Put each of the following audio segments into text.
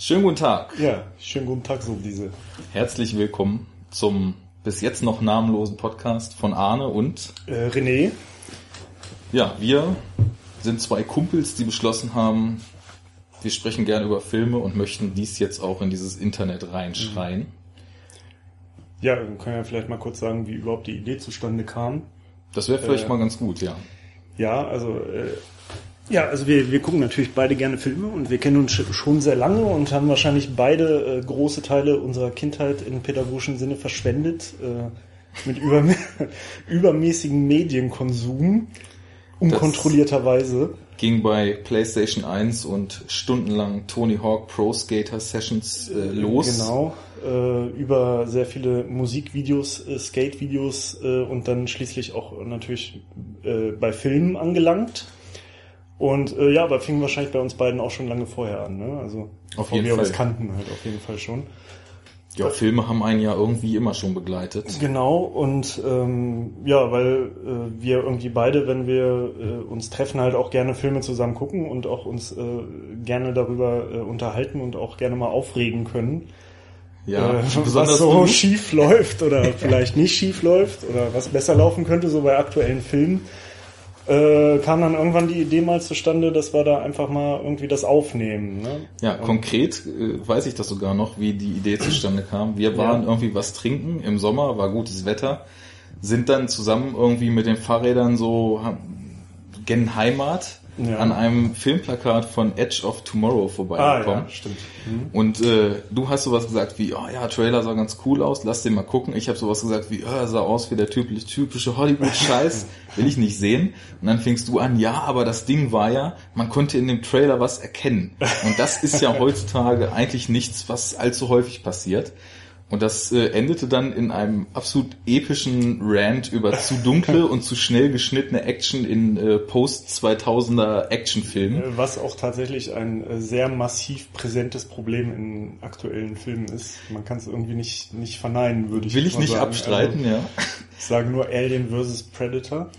Schönen guten Tag. Ja, schönen guten Tag, so diese. Herzlich willkommen zum bis jetzt noch namenlosen Podcast von Arne und Äh, René, ja, wir sind zwei Kumpels, die beschlossen haben, wir sprechen gerne über Filme und möchten dies jetzt auch in dieses Internet reinschreien. ja, wir können ja vielleicht mal kurz sagen, wie überhaupt die Idee zustande kam. Das wäre vielleicht Äh, mal ganz gut, ja. Ja, also äh, ja, also wir, wir gucken natürlich beide gerne Filme und wir kennen uns sch- schon sehr lange und haben wahrscheinlich beide äh, große Teile unserer Kindheit im pädagogischen Sinne verschwendet äh, mit überm übermäßigem Medienkonsum, unkontrollierterweise. Ging bei PlayStation 1 und stundenlang Tony Hawk Pro Skater Sessions äh, los. Genau, äh, über sehr viele Musikvideos, äh, Skatevideos äh, und dann schließlich auch natürlich äh, bei Filmen angelangt. Und äh, ja, aber fing wahrscheinlich bei uns beiden auch schon lange vorher an, ne? Also Auf jeden wir uns Fall. kannten halt auf jeden Fall schon. Ja, Filme haben einen ja irgendwie immer schon begleitet. Genau, und ähm, ja, weil äh, wir irgendwie beide, wenn wir äh, uns treffen, halt auch gerne Filme zusammen gucken und auch uns äh, gerne darüber äh, unterhalten und auch gerne mal aufregen können. Ja, äh, was so schief läuft oder vielleicht nicht schief läuft oder was besser laufen könnte, so bei aktuellen Filmen, äh, kam dann irgendwann die Idee mal zustande, dass wir da einfach mal irgendwie das aufnehmen. Ne? Ja, konkret äh, weiß ich das sogar noch, wie die Idee zustande kam. Wir waren Ja. irgendwie was trinken im Sommer, war gutes Wetter, sind dann zusammen irgendwie mit den Fahrrädern so gen Heimat Ja. an einem Filmplakat von Edge of Tomorrow Ah vorbeigekommen. ja, stimmt. Und äh, du hast sowas gesagt wie, oh ja, Trailer sah ganz cool aus, lass den mal gucken. Ich habe sowas gesagt wie, oh, sah aus wie der typisch, typische Hollywood-Scheiß, will ich nicht sehen. Und dann fingst du an, ja, aber das Ding war ja, man konnte in dem Trailer was erkennen. Und das ist ja heutzutage eigentlich nichts, was allzu häufig passiert. Und das äh, endete dann in einem absolut epischen Rant über zu dunkle und zu schnell geschnittene Action in äh, Post-2000er Actionfilmen. Äh, Was auch tatsächlich ein äh, sehr massiv präsentes Problem in aktuellen Filmen ist. Man kann es irgendwie nicht, nicht verneinen, würde ich Will ich nicht sagen. abstreiten, Also, ja. ich sage nur Alien vs. Predator.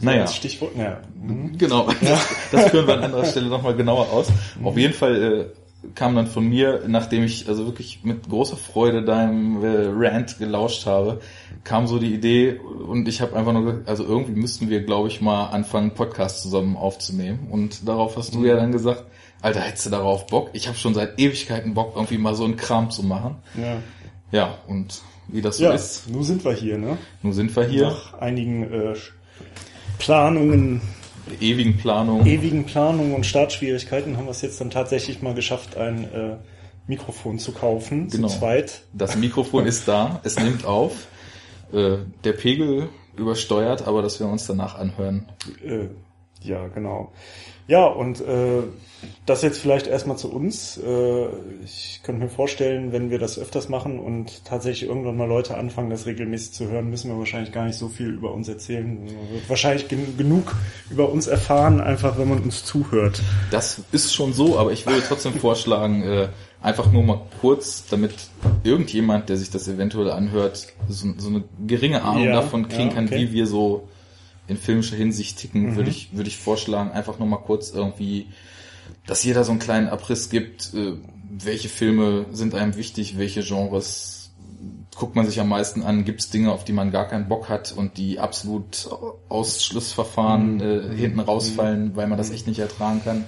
Naja. als Stichwort. Naja. mhm. Genau, das, das führen wir an anderer Stelle nochmal genauer aus. Auf jeden Fall äh, kam dann von mir, nachdem ich also wirklich mit großer Freude deinem äh, Rant gelauscht habe, kam so die Idee und ich habe einfach nur, also irgendwie müssten wir, glaube ich, mal anfangen, Podcast zusammen aufzunehmen. Und darauf hast du ja dann gesagt, Alter, hättest du darauf Bock? Ich habe schon seit Ewigkeiten Bock, irgendwie mal so einen Kram zu machen. Ja. Ja, und wie das so Ja, ist, nun sind wir hier, ne? nun sind wir hier, Nach einigen äh, Planungen, ewigen Planung. ewigen Planungen und Startschwierigkeiten haben wir es jetzt dann tatsächlich mal geschafft, ein äh, Mikrofon zu kaufen, Genau. zu zweit. Das Mikrofon ist da, es nimmt auf. Äh, der Pegel übersteuert, aber dass wir uns danach anhören. Äh, ja, genau. Ja, und äh, das jetzt vielleicht erstmal zu uns. Äh, ich könnte mir vorstellen, wenn wir das öfters machen und tatsächlich irgendwann mal Leute anfangen, das regelmäßig zu hören, müssen wir wahrscheinlich gar nicht so viel über uns erzählen. Man wird wahrscheinlich gen genug über uns erfahren, einfach wenn man uns zuhört. Das ist schon so, aber ich würde trotzdem vorschlagen, äh, einfach nur mal kurz, damit irgendjemand, der sich das eventuell anhört, so, so eine geringe Ahnung Ja, davon kriegen ja, kann, okay. wie wir so in filmischer Hinsicht ticken, Mhm. würde ich, würde ich vorschlagen, einfach nur mal kurz irgendwie, dass jeder so einen kleinen Abriss gibt, äh, welche Filme sind einem wichtig, welche Genres guckt man sich am meisten an, gibt es Dinge, auf die man gar keinen Bock hat und die absolut Ausschlussverfahren Mhm. äh, hinten rausfallen, weil man das echt nicht ertragen kann.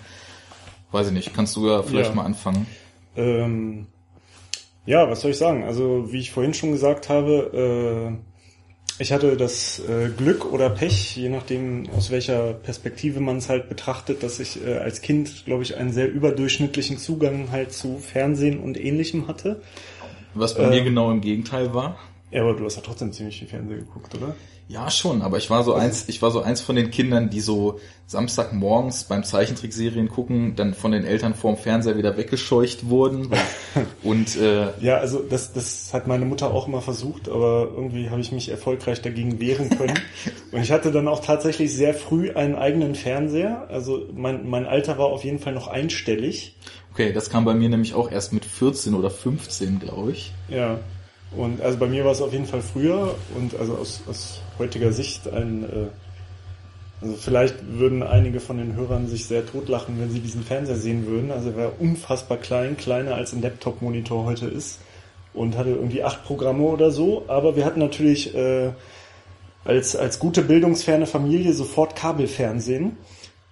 Weiß ich nicht, kannst du ja vielleicht Ja. mal anfangen. Ähm, ja, was soll ich sagen? Also, wie ich vorhin schon gesagt habe, äh, ich hatte das äh, Glück oder Pech, je nachdem aus welcher Perspektive man es halt betrachtet, dass ich äh, als Kind, glaube ich, einen sehr überdurchschnittlichen Zugang halt zu Fernsehen und ähnlichem hatte. Was bei Äh, mir genau im Gegenteil war. Ja, aber du hast ja trotzdem ziemlich viel Fernsehen geguckt, oder? Ja, schon, aber ich war so eins, ich war so eins von den Kindern, die so Samstagmorgens beim Zeichentrickserien gucken, dann von den Eltern vorm Fernseher wieder weggescheucht wurden. Und äh, Ja, also das, das hat meine Mutter auch immer versucht, aber irgendwie habe ich mich erfolgreich dagegen wehren können. Und ich hatte dann auch tatsächlich sehr früh einen eigenen Fernseher. Also mein, mein Alter war auf jeden Fall noch einstellig. okay, das kam bei mir nämlich auch erst mit 14 oder 15, glaube ich. Ja. Und also bei mir war es auf jeden Fall früher und also aus, aus heutiger Sicht ein äh, Also vielleicht würden einige von den Hörern sich sehr totlachen, wenn sie diesen Fernseher sehen würden. Also er wäre unfassbar klein, kleiner als ein Laptop-Monitor heute ist und hatte irgendwie acht Programme oder so. Aber wir hatten natürlich äh, als, als gute bildungsferne Familie sofort Kabelfernsehen.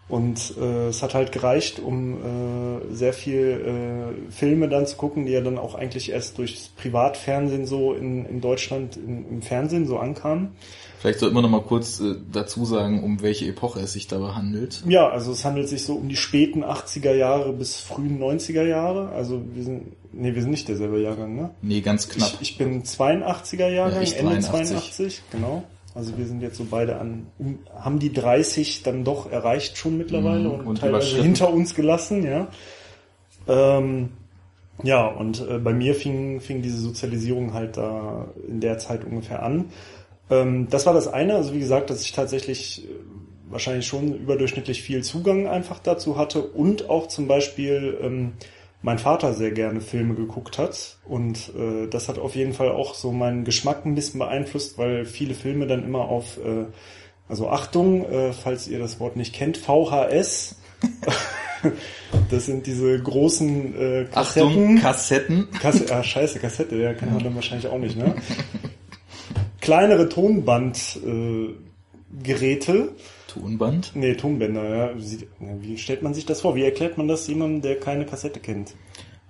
Und äh, es hat halt gereicht, um äh, sehr viel äh, Filme dann zu gucken, die ja dann auch eigentlich erst durchs Privatfernsehen so in, in Deutschland in, im Fernsehen so ankamen. Vielleicht sollten wir noch mal kurz äh, dazu sagen, um welche Epoche es sich dabei handelt. Ja, also es handelt sich so um die späten 80er Jahre bis frühen 90er Jahre. Also wir sind, nee, wir sind nicht derselbe Jahrgang, ne? Nee, ganz knapp. Ich, ich bin 82er Jahrgang, Ja, Ende 83. 82, genau. Also wir sind jetzt so beide an, haben die 30 dann doch erreicht schon mittlerweile Mhm, und, und teilweise hinter uns gelassen, ja. Ähm, ja, und äh, bei mir fing, fing diese Sozialisierung halt da in der Zeit ungefähr an. Ähm, das war das eine, also wie gesagt, dass ich tatsächlich äh, wahrscheinlich schon überdurchschnittlich viel Zugang einfach dazu hatte und auch zum Beispiel ähm, mein Vater sehr gerne Filme geguckt hat und äh, das hat auf jeden Fall auch so meinen Geschmack ein bisschen beeinflusst, weil viele Filme dann immer auf, äh, also Achtung, äh, falls ihr das Wort nicht kennt, VHS. das sind diese großen äh, Kassetten. Achtung, Kassetten. Kasse, ah, scheiße, Kassette, ja, kann man dann wahrscheinlich auch nicht, ne? Kleinere Tonbandgeräte, äh, Geräte. Tonband. nee, Tonbänder, ja. Wie stellt man sich das vor? Wie erklärt man das jemandem, der keine Kassette kennt?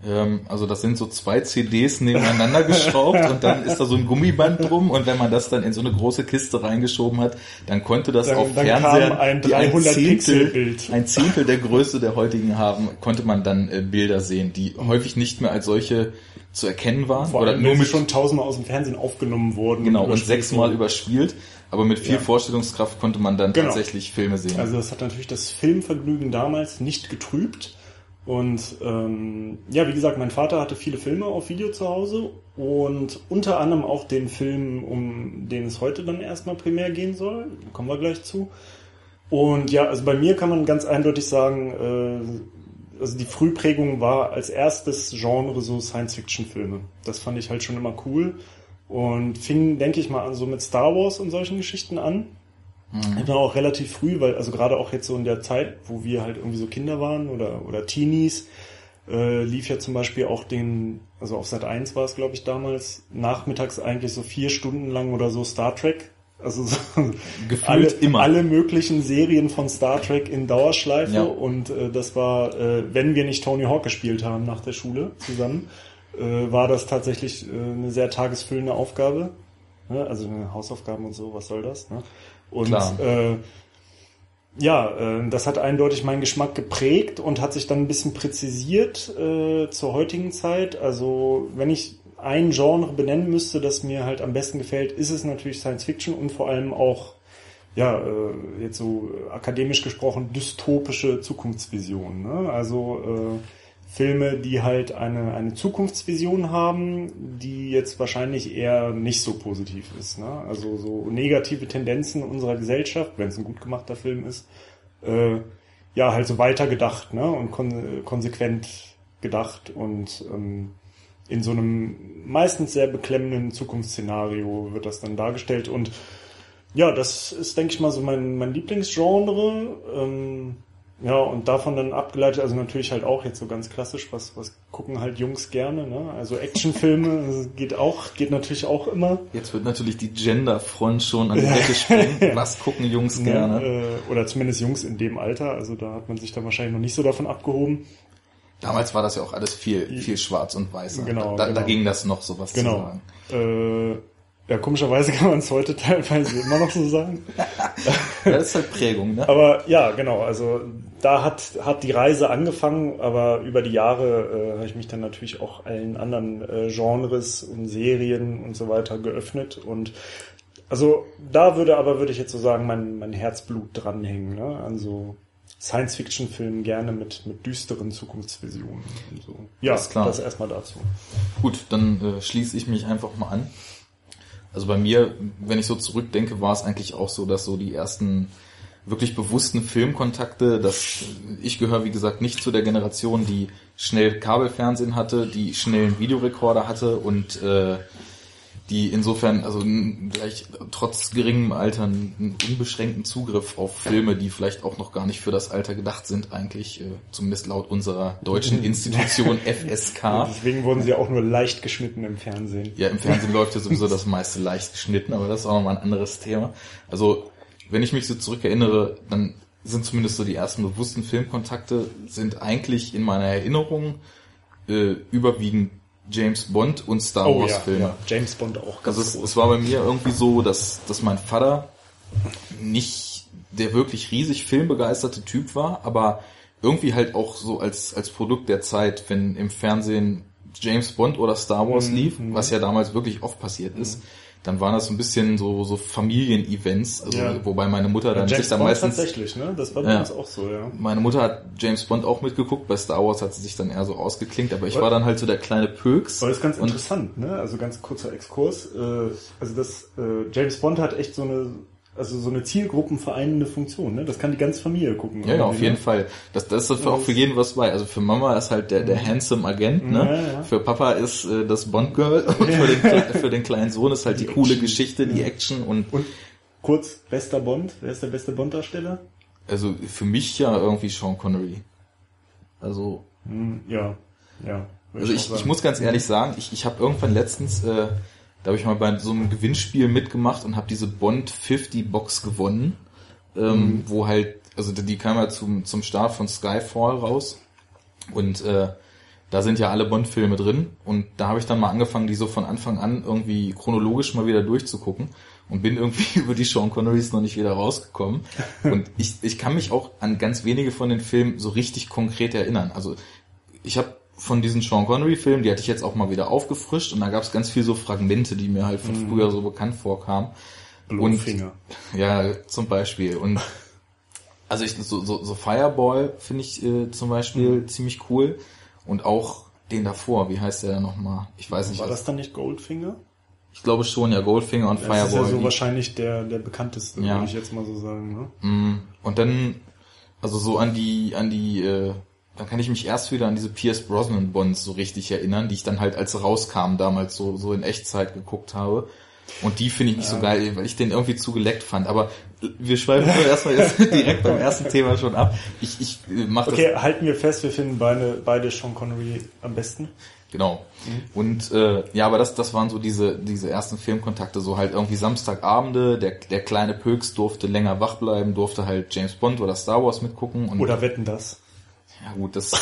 Ähm, also das sind so zwei CDs nebeneinander geschraubt und dann ist da so ein Gummiband drum und wenn man das dann in so eine große Kiste reingeschoben hat, dann konnte das Dann- auf dann Fernsehern, kam ein die ein 300 Zehntel, ein Zehntel der Größe der heutigen haben, konnte man dann äh, Bilder sehen, die häufig nicht mehr als solche zu erkennen waren Vor oder allem, nur wenn sie mit schon tausendmal aus dem Fernsehen aufgenommen wurden. genau und überspielt sechsmal überspielt, aber mit viel Ja. Vorstellungskraft konnte man dann Genau. tatsächlich Filme sehen. Also das hat natürlich das Filmvergnügen damals nicht getrübt. Und ähm, ja, wie gesagt, mein Vater hatte viele Filme auf Video zu Hause und unter anderem auch den Film, um den es heute dann erstmal primär gehen soll. Kommen wir gleich zu. Und ja, also bei mir kann man ganz eindeutig sagen, äh, also die Frühprägung war als erstes Genre so Science-Fiction-Filme. Das fand ich halt schon immer cool. Und fing, denke ich mal, an so mit Star Wars und solchen Geschichten an. Ich bin auch relativ früh, weil, also gerade auch jetzt so in der Zeit, wo wir halt irgendwie so Kinder waren oder, oder Teenies, äh, lief ja zum Beispiel auch den, also auf Sat 1 war es, glaube ich, damals, nachmittags eigentlich so vier Stunden lang oder so Star Trek. Also so Gefühlt alle, immer. alle möglichen Serien von Star Trek in Dauerschleife Ja. und äh, das war, äh, wenn wir nicht Tony Hawk gespielt haben nach der Schule zusammen, äh, war das tatsächlich äh, eine sehr tagesfüllende Aufgabe. Ne? Also Hausaufgaben und so, was soll das? Ne? Und Klar. äh, ja, äh, das hat eindeutig meinen Geschmack geprägt und hat sich dann ein bisschen präzisiert äh, zur heutigen Zeit. Also wenn ich ein Genre benennen müsste, das mir halt am besten gefällt, ist es natürlich Science Fiction und vor allem auch, ja, äh, jetzt so akademisch gesprochen, dystopische Zukunftsvisionen. Ne? Also äh, Filme, die halt eine, eine Zukunftsvision haben, die jetzt wahrscheinlich eher nicht so positiv ist. Ne? Also so negative Tendenzen unserer Gesellschaft, wenn es ein gut gemachter Film ist, äh, ja, halt so weitergedacht ne? und kon konsequent gedacht und ähm, in so einem meistens sehr beklemmenden Zukunftsszenario wird das dann dargestellt und ja, das ist, denke ich mal, so mein, mein Lieblingsgenre. Ähm, ja, und davon dann abgeleitet, also natürlich halt auch jetzt so ganz klassisch, was, was gucken halt Jungs gerne, ne? Also Actionfilme geht auch, geht natürlich auch immer. Jetzt wird natürlich die Genderfront schon an die Decke springen. Was gucken Jungs gerne? Ne? Äh, oder zumindest Jungs in dem Alter, also da hat man sich dann wahrscheinlich noch nicht so davon abgehoben. Damals war das ja auch alles viel, viel schwarz und weiß. Genau, da, da, da genau. ging das noch sowas zu Genau. sagen. Äh, ja, komischerweise kann man es heute teilweise immer noch so sagen. Das ist halt Prägung, ne? Aber ja, genau, also da hat, hat die Reise angefangen, aber über die Jahre äh, habe ich mich dann natürlich auch allen anderen äh, Genres und Serien und so weiter geöffnet und also da würde aber, würde ich jetzt so sagen, mein, mein Herzblut dranhängen, ne? an so Science-Fiction-Filmen gerne mit, mit düsteren Zukunftsvisionen. Und so. Ja, klar. das erstmal dazu. Gut, dann äh, schließe ich mich einfach mal an. Also bei mir, wenn ich so zurückdenke, war es eigentlich auch so, dass so die ersten wirklich bewussten Filmkontakte, dass ich gehöre, wie gesagt, nicht zu der Generation, die schnell Kabelfernsehen hatte, die schnellen Videorekorder hatte und äh, die insofern, also gleich trotz geringem Alter einen unbeschränkten Zugriff auf Filme, die vielleicht auch noch gar nicht für das Alter gedacht sind, eigentlich, äh, zumindest laut unserer deutschen Institution FSK. Deswegen wurden sie auch nur leicht geschnitten im Fernsehen. Ja, im Fernsehen läuft ja sowieso das meiste leicht geschnitten, aber das ist auch nochmal ein anderes Thema. Also, wenn ich mich so zurückerinnere, dann sind zumindest so die ersten bewussten Filmkontakte, sind eigentlich in meiner Erinnerung äh, überwiegend James Bond und Star oh, Wars ja, Filme. Ja. James Bond auch. Ganz also es, war bei mir irgendwie so, dass, dass mein Vater nicht der wirklich riesig filmbegeisterte Typ war, aber irgendwie halt auch so als, als Produkt der Zeit, wenn im Fernsehen James Bond oder Star Wars mhm. lief, mhm. was ja damals wirklich oft passiert ist, mhm dann waren das so ein bisschen so, so Familien-Events, also, ja. wobei meine Mutter dann ja, sich da meistens... tatsächlich, ne? Das war bei ja. uns auch so, ja. Meine Mutter hat James Bond auch mitgeguckt, bei Star Wars hat sie sich dann eher so ausgeklinkt, aber ich war dann halt so der kleine Pöks. Aber das ist ganz interessant, ne? Also ganz kurzer Exkurs. Äh, also das, äh, James Bond hat echt so eine also so eine zielgruppenvereinende Funktion, ne? Das kann die ganze Familie gucken. Ja, ja auf jeden ne? Fall. Das, das ist auch für jeden was bei. Also für Mama ist halt der, der mhm. handsome Agent, ne? Ja, ja. Für Papa ist äh, das Bond Girl und für, den, für den kleinen Sohn ist halt die, die coole Action. Geschichte, die Action und, und kurz bester Bond. Wer ist der beste Bond-Darsteller? Also für mich ja irgendwie Sean Connery. Also hm, ja, ja. Also ich, ich muss ganz ehrlich sagen, ich, ich habe irgendwann letztens äh, da habe ich mal bei so einem Gewinnspiel mitgemacht und habe diese Bond 50 Box gewonnen, ähm, mhm. wo halt, also die kam ja zum, zum Start von Skyfall raus und äh, da sind ja alle Bond-Filme drin und da habe ich dann mal angefangen, die so von Anfang an irgendwie chronologisch mal wieder durchzugucken und bin irgendwie über die Sean Connerys noch nicht wieder rausgekommen. Und ich, ich kann mich auch an ganz wenige von den Filmen so richtig konkret erinnern. Also ich habe von diesen Sean Connery-Filmen, die hatte ich jetzt auch mal wieder aufgefrischt und da gab es ganz viel so Fragmente, die mir halt von mhm. früher so bekannt vorkamen. Blutfinger. Und, ja, zum Beispiel. Und also ich so, so, so Fireball finde ich äh, zum Beispiel mhm. ziemlich cool. Und auch den davor, wie heißt der nochmal? Ich weiß nicht. War das dann nicht Goldfinger? Ich glaube schon, ja, Goldfinger und ja, Fireball. Das ist ja so wahrscheinlich der, der bekannteste, ja. würde ich jetzt mal so sagen. Ne? Mm. Und dann, also so an die, an die äh, dann kann ich mich erst wieder an diese Pierce Brosnan Bonds so richtig erinnern, die ich dann halt als sie rauskamen damals so, so in Echtzeit geguckt habe. Und die finde ich nicht ja. so geil, weil ich den irgendwie zu geleckt fand. Aber wir schweifen erstmal jetzt direkt beim ersten Thema schon ab. Ich, ich äh, mach okay, das. halten wir fest, wir finden beide, beide Sean Connery am besten. Genau. Mhm. Und äh, ja, aber das, das waren so diese, diese ersten Filmkontakte, so halt irgendwie Samstagabende, der, der kleine Pöks durfte länger wach bleiben, durfte halt James Bond oder Star Wars mitgucken. Und oder wetten das. Ja gut, das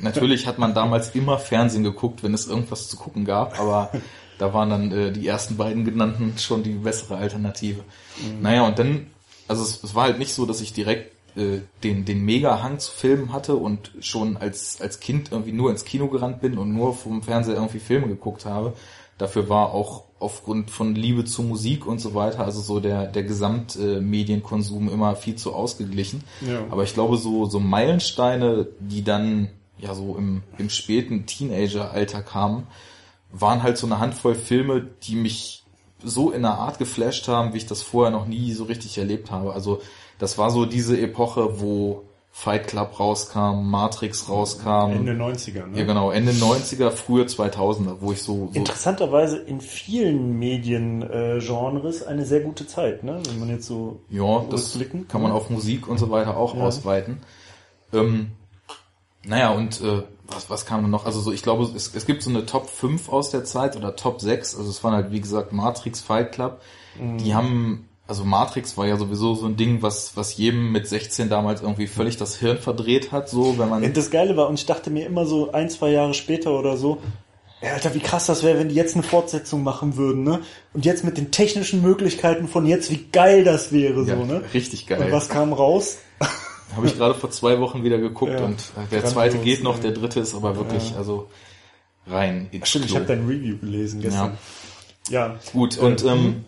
natürlich hat man damals immer Fernsehen geguckt, wenn es irgendwas zu gucken gab, aber da waren dann äh, die ersten beiden genannten schon die bessere Alternative. Mhm. Naja, und dann, also es, es, war halt nicht so, dass ich direkt äh, den, den Mega-Hang zu Filmen hatte und schon als, als Kind irgendwie nur ins Kino gerannt bin und nur vom Fernseher irgendwie Filme geguckt habe. Dafür war auch aufgrund von Liebe zu Musik und so weiter, also so der, der Gesamtmedienkonsum immer viel zu ausgeglichen. Ja. Aber ich glaube, so, so Meilensteine, die dann ja so im, im späten Teenager-Alter kamen, waren halt so eine Handvoll Filme, die mich so in einer Art geflasht haben, wie ich das vorher noch nie so richtig erlebt habe. Also das war so diese Epoche, wo Fight Club rauskam, Matrix rauskam. Ende 90er, ne? Ja, genau, Ende 90er, frühe 2000er, wo ich so, so Interessanterweise in vielen Mediengenres äh, eine sehr gute Zeit, ne? Wenn man jetzt so Ja, das kann man auf Musik und so weiter auch ja. ausweiten. Ähm, naja, und äh, was, was kam denn noch? Also so, ich glaube, es, es gibt so eine Top 5 aus der Zeit oder Top 6. Also es waren halt, wie gesagt, Matrix, Fight Club. Mhm. Die haben also Matrix war ja sowieso so ein Ding, was, was jedem mit 16 damals irgendwie völlig das Hirn verdreht hat, so, wenn man. Das Geile war, und ich dachte mir immer so ein, zwei Jahre später oder so, ja, Alter, wie krass das wäre, wenn die jetzt eine Fortsetzung machen würden, ne? Und jetzt mit den technischen Möglichkeiten von jetzt, wie geil das wäre, so, ja, ne? Richtig geil. Und was kam raus? Habe ich gerade vor zwei Wochen wieder geguckt ja, und der zweite geht noch, der dritte ist aber wirklich, ja. also rein. Stimmt, ich habe dein Review gelesen gestern. Ja. ja. Gut, und ähm, mhm.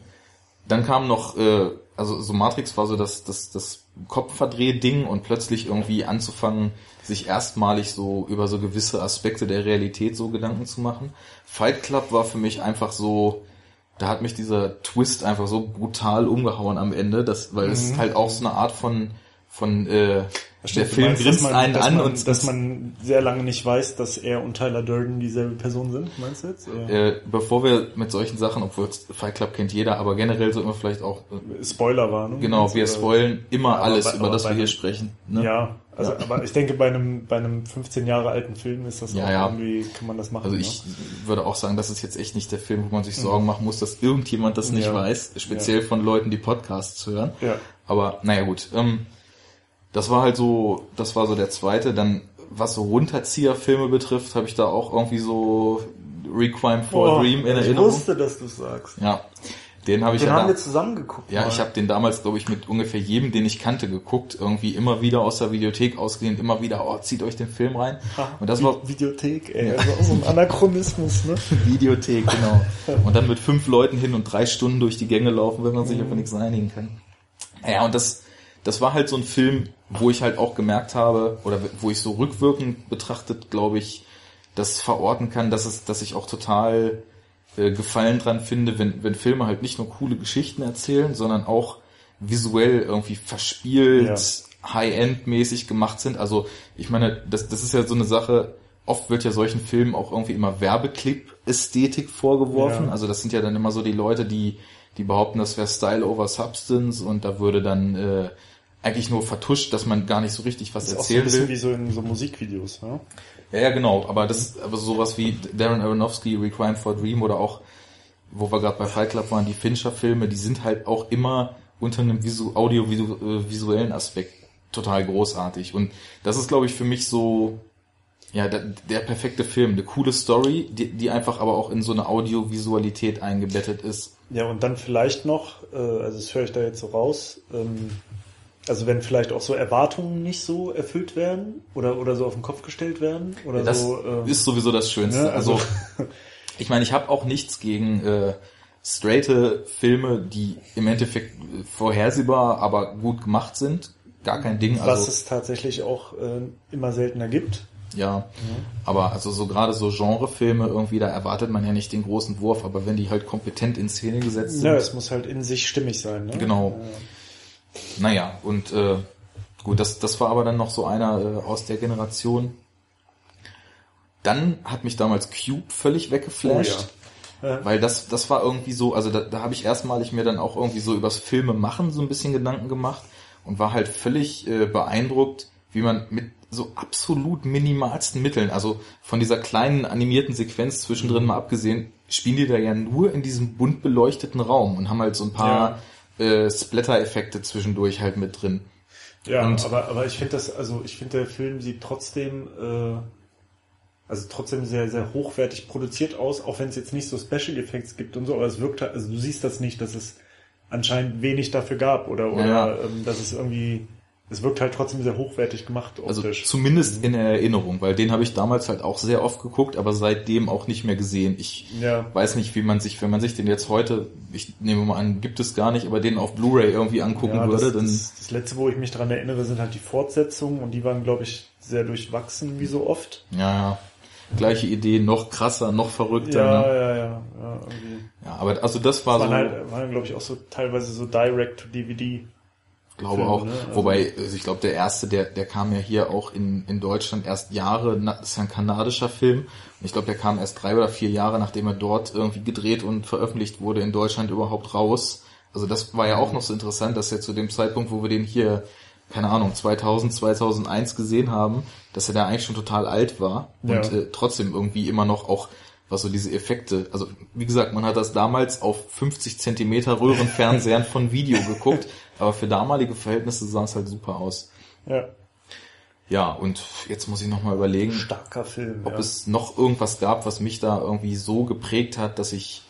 Dann kam noch, äh, also so Matrix war so das, das, das Kopfverdreh-Ding und plötzlich irgendwie anzufangen, sich erstmalig so über so gewisse Aspekte der Realität so Gedanken zu machen. Fight Club war für mich einfach so, da hat mich dieser Twist einfach so brutal umgehauen am Ende, dass, weil mhm. es halt auch so eine Art von von äh, der Film meinst, grinst man, einen an man, und dass man sehr lange nicht weiß, dass er und Tyler Durden dieselbe Person sind, meinst du jetzt? Äh, bevor wir mit solchen Sachen, obwohl Fight Club kennt jeder, aber generell sollten wir vielleicht auch äh, Spoilerwarnung. genau, wir spoilen immer aber alles, bei- über das wir hier sprechen. Ne? Ja, also Ja. aber ich denke bei einem bei einem 15 Jahre alten Film ist das Ja, auch ja. irgendwie kann man das machen. Also ne? ich würde auch sagen, das ist jetzt echt nicht der Film, wo man sich Sorgen machen muss, dass irgendjemand das nicht weiß, speziell von Leuten, die Podcasts hören. Ja. Aber naja gut, ähm, das war halt so, das war so der zweite. Dann was so Runterzieher-Filme betrifft, habe ich da auch irgendwie so Requiem for a Oh, Dream in ich Erinnerung. wusste, dass du sagst. Ja, den habe ich Den ja haben da, wir zusammen geguckt. ja, mal. ich habe den damals, glaube ich, mit ungefähr jedem, den ich kannte, geguckt. Irgendwie immer wieder aus der Videothek ausgeliehen, immer wieder, oh, zieht euch den Film rein. Und das war Vi- Videothek, ey, also auch so ein Anachronismus, ne? Videothek, genau. Und dann mit fünf Leuten hin und drei Stunden durch die Gänge laufen, wenn man sich auf nichts einigen kann. Ja, und das, das war halt so ein Film, wo ich halt auch gemerkt habe, oder wo ich so rückwirkend betrachtet, glaube ich, das verorten kann, dass es, dass ich auch total äh, Gefallen dran finde, wenn, wenn Filme halt nicht nur coole Geschichten erzählen, sondern auch visuell irgendwie verspielt, High-End-mäßig gemacht sind. Also ich meine, das, das ist ja so eine Sache, oft wird ja solchen Filmen auch irgendwie immer Werbeclip-Ästhetik vorgeworfen. Ja. Also das sind ja dann immer so die Leute, die, die behaupten, das wäre Style over Substance und da würde dann äh, eigentlich nur vertuscht, dass man gar nicht so richtig was Das ist auch so ein bisschen will. wie so in so Musikvideos, ne? Ja, ja, genau. Aber das, aber sowas wie Darren Aronofsky, Requiem for a Dream oder auch, wo wir gerade bei Fight Club waren, die Fincher-Filme, die sind halt auch immer unter einem visu audiovisuellen Aspekt total großartig. Und das ist, glaube ich, für mich so, ja, der, der perfekte Film. Eine coole Story, die, die einfach aber auch in so eine Audiovisualität eingebettet ist. Ja, und dann vielleicht noch, äh, also das höre ich da jetzt so raus, ähm, also wenn vielleicht auch so Erwartungen nicht so erfüllt werden oder, oder so auf den Kopf gestellt werden oder Das so. ähm, ist sowieso das Schönste. ne, also, also- ich meine, ich habe auch nichts gegen äh, straighte Filme, die im Endeffekt vorhersehbar, aber gut gemacht sind. Gar kein Ding. was Also es tatsächlich auch äh, immer seltener gibt. ja, aber also so gerade so Genrefilme irgendwie, da erwartet man ja nicht den großen Wurf, aber wenn die halt kompetent in Szene gesetzt sind, Ja, es muss halt in sich stimmig sein. Ne? Genau. Naja, und äh, gut, das, das war aber dann noch so einer äh, aus der Generation. Dann hat mich damals Cube völlig weggeflasht. Oh ja. Weil das, das war irgendwie so, also da, da habe ich erstmalig mir dann auch irgendwie so übers Filme machen so ein bisschen Gedanken gemacht und war halt völlig äh, beeindruckt, wie man mit so absolut minimalsten Mitteln, also von dieser kleinen animierten Sequenz zwischendrin mal abgesehen, spielen die da ja nur in diesem bunt beleuchteten Raum und haben halt so ein paar äh, Splatter-Effekte zwischendurch halt mit drin. Ja, Und- aber, aber ich finde das, also ich finde der Film sieht trotzdem, äh, also trotzdem sehr, sehr hochwertig produziert aus, auch wenn es jetzt nicht so Special Effects gibt und so, aber es wirkt halt, also du siehst das nicht, dass es anscheinend wenig dafür gab oder, oder Ja. ähm, dass es irgendwie, es wirkt halt trotzdem sehr hochwertig gemacht Also optisch. zumindest in Erinnerung, weil den habe ich damals halt auch sehr oft geguckt, aber seitdem auch nicht mehr gesehen. Ich ja. weiß nicht, wie man sich, wenn man sich den jetzt heute, ich nehme mal an, gibt es gar nicht, aber den auf Blu-ray irgendwie angucken ja, würde, das, dann das, das letzte, wo ich mich dran erinnere, sind halt die Fortsetzungen und die waren, glaube ich, sehr durchwachsen, wie so oft. ja, ja, gleiche Idee, noch krasser, noch verrückter. Ja, ne? ja, ja, ja, irgendwie. ja aber also das war Das so, waren halt, waren, glaube ich, auch so teilweise so Direct-to-DVD. Glaube Filme, auch, ne? Also- wobei, also ich glaube, der erste, der, der kam ja hier auch in, in Deutschland erst Jahre, das ist ja ein kanadischer Film, und ich glaube, der kam erst drei oder vier Jahre, nachdem er dort irgendwie gedreht und veröffentlicht wurde, in Deutschland überhaupt raus. Also das war ja auch noch so interessant, dass er zu dem Zeitpunkt, wo wir den hier, keine Ahnung, 2000, 2001 gesehen haben, dass er da eigentlich schon total alt war und Ja. äh, trotzdem irgendwie immer noch auch was so diese Effekte, also wie gesagt, man hat das damals auf 50 Zentimeter Röhrenfernsehern von Video geguckt, aber für damalige Verhältnisse sah es halt super aus. Ja. Ja, und jetzt muss ich nochmal überlegen, Starker Film. ob ja. es noch irgendwas gab, was mich da irgendwie so geprägt hat, dass ich,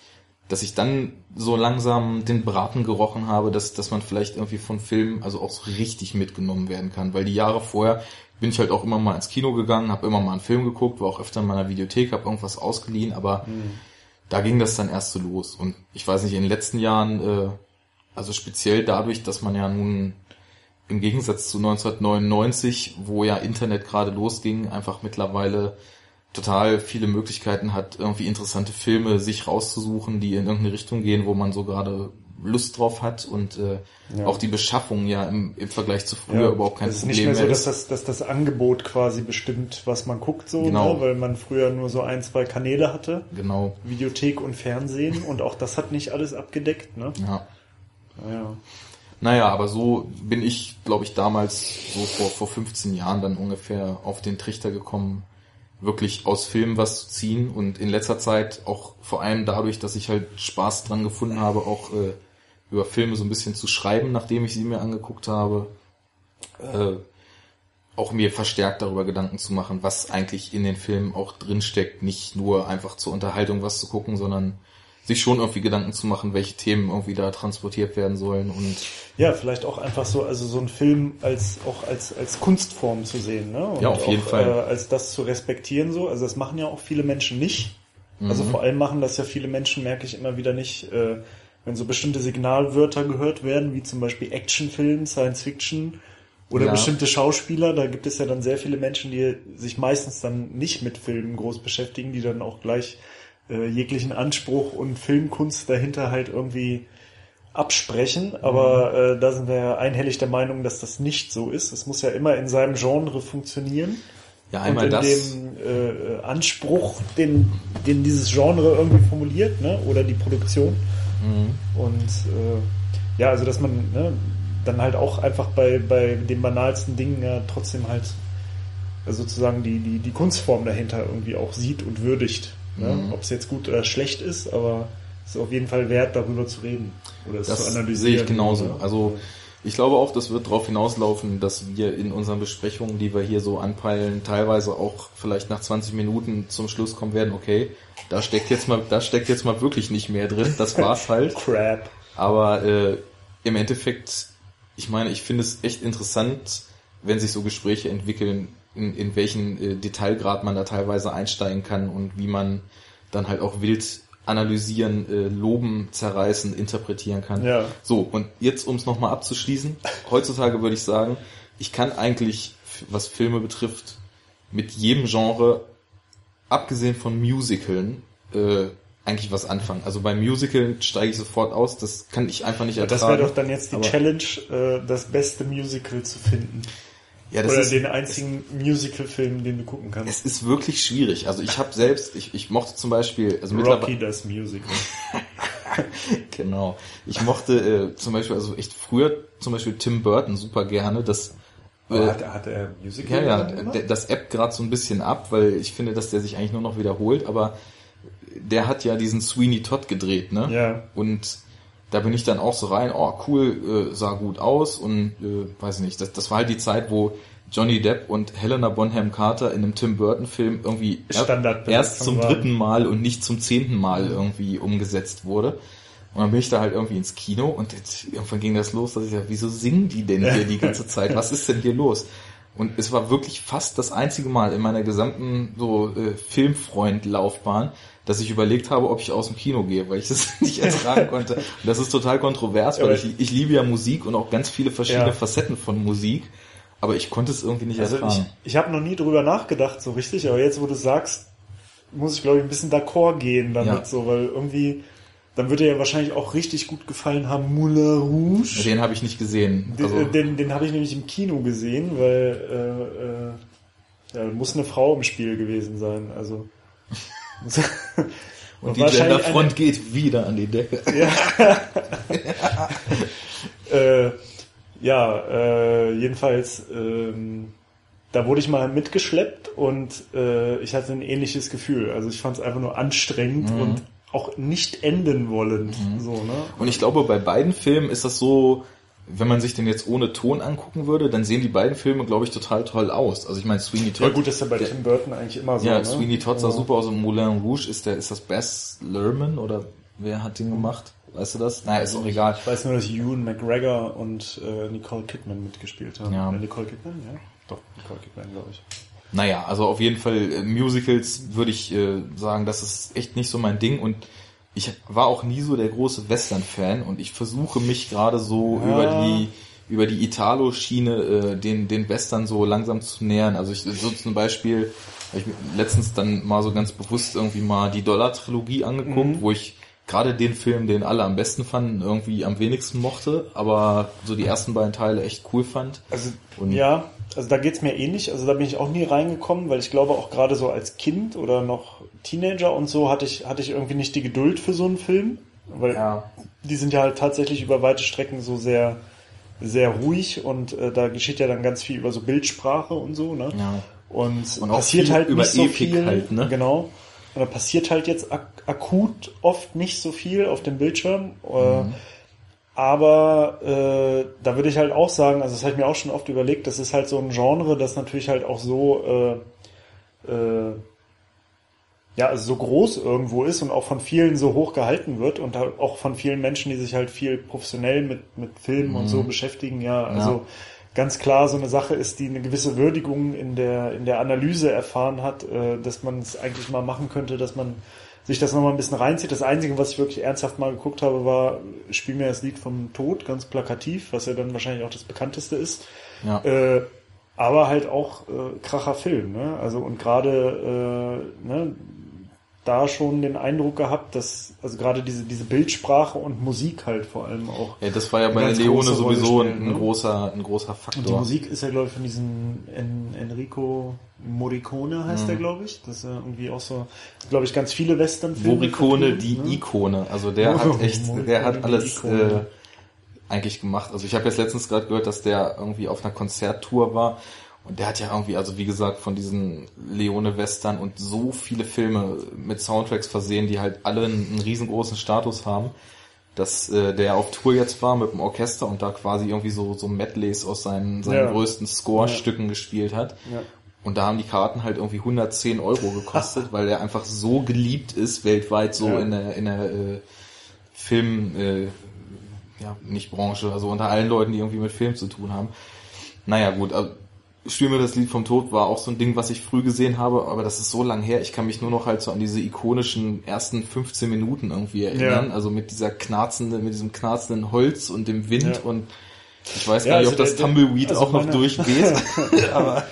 dass ich dann so langsam den Braten gerochen habe, dass, dass man vielleicht irgendwie von Filmen also auch so richtig mitgenommen werden kann. Weil die Jahre vorher bin ich halt auch immer mal ins Kino gegangen, habe immer mal einen Film geguckt, war auch öfter in meiner Videothek, habe irgendwas ausgeliehen, aber da ging das dann erst so los. Und ich weiß nicht, in den letzten Jahren, äh, also speziell dadurch, dass man ja nun im Gegensatz zu 1999, wo ja Internet gerade losging, einfach mittlerweile total viele Möglichkeiten hat, irgendwie interessante Filme sich rauszusuchen, die in irgendeine Richtung gehen, wo man so gerade Lust drauf hat und äh, Ja. auch die Beschaffung ja im, im Vergleich zu früher Ja, überhaupt kein es ist Problem nicht mehr so, mehr dass ist. das, dass das Angebot quasi bestimmt, was man guckt, so, Genau. ne? weil man früher nur so ein, zwei Kanäle hatte, Genau, Videothek und Fernsehen und auch das hat nicht alles abgedeckt. Ne? ja. Ja. Naja, aber so bin ich, glaube ich, damals so vor, vor 15 Jahren dann ungefähr auf den Trichter gekommen, wirklich aus Filmen was zu ziehen und in letzter Zeit auch vor allem dadurch, dass ich halt Spaß dran gefunden habe, auch äh, über Filme so ein bisschen zu schreiben, nachdem ich sie mir angeguckt habe, äh, auch mir verstärkt darüber Gedanken zu machen, was eigentlich in den Filmen auch drinsteckt, nicht nur einfach zur Unterhaltung was zu gucken, sondern sich schon irgendwie Gedanken zu machen, welche Themen irgendwie da transportiert werden sollen und Ja, vielleicht auch einfach so, also so ein Film als auch als als Kunstform zu sehen, ne? Und Ja, auf jeden auch, Fall. Äh, als das zu respektieren so. Also das machen ja auch viele Menschen nicht. Also Mhm. vor allem machen das ja viele Menschen, merke ich immer wieder nicht, äh, wenn so bestimmte Signalwörter gehört werden, wie zum Beispiel Actionfilm, Science Fiction oder Ja. bestimmte Schauspieler. Da gibt es ja dann sehr viele Menschen, die sich meistens dann nicht mit Filmen groß beschäftigen, die dann auch gleich äh, jeglichen Anspruch und Filmkunst dahinter halt irgendwie absprechen, aber Mhm. äh, da sind wir ja einhellig der Meinung, dass das nicht so ist. Es muss ja immer in seinem Genre funktionieren ja und einmal in das. dem äh, Anspruch, den, den dieses Genre irgendwie formuliert, ne? oder die Produktion. Mhm. Und äh, ja, also dass man ne, dann halt auch einfach bei, bei den banalsten Dingen ja trotzdem halt äh, sozusagen die, die, die Kunstform dahinter irgendwie auch sieht und würdigt. Ne? Mhm. Ob es jetzt gut oder schlecht ist, aber es ist auf jeden Fall wert, darüber zu reden oder es Das zu analysieren. sehe ich genauso. ne? Also ich glaube auch, das wird darauf hinauslaufen, dass wir in unseren Besprechungen, die wir hier so anpeilen, teilweise auch vielleicht nach 20 Minuten zum Schluss kommen werden, okay, da steckt jetzt mal, da steckt jetzt mal wirklich nicht mehr drin, das war's halt. Crap. Aber äh, im Endeffekt, ich meine, ich finde es echt interessant, wenn sich so Gespräche entwickeln, in, in welchen äh, Detailgrad man da teilweise einsteigen kann und wie man dann halt auch wild analysieren, äh, loben, zerreißen, interpretieren kann. Ja. So, und jetzt, um es nochmal abzuschließen, heutzutage würde ich sagen, ich kann eigentlich, was Filme betrifft, mit jedem Genre, abgesehen von Musicalen, äh, eigentlich was anfangen. Also bei Musicalen steige ich sofort aus, das kann ich einfach nicht Das ertragen. wäre doch dann jetzt die Challenge, äh, das beste Musical zu finden. Ja, das oder ist, den einzigen Musical-Film, den du gucken kannst. es ist wirklich schwierig. Also ich habe selbst, ich, ich mochte zum Beispiel, also Rocky das Musical. genau, ich mochte äh, zum Beispiel, also echt früher zum Beispiel Tim Burton super gerne, das äh, hat, er- hat er Musical Ja, ja, das App gerade so ein bisschen ab, weil ich finde, dass der sich eigentlich nur noch wiederholt, aber der hat ja diesen Sweeney Todd gedreht, ne? Ja. Und da bin ich dann auch so rein, oh cool, äh, sah gut aus und äh, weiß nicht, das, das war halt die Zeit, wo Johnny Depp und Helena Bonham Carter in einem Tim Burton Film irgendwie er- erst zum waren. dritten Mal und nicht zum zehnten Mal irgendwie umgesetzt wurde. Und dann bin ich da halt irgendwie ins Kino und jetzt, irgendwann ging das los, dass ich dachte, wieso singen die denn hier die ganze Zeit? Was ist denn hier los? Und es war wirklich fast das einzige Mal in meiner gesamten so äh, Filmfreund-Laufbahn, dass ich überlegt habe, ob ich aus dem Kino gehe, weil ich das nicht ertragen konnte. Und das ist total kontrovers, weil ich, ich liebe ja Musik und auch ganz viele verschiedene Ja. Facetten von Musik, aber ich konnte es irgendwie nicht Also ich, ertragen. ich habe noch nie drüber nachgedacht so richtig, aber jetzt, wo du sagst, muss ich glaube ich ein bisschen d'accord gehen damit, Ja. so, weil irgendwie, dann wird dir ja wahrscheinlich auch richtig gut gefallen haben, Moulin Rouge. Den habe ich nicht gesehen. Den, Also, äh, den, den habe ich nämlich im Kino gesehen, weil äh, äh, ja, muss eine Frau im Spiel gewesen sein. Also und die wahrscheinlich Genderfront geht wieder an die Decke. äh, ja, äh, jedenfalls, ähm, da wurde ich mal mitgeschleppt und äh, ich hatte ein ähnliches Gefühl. Also ich fand es einfach nur anstrengend Mhm. und auch nicht enden wollend. So, ne? Und ich glaube, bei beiden Filmen ist das so, wenn man sich den jetzt ohne Ton angucken würde, dann sehen die beiden Filme, glaube ich, total toll aus. Also ich meine, Sweeney Todd. Ja gut, das ist ja bei Tim Burton eigentlich immer so. ja, ne? Sweeney Todd sah Ja. super aus und Moulin Rouge ist der, ist das Bess Lerman oder wer hat den gemacht? Weißt du das? Naja, ist auch egal. Ich weiß nur, dass Ewan McGregor und äh, Nicole Kidman mitgespielt haben. Ja. Äh, Nicole Kidman, ja? Doch, Nicole Kidman, glaube ich. Naja, also auf jeden Fall äh, Musicals würde ich äh, sagen, das ist echt nicht so mein Ding und ich war auch nie so der große Western-Fan und ich versuche mich gerade so Ja. über die über die Italo-Schiene äh, den den Western so langsam zu nähern. Also ich so zum Beispiel habe ich letztens dann mal so ganz bewusst irgendwie mal die Dollar-Trilogie angeguckt, Mhm. wo ich gerade den Film, den alle am besten fanden, irgendwie am wenigsten mochte, aber so die ersten beiden Teile echt cool fand. Also und ja, also da geht's mir ähnlich. Also da bin ich auch nie reingekommen, weil ich glaube auch gerade so als Kind oder noch Teenager und so hatte ich hatte ich irgendwie nicht die Geduld für so einen Film, weil ja. die sind ja halt tatsächlich über weite Strecken so sehr sehr ruhig und äh, da geschieht ja dann ganz viel über so Bildsprache und so, ne? Ja. Und, und passiert halt über nicht so Epik viel, halt, ne? Genau. Und da passiert halt jetzt ak akut oft nicht so viel auf dem Bildschirm. Äh, mhm. Aber äh, da würde ich halt auch sagen, also das habe ich mir auch schon oft überlegt, das ist halt so ein Genre, das natürlich halt auch so äh, äh, ja, also so groß irgendwo ist und auch von vielen so hoch gehalten wird und auch von vielen Menschen, die sich halt viel professionell mit, mit Filmen mhm. und so mhm. beschäftigen, ja, also ja. Ganz klar so eine Sache ist, die eine gewisse Würdigung in der, in der Analyse erfahren hat, äh, dass man es eigentlich mal machen könnte, dass man sich das nochmal ein bisschen reinzieht. Das Einzige, was ich wirklich ernsthaft mal geguckt habe, war Spiel mir das Lied vom Tod, ganz plakativ, was ja dann wahrscheinlich auch das bekannteste ist. Ja. Äh, aber halt auch äh, kracher Film, ne? Also und gerade äh, ne, da schon den Eindruck gehabt, dass also gerade diese diese Bildsprache und Musik halt vor allem auch. Ja, das war ja bei Leone sowieso spielen, ein, ne? großer ein großer Faktor. Und die Musik ist ja glaube ich von diesem en Enrico Morricone heißt mhm. der glaube ich. Das ist ja irgendwie auch so, glaube ich, ganz viele Western-Filme. Morricone die ne? Ikone. Also der hat echt, der hat alles äh, eigentlich gemacht. Also ich habe jetzt letztens gerade gehört, dass der irgendwie auf einer Konzerttour war und der hat ja irgendwie, also wie gesagt, von diesen Leone-Western und so viele Filme mit Soundtracks versehen, die halt alle einen, riesengroßen Status haben, dass äh, der auf Tour jetzt war mit dem Orchester und da quasi irgendwie so, so Medleys aus seinen, seinen ja. größten Score-Stücken ja. gespielt hat. Ja. Und da haben die Karten halt irgendwie 110 Euro gekostet, weil er einfach so geliebt ist weltweit so in der, in der äh, Film, äh, ja, nicht Branche, also unter allen Leuten, die irgendwie mit Film zu tun haben. Naja, gut, also Mir das Lied vom Tod war auch so ein Ding, was ich früh gesehen habe, aber das ist so lang her. Ich kann mich nur noch halt so an diese ikonischen ersten 15 Minuten irgendwie erinnern. Ja. Also mit dieser knarzenden, mit diesem knarzenden Holz und dem Wind ja. und ich weiß ja, gar nicht, also ob das der, Tumbleweed also auch meine, noch durchgeht. aber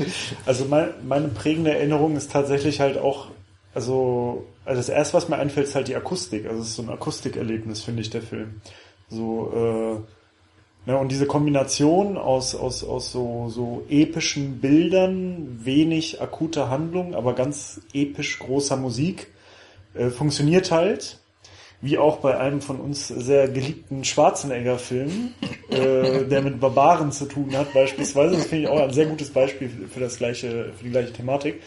also mein, meine prägende Erinnerung ist tatsächlich halt auch, also, also das erste, was mir einfällt, ist halt die Akustik. Also es ist so ein Akustikerlebnis, finde ich, der Film. So, äh, Ne, und diese Kombination aus, aus, aus so, so epischen Bildern, wenig akuter Handlung, aber ganz episch großer Musik, äh, funktioniert halt. Wie auch bei einem von uns sehr geliebten Schwarzenegger-Film, äh, der mit Barbaren zu tun hat, beispielsweise. Das finde ich auch ein sehr gutes Beispiel für das gleiche, für die gleiche Thematik.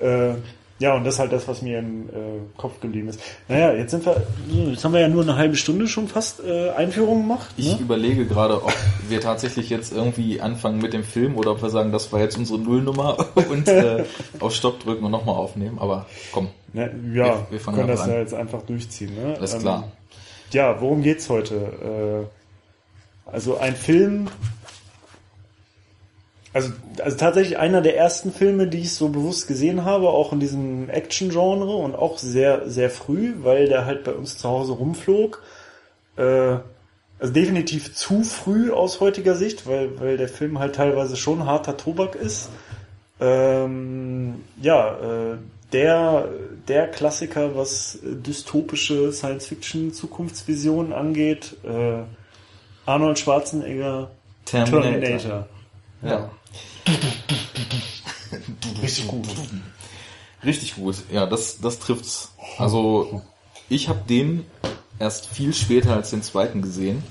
Äh, ja, und das ist halt das, was mir im äh, Kopf geblieben ist. Naja, jetzt sind wir, jetzt haben wir ja nur eine halbe Stunde schon fast äh, Einführung gemacht. Ne? Ich überlege gerade, ob wir tatsächlich jetzt irgendwie anfangen mit dem Film oder ob wir sagen, das war jetzt unsere Nullnummer und äh, auf Stopp drücken und nochmal aufnehmen. Aber komm. Ne, ja, wir, wir können das an. ja jetzt einfach durchziehen. Ne? Alles klar. Ähm, ja, worum geht's heute? Äh, also ein Film, also, also tatsächlich einer der ersten Filme, die ich so bewusst gesehen habe, auch in diesem Action-Genre und auch sehr, sehr früh, weil der halt bei uns zu Hause rumflog. Äh, also definitiv zu früh aus heutiger Sicht, weil, weil der Film halt teilweise schon harter Tobak ist. Ähm, ja, äh, der, der Klassiker, was dystopische Science-Fiction-Zukunftsvisionen angeht, äh, Arnold Schwarzenegger, Terminator. Terminator. Ja. Richtig gut. Richtig gut. Ja, das, das trifft's. Also, ich habe den erst viel später als den zweiten gesehen,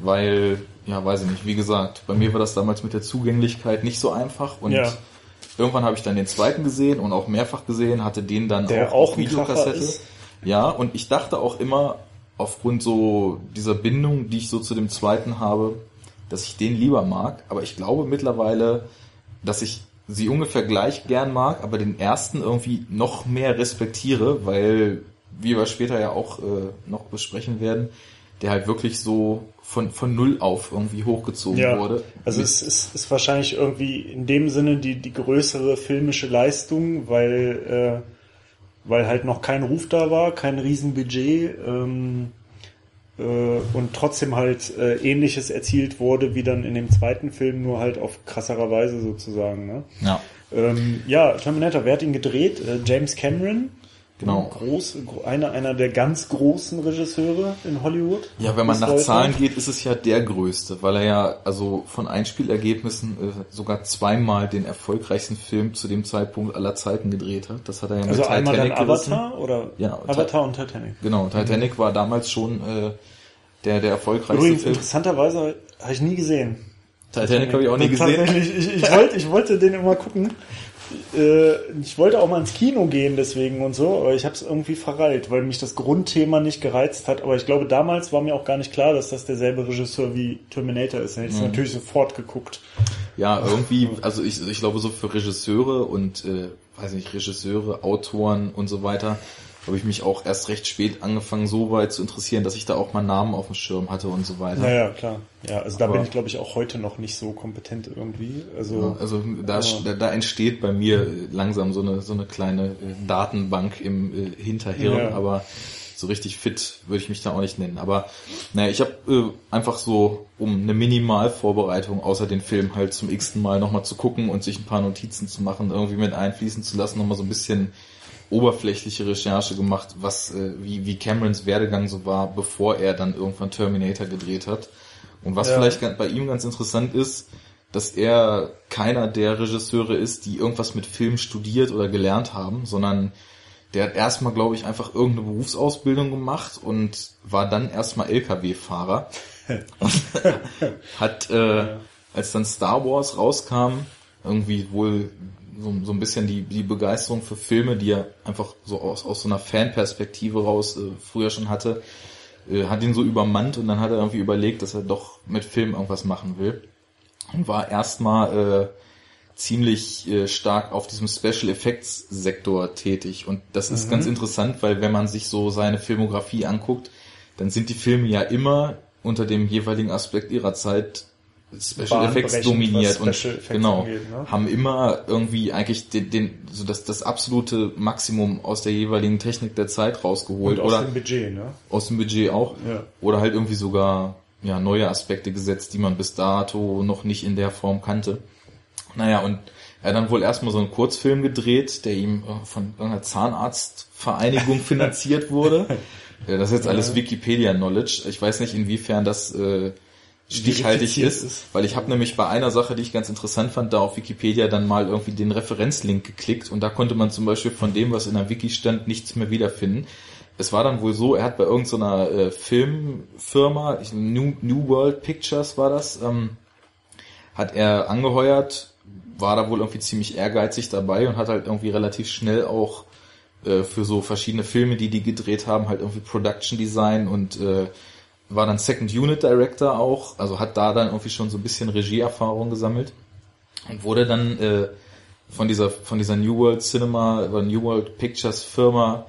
weil, ja, weiß ich nicht, wie gesagt, bei mir war das damals mit der Zugänglichkeit nicht so einfach und ja. irgendwann habe ich dann den zweiten gesehen und auch mehrfach gesehen, hatte den dann der auch, auch Videokassette. Ja, und ich dachte auch immer, aufgrund so dieser Bindung, die ich so zu dem zweiten habe, dass ich den lieber mag, aber ich glaube mittlerweile, dass ich sie ungefähr gleich gern mag, aber den ersten irgendwie noch mehr respektiere, weil, wie wir später ja auch äh, noch besprechen werden, der halt wirklich so von, von null auf irgendwie hochgezogen ja, wurde. Also es ist, ist wahrscheinlich irgendwie in dem Sinne die, die größere filmische Leistung, weil, äh, weil halt noch kein Ruf da war, kein Riesenbudget. Ähm, äh, und trotzdem halt äh, ähnliches erzielt wurde wie dann in dem zweiten Film, nur halt auf krasserer Weise sozusagen. Ne? Ja. Ähm, ja, Terminator, wer hat ihn gedreht? Äh, James Cameron. Genau. Groß, einer, einer der ganz großen Regisseure in Hollywood. Ja, wenn man nach. Zahlen geht, ist es ja der größte, weil er ja also von Einspielergebnissen äh, sogar zweimal den erfolgreichsten Film zu dem Zeitpunkt aller Zeiten gedreht hat. Das hat er ja mit Also einmal dann Titanic gerissen. Avatar oder Ja, Avatar und Titanic. Genau, Titanic war damals schon äh, der der erfolgreichste Übrigens, Film. interessanterweise habe ich nie gesehen. Titanic habe ich auch nie gesehen. Tatsächlich, ich, ich, wollte, ich wollte den immer gucken. Äh, Ich wollte auch mal ins Kino gehen deswegen und so, aber ich habe es irgendwie verreilt, weil mich das Grundthema nicht gereizt hat. Aber ich glaube, damals war mir auch gar nicht klar, dass das derselbe Regisseur wie Terminator ist. Dann hätte ich es natürlich sofort geguckt. Ja, irgendwie, also ich, ich glaube so für Regisseure und äh, weiß nicht, Regisseure, Autoren und so weiter, habe ich mich auch erst recht spät angefangen, so weit zu interessieren, dass ich da auch mal Namen auf dem Schirm hatte und so weiter. Naja, klar. Ja, also da Aber- bin ich, glaube ich, auch heute noch nicht so kompetent irgendwie. Also, Also da, da, da entsteht bei mir langsam so eine so eine kleine äh, Datenbank im äh, Hinterhirn, Ja. aber so richtig fit würde ich mich da auch nicht nennen. Aber naja, ich habe äh, einfach so, um eine Minimalvorbereitung außer den Film halt zum x-ten Mal nochmal zu gucken und sich ein paar Notizen zu machen, irgendwie mit einfließen zu lassen, nochmal so ein bisschen oberflächliche Recherche gemacht, was äh, wie, wie Camerons Werdegang so war, bevor er dann irgendwann Terminator gedreht hat. Und was Ja. vielleicht bei ihm ganz interessant ist, dass er keiner der Regisseure ist, die irgendwas mit Film studiert oder gelernt haben, sondern der hat erstmal, glaube ich, einfach irgendeine Berufsausbildung gemacht und war dann erstmal LKW-Fahrer. hat, äh, als dann Star Wars rauskam, irgendwie wohl so, so ein bisschen die, die Begeisterung für Filme, die er einfach so aus, aus so einer Fanperspektive raus äh, früher schon hatte, äh, hat ihn so übermannt und dann hat er irgendwie überlegt, dass er doch mit Film irgendwas machen will. Und war erstmal äh, ziemlich äh, stark auf diesem Special Effects Sektor tätig. Und das ist ganz interessant, weil wenn man sich so seine Filmografie anguckt, dann sind die Filme ja immer unter dem jeweiligen Aspekt ihrer Zeit Special Effects dominiert und Special Effects genau angeht, ne? haben immer irgendwie eigentlich den, den so das das absolute Maximum aus der jeweiligen Technik der Zeit rausgeholt und aus oder dem Budget, ne? aus dem Budget auch. Ja. Oder halt irgendwie sogar ja, neue Aspekte gesetzt, die man bis dato noch nicht in der Form kannte. Naja, und er hat dann wohl erstmal so einen Kurzfilm gedreht, der ihm äh, von irgendeiner Zahnarztvereinigung finanziert wurde. Das ist jetzt alles Wikipedia-Knowledge. Ich weiß nicht, inwiefern das äh, stichhaltig ist, ist. weil ich habe nämlich bei einer Sache, die ich ganz interessant fand, da auf Wikipedia dann mal irgendwie den Referenzlink geklickt und da konnte man zum Beispiel von dem, was in der Wiki stand, nichts mehr wiederfinden. Es war dann wohl so, er hat bei irgendeiner äh, Filmfirma, ich, New, New World Pictures war das, ähm, hat er angeheuert, war da wohl irgendwie ziemlich ehrgeizig dabei und hat halt irgendwie relativ schnell auch äh, für so verschiedene Filme, die die gedreht haben, halt irgendwie Production Design und äh, war dann Second Unit Director auch, also hat da dann irgendwie schon so ein bisschen Regieerfahrung gesammelt und wurde dann äh, von dieser von dieser New World Cinema oder New World Pictures Firma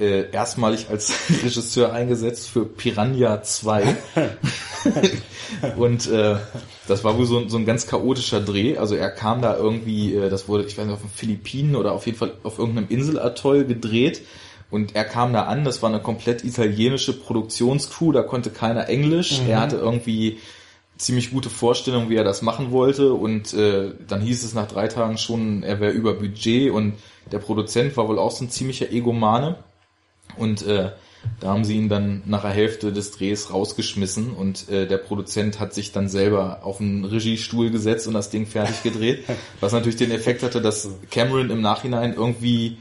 äh, erstmalig als Regisseur eingesetzt für Piranha 2. und äh, das war wohl so, ein- so ein ganz chaotischer Dreh. Also er kam da irgendwie, äh, das wurde, ich weiß nicht, auf den Philippinen oder auf jeden Fall auf irgendeinem Inselatoll gedreht. Und er kam da an, das war eine komplett italienische Produktionscrew, da konnte keiner Englisch. Er hatte irgendwie ziemlich gute Vorstellung, wie er das machen wollte. Und äh, dann hieß es nach drei Tagen schon, er wäre über Budget und der Produzent war wohl auch so ein ziemlicher Egomane. Und äh, da haben sie ihn dann nach der Hälfte des Drehs rausgeschmissen und äh, der Produzent hat sich dann selber auf einen Regiestuhl gesetzt und das Ding fertig gedreht. was natürlich den Effekt hatte, dass Cameron im Nachhinein irgendwie,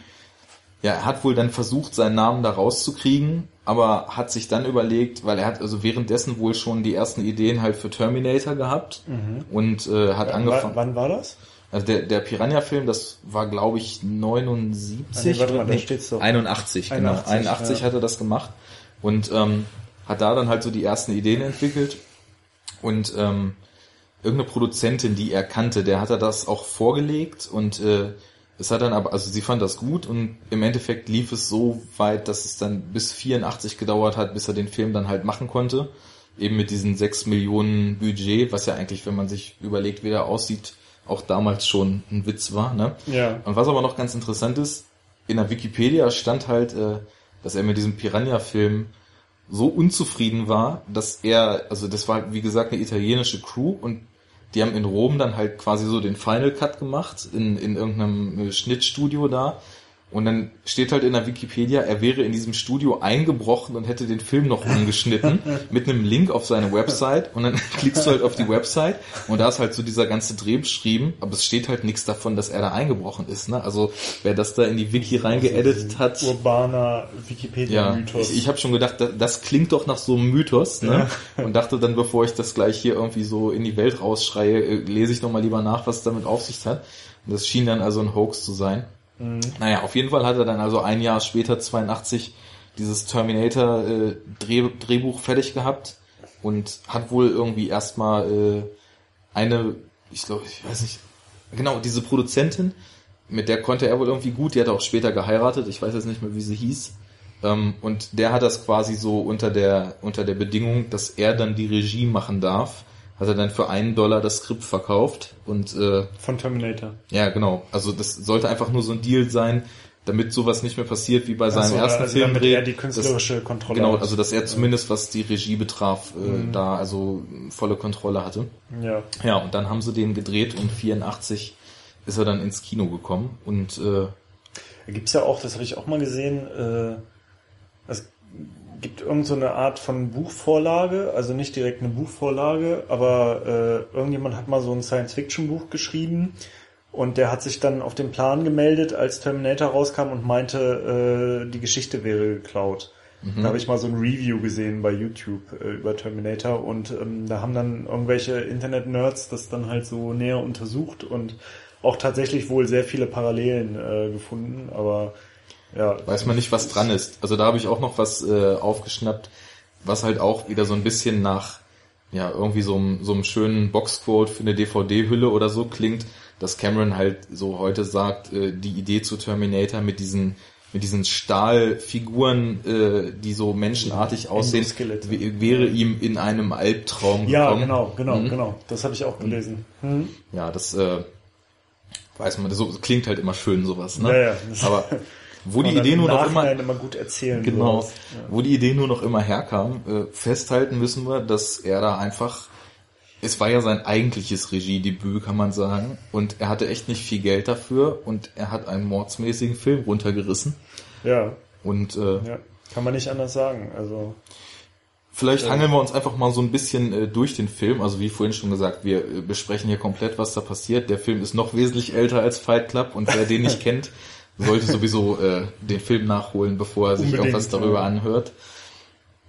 ja, er hat wohl dann versucht, seinen Namen da rauszukriegen, aber hat sich dann überlegt, weil er hat also währenddessen wohl schon die ersten Ideen halt für Terminator gehabt und äh, hat angefangen. Wann, wann war das? Also der, der Piranha-Film, das war glaube ich 79. Ah, nee, warte mal, da Nee, steht's doch. 81, genau. 81, 81 ja. hat er das gemacht und ähm, hat da dann halt so die ersten Ideen entwickelt und ähm, irgendeine Produzentin, die er kannte, der hat er das auch vorgelegt und äh, es hat dann aber, also sie fand das gut und im Endeffekt lief es so weit, dass es dann bis 84 gedauert hat, bis er den Film dann halt machen konnte. Eben mit diesen 6 Millionen Budget, was ja eigentlich, wenn man sich überlegt, wie der aussieht, auch damals schon ein Witz war. Ne? Ja. Und was aber noch ganz interessant ist, in der Wikipedia stand halt, äh, dass er mit diesem Piranha-Film so unzufrieden war, dass er, also das war wie gesagt eine italienische Crew und die haben in Rom dann halt quasi so den Final Cut gemacht in, in irgendeinem äh, Schnittstudio da Und dann steht halt in der Wikipedia, er wäre in diesem Studio eingebrochen und hätte den Film noch umgeschnitten mit einem Link auf seine Website und dann klickst du halt auf die Website und da ist halt so dieser ganze Dreh beschrieben, aber es steht halt nichts davon, dass er da eingebrochen ist. Ne? Also wer das da in die Wiki reingeeditet hat. Urbaner Wikipedia-Mythos. Ja, ich ich habe schon gedacht, das, das, klingt doch nach so einem Mythos ne? Ja. und dachte dann, bevor ich das gleich hier irgendwie so in die Welt rausschreie, äh, lese ich nochmal lieber nach, was damit auf sich hat. Und das schien dann also ein Hoax zu sein. Mhm. Naja, auf jeden Fall hat er dann also ein Jahr später, 82, dieses Terminator äh, Dreh, Drehbuch fertig gehabt und hat wohl irgendwie erstmal äh, eine, ich glaube, ich weiß nicht, genau, diese Produzentin, mit der konnte er wohl irgendwie gut, die hat auch später geheiratet, ich weiß jetzt nicht mehr, wie sie hieß. Ähm, und der hat das quasi so unter der, unter der Bedingung, dass er dann die Regie machen darf hat er dann für einen Dollar das Skript verkauft und äh, von Terminator. Ja, genau. Also das sollte einfach nur so ein Deal sein, damit sowas nicht mehr passiert wie bei seinem so, ersten also Film. Damit er die künstlerische das, Kontrolle Genau, also dass er zumindest was die Regie betraf, äh, mhm. da also volle Kontrolle hatte. Ja. Ja, und dann haben sie den gedreht und 84 ist er dann ins Kino gekommen und äh, da gibt's ja auch, das habe ich auch mal gesehen, äh, es gibt irgend so eine Art von Buchvorlage, also nicht direkt eine Buchvorlage, aber äh, irgendjemand hat mal so ein Science-Fiction-Buch geschrieben und der hat sich dann auf den Plan gemeldet, als Terminator rauskam und meinte, äh, die Geschichte wäre geklaut. Mhm. Da habe ich mal so ein Review gesehen bei YouTube äh, über Terminator und ähm, da haben dann irgendwelche Internet-Nerds das dann halt so näher untersucht und auch tatsächlich wohl sehr viele Parallelen äh, gefunden, aber ja. Weiß man nicht, was dran ist. Also da habe ich auch noch was äh, aufgeschnappt, was halt auch wieder so ein bisschen nach ja irgendwie so einem, so einem schönen Boxquote für eine DVD-Hülle oder so klingt, dass Cameron halt so heute sagt, äh, die Idee zu Terminator mit diesen mit diesen Stahlfiguren, äh, die so menschenartig aussehen, wäre ihm in einem Albtraum ja, gekommen. Ja, genau, genau, mhm. genau. Das habe ich auch gelesen. Mhm. Ja, das äh, weiß man, so klingt halt immer schön sowas, ne? Ja, ja. Aber wo die Idee nur noch immer, immer gut erzählen genau, ja. wo die Idee nur noch immer herkam, äh, festhalten müssen wir, dass er da einfach, es war ja sein eigentliches Regiedebüt, kann man sagen, und er hatte echt nicht viel Geld dafür und er hat einen mordsmäßigen Film runtergerissen. Ja. Und äh, ja. kann man nicht anders sagen. Also Vielleicht hangeln wir uns einfach mal so ein bisschen äh, durch den Film. Also wie vorhin schon gesagt, wir äh, besprechen hier komplett, was da passiert. Der Film ist noch wesentlich älter als Fight Club und wer den nicht kennt, sollte sowieso äh, den Film nachholen, bevor er sich Unbedingt, irgendwas darüber ja. anhört.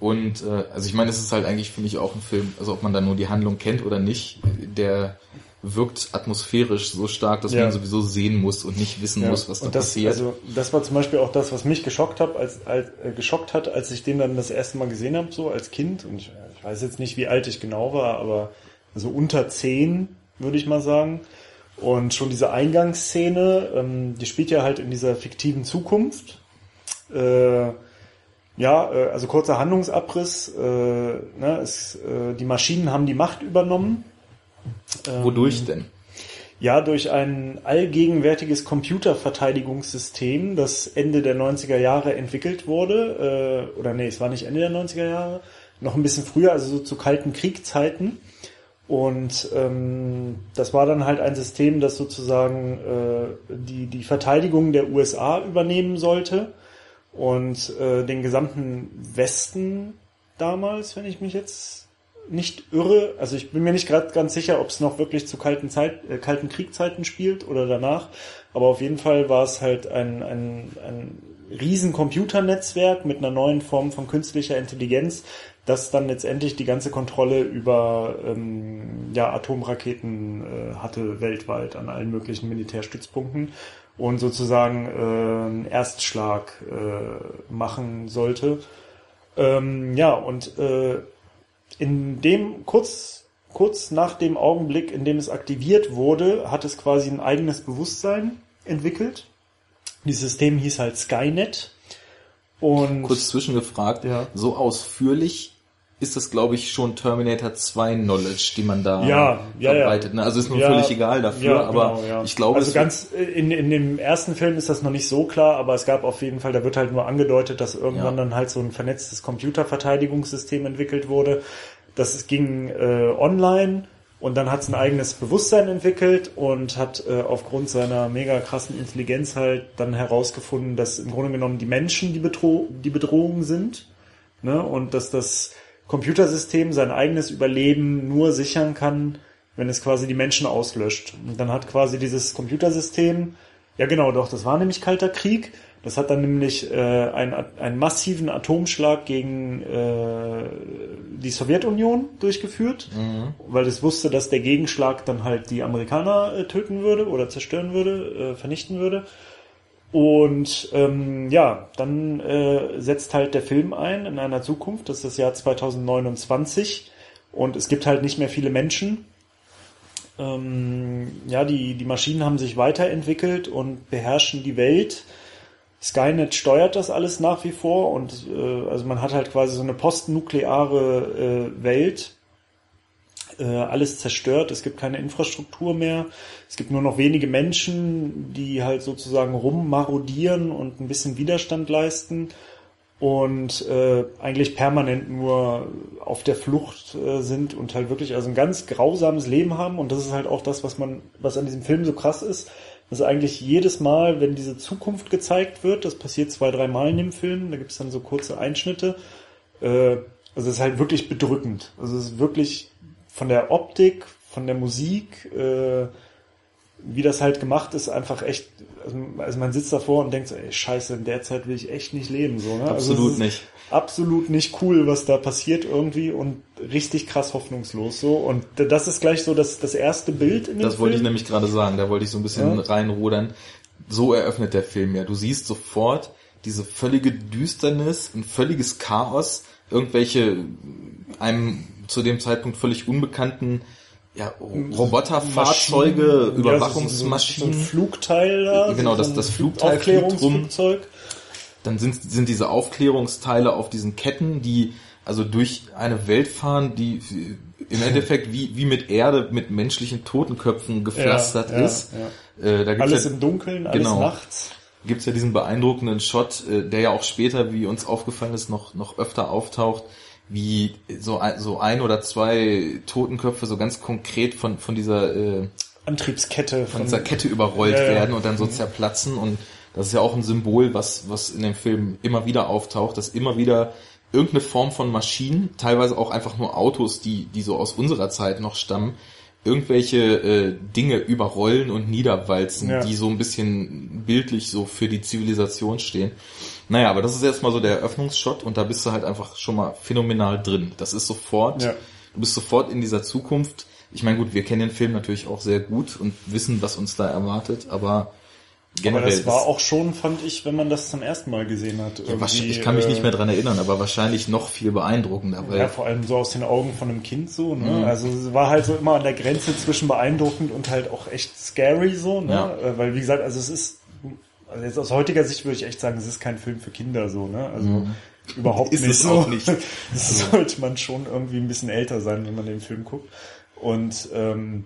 Und äh, also ich meine, es ist halt eigentlich, finde ich, auch ein Film, also ob man da nur die Handlung kennt oder nicht, der wirkt atmosphärisch so stark, dass ja. man sowieso sehen muss und nicht wissen ja. muss, was da das, passiert. Also das war zum Beispiel auch das, was mich geschockt hat, als, als äh, geschockt hat, als ich den dann das erste Mal gesehen habe, so als Kind. Und ich, ich weiß jetzt nicht, wie alt ich genau war, aber so unter zehn, würde ich mal sagen. Und schon diese Eingangsszene, ähm, die spielt ja halt in dieser fiktiven Zukunft. Äh, ja, äh, also kurzer Handlungsabriss. Äh, ne, es, äh, die Maschinen haben die Macht übernommen. Ähm, Wodurch denn? Ja, durch ein allgegenwärtiges Computerverteidigungssystem, das Ende der 90er Jahre entwickelt wurde. Äh, oder nee, es war nicht Ende der 90er Jahre, noch ein bisschen früher, also so zu kalten Kriegzeiten. Und ähm, das war dann halt ein System, das sozusagen äh, die, die Verteidigung der USA übernehmen sollte und äh, den gesamten Westen damals, wenn ich mich jetzt nicht irre, also ich bin mir nicht gerade ganz sicher, ob es noch wirklich zu kalten Zeit, äh, kalten Kriegzeiten spielt oder danach, aber auf jeden Fall war es halt ein, ein, ein riesen Computernetzwerk mit einer neuen Form von künstlicher Intelligenz, das dann letztendlich die ganze Kontrolle über ähm, ja, Atomraketen äh, hatte weltweit an allen möglichen Militärstützpunkten und sozusagen äh, einen Erstschlag äh, machen sollte. Ähm, ja, und äh, in dem kurz kurz nach dem Augenblick, in dem es aktiviert wurde, hat es quasi ein eigenes Bewusstsein entwickelt. Dieses System hieß halt Skynet. Und kurz zwischengefragt, ja. so ausführlich ist das, glaube ich, schon Terminator 2 Knowledge, die man da ja, ja, verbreitet. Ja. Ne? Also ist nur völlig egal dafür, aber genau, ich glaube, also ganz in, in dem ersten Film ist das noch nicht so klar, aber es gab auf jeden Fall, da wird halt nur angedeutet, dass irgendwann dann halt so ein vernetztes Computerverteidigungssystem entwickelt wurde. Das ging äh, online Und dann hat es ein eigenes Bewusstsein entwickelt und hat äh, aufgrund seiner mega krassen Intelligenz halt dann herausgefunden, dass im Grunde genommen die Menschen die, Bedro die Bedrohung sind. Ne? Und dass das Computersystem sein eigenes Überleben nur sichern kann, wenn es quasi die Menschen auslöscht. Und dann hat quasi dieses Computersystem, ja genau, doch, das war nämlich Kalter Krieg, das hat dann nämlich äh, einen, einen massiven Atomschlag gegen äh, die Sowjetunion durchgeführt, mhm. weil es wusste, dass der Gegenschlag dann halt die Amerikaner äh, töten würde oder zerstören würde, äh, vernichten würde. Und ähm, ja, dann äh, setzt halt der Film ein in einer Zukunft, das ist das Jahr 2029 und es gibt halt nicht mehr viele Menschen. Ähm, ja, die, die Maschinen haben sich weiterentwickelt und beherrschen die Welt. Skynet steuert das alles nach wie vor. Und äh, also man hat halt quasi so eine postnukleare äh, Welt, äh, alles zerstört, es gibt keine Infrastruktur mehr, es gibt nur noch wenige Menschen, die halt sozusagen rummarodieren und ein bisschen Widerstand leisten und äh, eigentlich permanent nur auf der Flucht äh, sind und halt wirklich also ein ganz grausames Leben haben. Und das ist halt auch das, was man, was an diesem Film so krass ist, also eigentlich jedes Mal, wenn diese Zukunft gezeigt wird, das passiert zwei, drei Mal in dem Film, da gibt es dann so kurze Einschnitte, äh, also es ist halt wirklich bedrückend. Also es ist wirklich von der Optik, von der Musik, äh, wie das halt gemacht ist, einfach echt, also, also man sitzt davor und denkt so, ey, scheiße, in der Zeit will ich echt nicht leben, so, ne? Also absolut also nicht. Absolut nicht cool, was da passiert irgendwie und richtig krass hoffnungslos, so. Und das ist gleich so das, das erste Bild in dem Das Film. wollte ich nämlich gerade sagen, da wollte ich so ein bisschen ja. reinrudern. So eröffnet der Film ja. Du siehst sofort diese völlige Düsternis, ein völliges Chaos, irgendwelche einem zu dem Zeitpunkt völlig unbekannten ja, Roboterfahrzeuge, Überwachungsmaschinen. So, so, so, ein Flugteil da. Genau, das, das Flugteil fliegt rum. Dann sind, sind diese Aufklärungsteile auf diesen Ketten, die also durch eine Welt fahren, die im Endeffekt wie, wie mit Erde, mit menschlichen Totenköpfen gepflastert ja, ist. Ja, ja. Äh, da gibt's alles ja, im Dunkeln, alles genau, nachts. Gibt's ja diesen beeindruckenden Shot, äh, der ja auch später, wie uns aufgefallen ist, noch, noch öfter auftaucht, wie so ein, so ein oder zwei Totenköpfe so ganz konkret von, von dieser äh, Antriebskette von, von dieser Kette überrollt ja, werden und dann so mhm. zerplatzen und das ist ja auch ein Symbol, was, was in dem Film immer wieder auftaucht, dass immer wieder irgendeine Form von Maschinen, teilweise auch einfach nur Autos, die, die so aus unserer Zeit noch stammen, irgendwelche äh, Dinge überrollen und niederwalzen, ja. die so ein bisschen bildlich so für die Zivilisation stehen. Naja, aber das ist erstmal so der Eröffnungsshot und da bist du halt einfach schon mal phänomenal drin. Das ist sofort, ja. du bist sofort in dieser Zukunft. Ich meine, gut, wir kennen den Film natürlich auch sehr gut und wissen, was uns da erwartet, aber generell. Aber das war auch schon, fand ich, wenn man das zum ersten Mal gesehen hat. Ja, ich kann mich nicht mehr dran erinnern, aber wahrscheinlich noch viel beeindruckender. Weil ja, vor allem so aus den Augen von einem Kind so. Ne? Mhm. Also es war halt so immer an der Grenze zwischen beeindruckend und halt auch echt scary so. Ne? Ja. Äh, weil wie gesagt, also es ist also jetzt aus heutiger Sicht würde ich echt sagen, es ist kein Film für Kinder so, ne? Also mhm. überhaupt ist nicht. Es auch nicht. das also. sollte man schon irgendwie ein bisschen älter sein, wenn man den Film guckt. Und ähm,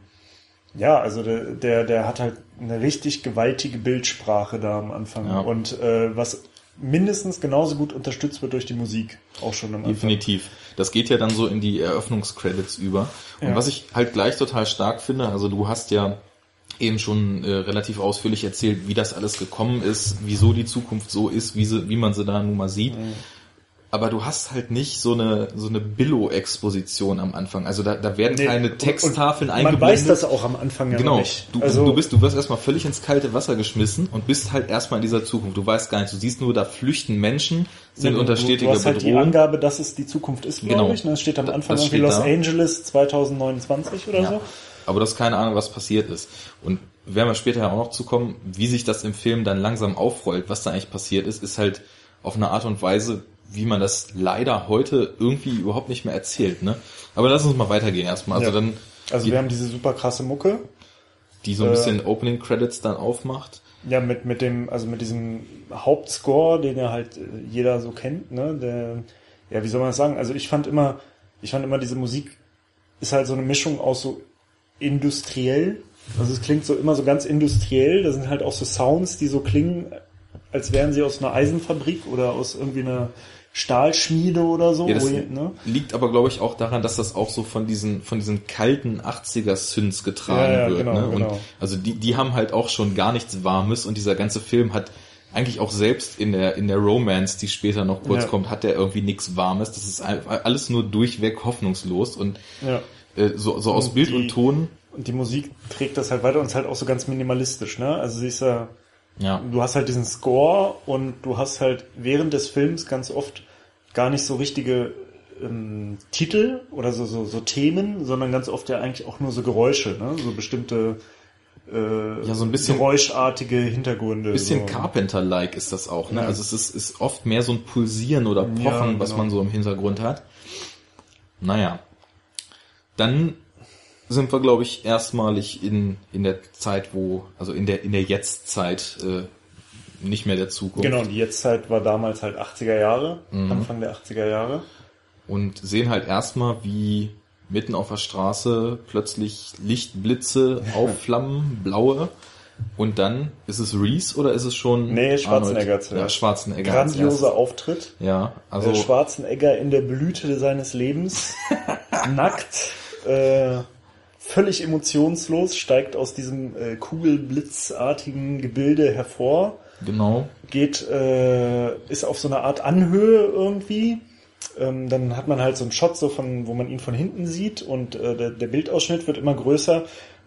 ja, also der, der, der hat halt eine richtig gewaltige Bildsprache da am Anfang. Ja. Und äh, was mindestens genauso gut unterstützt wird durch die Musik, auch schon am Anfang. Definitiv. Das geht ja dann so in die Eröffnungscredits über. Und ja. was ich halt gleich total stark finde, also du hast ja eben schon äh, relativ ausführlich erzählt, wie das alles gekommen ist, wieso die Zukunft so ist, wie, sie, wie man sie da nun mal sieht. Mhm. Aber du hast halt nicht so eine so eine Billo-Exposition am Anfang. Also da, da werden nee, keine Texttafeln eingeblendet. Man weiß das auch am Anfang ja genau. nicht. Du, also, du bist, du wirst erstmal völlig ins kalte Wasser geschmissen und bist halt erstmal in dieser Zukunft. Du weißt gar nicht, du siehst nur, da flüchten Menschen, sind ja, unter stetiger Bedrohung. Du hast halt die Angabe, dass es die Zukunft ist, glaube genau. ich. Das steht am Anfang irgendwie Los da. Angeles 2029 oder ja. so. Aber du hast keine Ahnung, was passiert ist. Und werden wir später ja auch noch zukommen, wie sich das im Film dann langsam aufrollt, was da eigentlich passiert ist, ist halt auf eine Art und Weise, wie man das leider heute irgendwie überhaupt nicht mehr erzählt, ne? Aber lass uns mal weitergehen erstmal. Also ja. dann. Also wir haben diese super krasse Mucke. Die so ein bisschen äh, Opening Credits dann aufmacht. Ja, mit, mit dem, also mit diesem Hauptscore, den ja halt jeder so kennt, ne? Der, ja, wie soll man das sagen? Also ich fand immer, ich fand immer diese Musik ist halt so eine Mischung aus so industriell also es klingt so immer so ganz industriell. Da sind halt auch so Sounds, die so klingen, als wären sie aus einer Eisenfabrik oder aus irgendwie einer Stahlschmiede oder so. Ja, das ihr- ne? liegt aber, glaube ich, auch daran, dass das auch so von diesen, von diesen kalten 80er-Synths getragen Ja, ja, wird. genau, ne? Und genau. also die, die haben halt auch schon gar nichts Warmes und dieser ganze Film hat eigentlich auch selbst in der, in der Romance, die später noch kurz kommt, hat der irgendwie nichts Warmes. Das ist alles nur durchweg hoffnungslos und Ja. Äh, so, so aus Und Bild die- und Ton. Und die Musik trägt das halt weiter und ist halt auch so ganz minimalistisch, ne? Also sie ist ja, Ja. du hast halt diesen Score und du hast halt während des Films ganz oft gar nicht so richtige ähm, Titel oder so, so, so Themen, sondern ganz oft ja eigentlich auch nur so Geräusche, ne? So bestimmte äh, Ja, so ein bisschen- geräuschartige Hintergründe. Bisschen so. Carpenter-like ist das auch, ne? Ja. Also es ist, ist oft mehr so ein Pulsieren oder Pochen, Ja, was genau. man so im Hintergrund hat. Naja. Dann sind wir, glaube ich, erstmalig in, in der Zeit, wo, also in der, in der Jetztzeit, äh, nicht mehr der Zukunft. Genau, die Jetztzeit war damals halt 80er Jahre, Mhm. Anfang der 80er Jahre. Und sehen halt erstmal, wie mitten auf der Straße plötzlich Lichtblitze aufflammen, blaue. Und dann, ist es Reese oder ist es schon Nee, Schwarzenegger Arnold? zuerst. Ja, Schwarzenegger. Grandioser. Auftritt. Ja, also Also Schwarzenegger in der Blüte seines Lebens, nackt, äh, völlig emotionslos, steigt aus diesem äh, kugelblitzartigen Gebilde hervor, genau. geht, äh, ist auf so einer Art Anhöhe irgendwie. Ähm, dann hat man halt so einen Shot, so von, wo man ihn von hinten sieht und äh, der, der Bildausschnitt wird immer größer.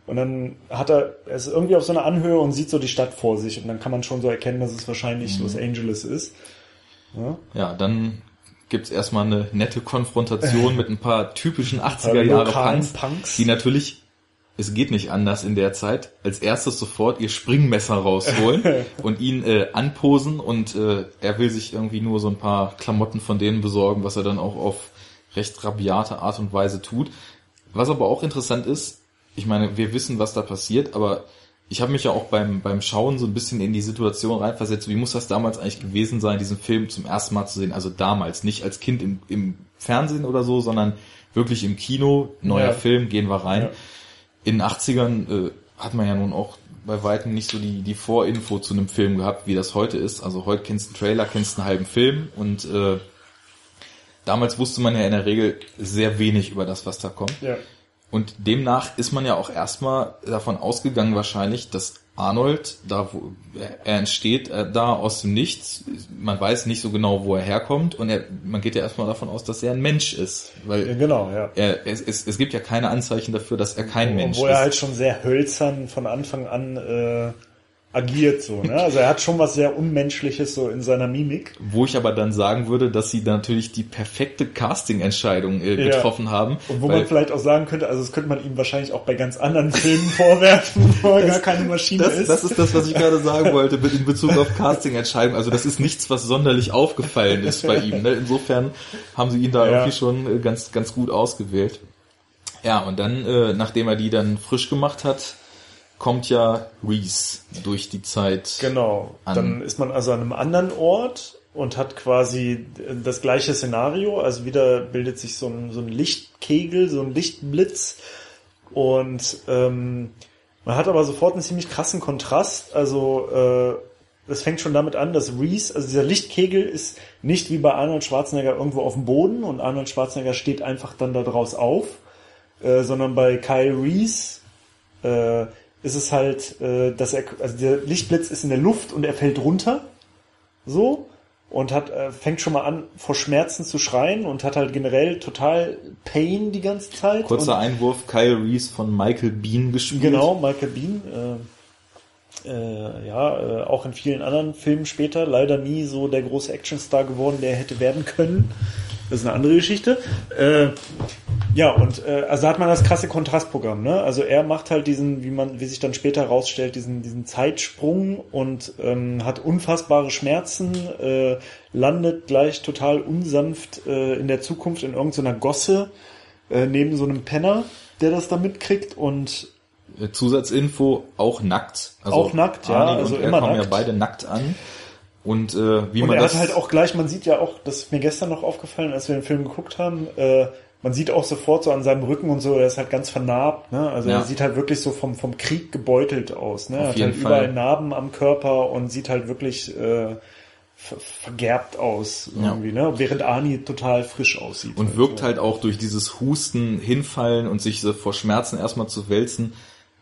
Und dann hat er, er ist irgendwie auf so einer Anhöhe und sieht so die Stadt vor sich und dann kann man schon so erkennen, dass es wahrscheinlich Los Angeles ist. Ja. Ja, dann gibt's erstmal eine nette Konfrontation mit ein paar typischen 80er Jahre Punks, Punks. die natürlich, es geht nicht anders in der Zeit, als erstes sofort ihr Springmesser rausholen und ihn äh, anposen und äh, er will sich irgendwie nur so ein paar Klamotten von denen besorgen, was er dann auch auf recht rabiate Art und Weise tut. Was aber auch interessant ist, ich meine, wir wissen, was da passiert, aber ich habe mich ja auch beim, beim Schauen so ein bisschen in die Situation reinversetzt, wie muss das damals eigentlich gewesen sein, diesen Film zum ersten Mal zu sehen? Also damals, nicht als Kind im, im Fernsehen oder so, sondern wirklich im Kino, neuer Ja. Film, gehen wir rein. Ja. In den 80ern äh, hat man ja nun auch bei weitem nicht so die, die Vorinfo zu einem Film gehabt, wie das heute ist. Also heute kennst du einen Trailer, kennst einen halben Film und äh, damals wusste man ja in der Regel sehr wenig über das, was da kommt. Ja. Und demnach ist man ja auch erstmal davon ausgegangen wahrscheinlich, dass Arnold, da wo er entsteht, äh, da aus dem Nichts, man weiß nicht so genau, wo er herkommt und er, man geht ja erstmal davon aus, dass er ein Mensch ist, Ja, weil genau, ja. er, es, es, es gibt ja keine Anzeichen dafür, dass er kein Mensch Obwohl ist. er halt schon sehr hölzern von Anfang an äh, agiert so, ne? Also er hat schon was sehr Unmenschliches so in seiner Mimik. Wo ich aber dann sagen würde, dass sie da natürlich die perfekte Casting-Entscheidung äh, Ja. getroffen haben. Und wo man vielleicht auch sagen könnte, also das könnte man ihm wahrscheinlich auch bei ganz anderen Filmen vorwerfen, wo er gar keine Maschine das, ist. das ist das, was ich gerade sagen wollte in Bezug auf Casting-Entscheidungen. Also das ist nichts, was sonderlich aufgefallen ist bei ihm. Ne? Insofern haben sie ihn da Ja. irgendwie schon äh, ganz, ganz gut ausgewählt. Ja, und dann, äh, nachdem er die dann frisch gemacht hat, kommt ja Reese durch die Zeit. Genau. an- Dann ist man also an einem anderen Ort und hat quasi das gleiche Szenario. Also wieder bildet sich so ein, so ein Lichtkegel, so ein Lichtblitz. Und ähm, man hat aber sofort einen ziemlich krassen Kontrast. Also äh, das fängt schon damit an, dass Reese, also dieser Lichtkegel ist nicht wie bei Arnold Schwarzenegger irgendwo auf dem Boden und Arnold Schwarzenegger steht einfach dann da draus auf, äh, sondern bei Kyle Reese äh, ist es halt, äh, dass er, also der Lichtblitz ist in der Luft und er fällt runter, so, und hat, äh, fängt schon mal an, vor Schmerzen zu schreien und hat halt generell total Pain die ganze Zeit. Kurzer und, Einwurf, Kyle Reese von Michael Bean gespielt. Genau, Michael Bean, äh, äh, ja, äh, auch in vielen anderen Filmen später, leider nie so der große Actionstar geworden, der hätte werden können. Das ist eine andere Geschichte. Äh, ja, und äh, also hat man das krasse Kontrastprogramm, ne? Also er macht halt diesen, wie man, wie sich dann später rausstellt, diesen, diesen Zeitsprung und ähm, hat unfassbare Schmerzen, äh, landet gleich total unsanft äh, in der Zukunft in irgendeiner Gosse äh, neben so einem Penner, der das da mitkriegt und Zusatzinfo, auch nackt. Also Auch nackt, ja, also und er immer kommen ja nackt. beide nackt an. Und äh, wie Und man er das hat halt auch gleich, man sieht ja auch, das ist mir gestern noch aufgefallen, als wir den Film geguckt haben, äh, man sieht auch sofort so an seinem Rücken und so, er ist halt ganz vernarbt, ne? Also Ja. er sieht halt wirklich so vom, vom Krieg gebeutelt aus, ne? Er Auf hat jeden halt überall Fall. Narben am Körper und sieht halt wirklich äh, ver vergerbt aus Ja. irgendwie, ne? Während Arnie total frisch aussieht. Und wirkt halt auch durch dieses Husten, Hinfallen und sich so vor Schmerzen erstmal zu wälzen,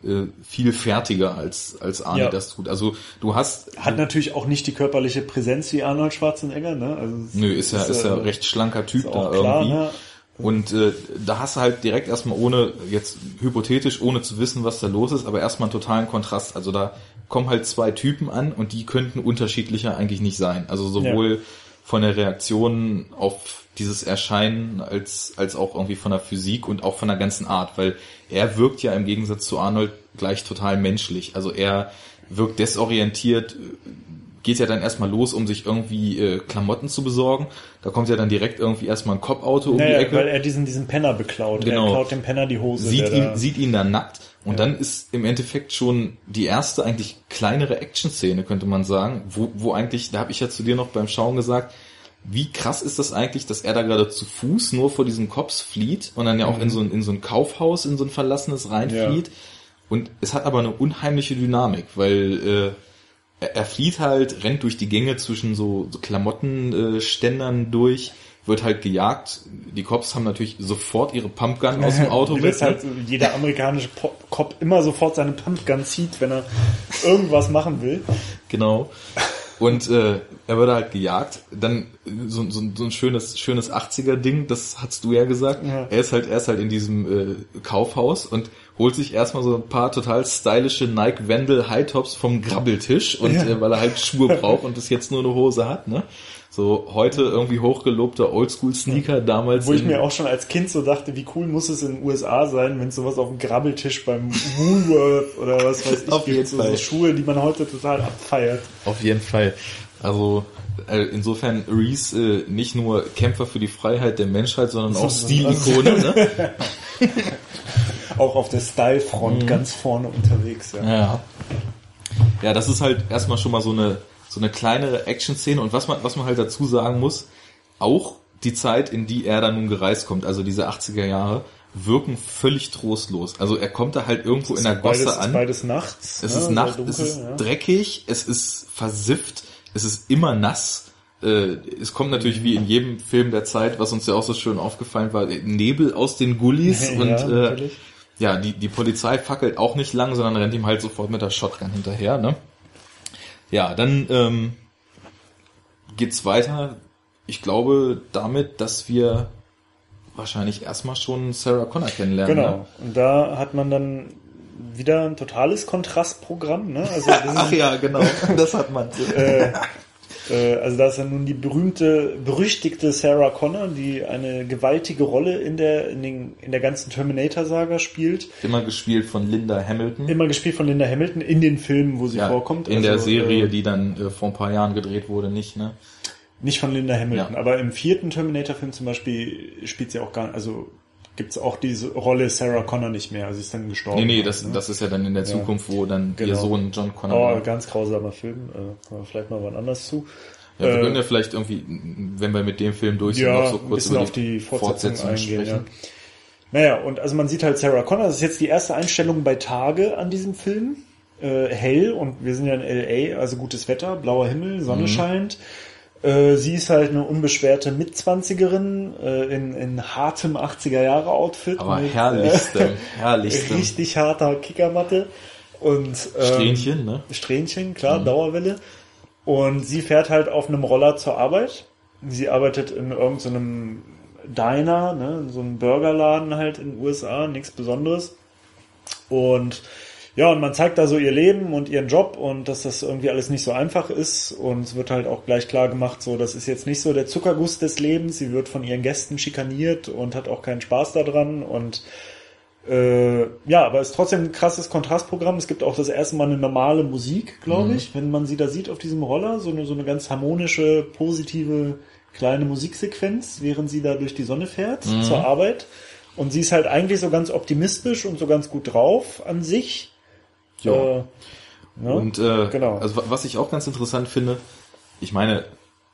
äh, viel fertiger als, als Arnie Ja. das tut. Also du hast, Hat natürlich auch nicht die körperliche Präsenz wie Arnold Schwarzenegger, ne? Also nö, ist ja, ist ja äh, recht schlanker Typ da klar, irgendwie. ne? Und äh, da hast du halt direkt erstmal ohne, jetzt hypothetisch, ohne zu wissen, was da los ist, aber erstmal einen totalen Kontrast. Also da kommen halt zwei Typen an und die könnten unterschiedlicher eigentlich nicht sein. Also sowohl von der Reaktion auf dieses Erscheinen als, als auch irgendwie von der Physik und auch von der ganzen Art, weil er wirkt ja im Gegensatz zu Arnold gleich total menschlich. Also er wirkt desorientiert, geht ja dann erstmal los, um sich irgendwie äh, Klamotten zu besorgen. Da kommt ja dann direkt irgendwie erstmal ein Cop-Auto um die Naja, Ecke weil er diesen, diesen Penner beklaut. Genau. Er klaut dem Penner die Hose. sieht ihn, sieht ihn dann nackt und dann ist im Endeffekt schon die erste eigentlich kleinere Action-Szene, könnte man sagen, wo, wo eigentlich, da habe ich ja zu dir noch beim Schauen gesagt, wie krass ist das eigentlich, dass er da gerade zu Fuß nur vor diesen Cops flieht und dann ja auch in so ein, in so ein Kaufhaus, in so ein verlassenes reinflieht. Und es hat aber eine unheimliche Dynamik, weil äh, er, flieht halt, rennt durch die Gänge zwischen so, so Klamottenständern äh, durch, wird halt gejagt. Die Cops haben natürlich sofort ihre Pumpgun aus dem Auto Wie mit. das halt jeder amerikanische Cop immer sofort seine Pumpgun zieht, wenn er irgendwas machen will. Genau. Und äh, er wurde halt gejagt. Dann so, so, so ein schönes, schönes 80er-Ding, das hast du ja gesagt. Ja. Er ist halt erst halt in diesem äh, Kaufhaus und holt sich erstmal so ein paar total stylische Nike Wendel High Tops vom Grabbeltisch und Ja. äh, weil er halt Schuhe braucht und bis jetzt nur eine Hose hat, ne? So heute irgendwie hochgelobter Oldschool-Sneaker, damals. Wo ich mir auch schon als Kind so dachte, wie cool muss es in den USA sein, wenn sowas auf dem Grabbeltisch beim Woolworth oder was weiß ich Auf jeden gibt, so, Fall. so Schuhe, die man heute total abfeiert. Auf jeden Fall. Also äh, insofern Reese äh, nicht nur Kämpfer für die Freiheit der Menschheit, sondern auch Stilikone. Ne? Auch auf der Mhm. Style-Front ganz vorne unterwegs. Ja. Ja. Ja, das ist halt erstmal schon mal so eine so eine kleinere Action-Szene und was man was man halt dazu sagen muss, auch die Zeit, in die er dann nun gereist kommt, also diese 80er Jahre, wirken völlig trostlos. Also er kommt da halt irgendwo in der Beides, Gosse ist an. beides nachts. Es ne, ist sehr Nacht, dunkel, es ist ja. dreckig, es ist versifft, es ist immer nass. Äh, es kommt natürlich wie in jedem Film der Zeit, was uns ja auch so schön aufgefallen war, Nebel aus den Gullis Ja, und äh, natürlich. ja, die, die Polizei fackelt auch nicht lang, sondern rennt ihm halt sofort mit der Shotgun hinterher. Ne? Ja, dann ähm, geht's weiter. Ich glaube damit, dass wir wahrscheinlich erstmal schon Sarah Connor kennenlernen. Genau. Ne? Und da hat man dann wieder ein totales Kontrastprogramm. Ne? Also, Ach ja, genau, das hat man. äh, also da ist dann nun die berühmte, berüchtigte Sarah Connor, die eine gewaltige Rolle in der, in, den, in der ganzen Terminator-Saga spielt. Immer gespielt von Linda Hamilton. Immer gespielt von Linda Hamilton in den Filmen, wo sie ja, vorkommt. in der Also, Serie, äh, die dann äh, vor ein paar Jahren gedreht wurde, nicht, ne? Nicht von Linda Hamilton, Ja. aber im vierten Terminator-Film zum Beispiel spielt sie auch gar also gibt's auch diese Rolle Sarah Connor nicht mehr, also sie ist dann gestorben. Nee, nee, halt, das, ne? das ist ja dann in der Zukunft, wo dann ihr Genau. Sohn John Connor. Oh, war. ganz grausamer Film. Äh, kommen wir vielleicht mal wann anders zu. ja, wir äh, können ja vielleicht irgendwie, wenn wir mit dem Film durch sind, Ja, noch so kurz über auf die Fortsetzung, eingehen. Ja. sprechen. Naja, und also man sieht halt Sarah Connor, das ist jetzt die erste Einstellung bei Tage an diesem Film. Äh, hell und wir sind ja in L.A., also gutes Wetter, blauer Himmel, Mhm. Sonne scheint. Äh, sie ist halt eine unbeschwerte Mitzwanzigerin äh, in, in hartem 80er-Jahre-Outfit. Aber mit, Äh, herrlichstem. richtig harter Kickermatte. Und, ähm, Strähnchen, ne? Strähnchen, klar, Dauerwelle. Und sie fährt halt auf einem Roller zur Arbeit. Sie arbeitet in irgendeinem Diner, ne, in so einem Burgerladen halt in den USA, nichts Besonderes. Und ja, und man zeigt da so ihr Leben und ihren Job und dass das irgendwie alles nicht so einfach ist. Und es wird halt auch gleich klar gemacht, so, das ist jetzt nicht so der Zuckerguss des Lebens. Sie wird von ihren Gästen schikaniert und hat auch keinen Spaß daran und äh, ja, aber es ist trotzdem ein krasses Kontrastprogramm. Es gibt auch das erste Mal eine normale Musik, glaube ich, wenn man sie da sieht auf diesem Roller. So eine, so eine ganz harmonische, positive kleine Musiksequenz, während sie da durch die Sonne fährt zur Arbeit. Und sie ist halt eigentlich so ganz optimistisch und so ganz gut drauf an sich. Ja. Äh, ne? Und äh, Genau. also wa- was ich auch ganz interessant finde, ich meine,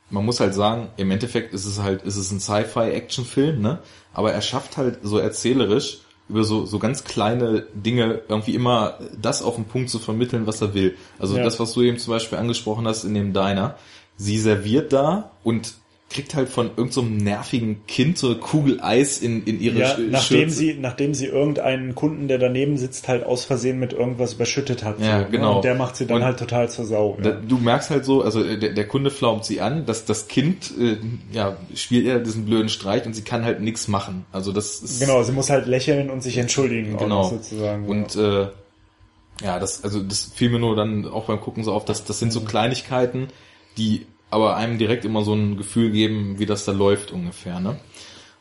man muss halt sagen, im Endeffekt ist es halt, ist es ein Sci-Fi-Action-Film, ne? Aber er schafft halt so erzählerisch über so, so ganz kleine Dinge irgendwie immer das auf den Punkt zu vermitteln, was er will. Also Ja. das, was du eben zum Beispiel angesprochen hast in dem Diner. Sie serviert da und kriegt halt von irgendeinem so nervigen Kind so eine Kugel Eis in, in ihre Ja, Sch- nachdem Schürze. sie, nachdem sie irgendeinen Kunden, der daneben sitzt, halt aus Versehen mit irgendwas überschüttet hat. Ja, so, genau. Ne? Und der macht sie dann Und halt total zur Sau. Da, Ja. du merkst halt so, also äh, der, der Kunde flaumt sie an, dass das Kind äh, ja spielt ihr diesen blöden Streich und sie kann halt nichts machen. Also das ist Genau, sie muss halt lächeln und sich entschuldigen, auch genau sozusagen. und äh, ja, das also das fiel mir nur dann auch beim Gucken so auf, dass das sind so Kleinigkeiten, die aber einem direkt immer so ein Gefühl geben, wie das da läuft ungefähr. Ne?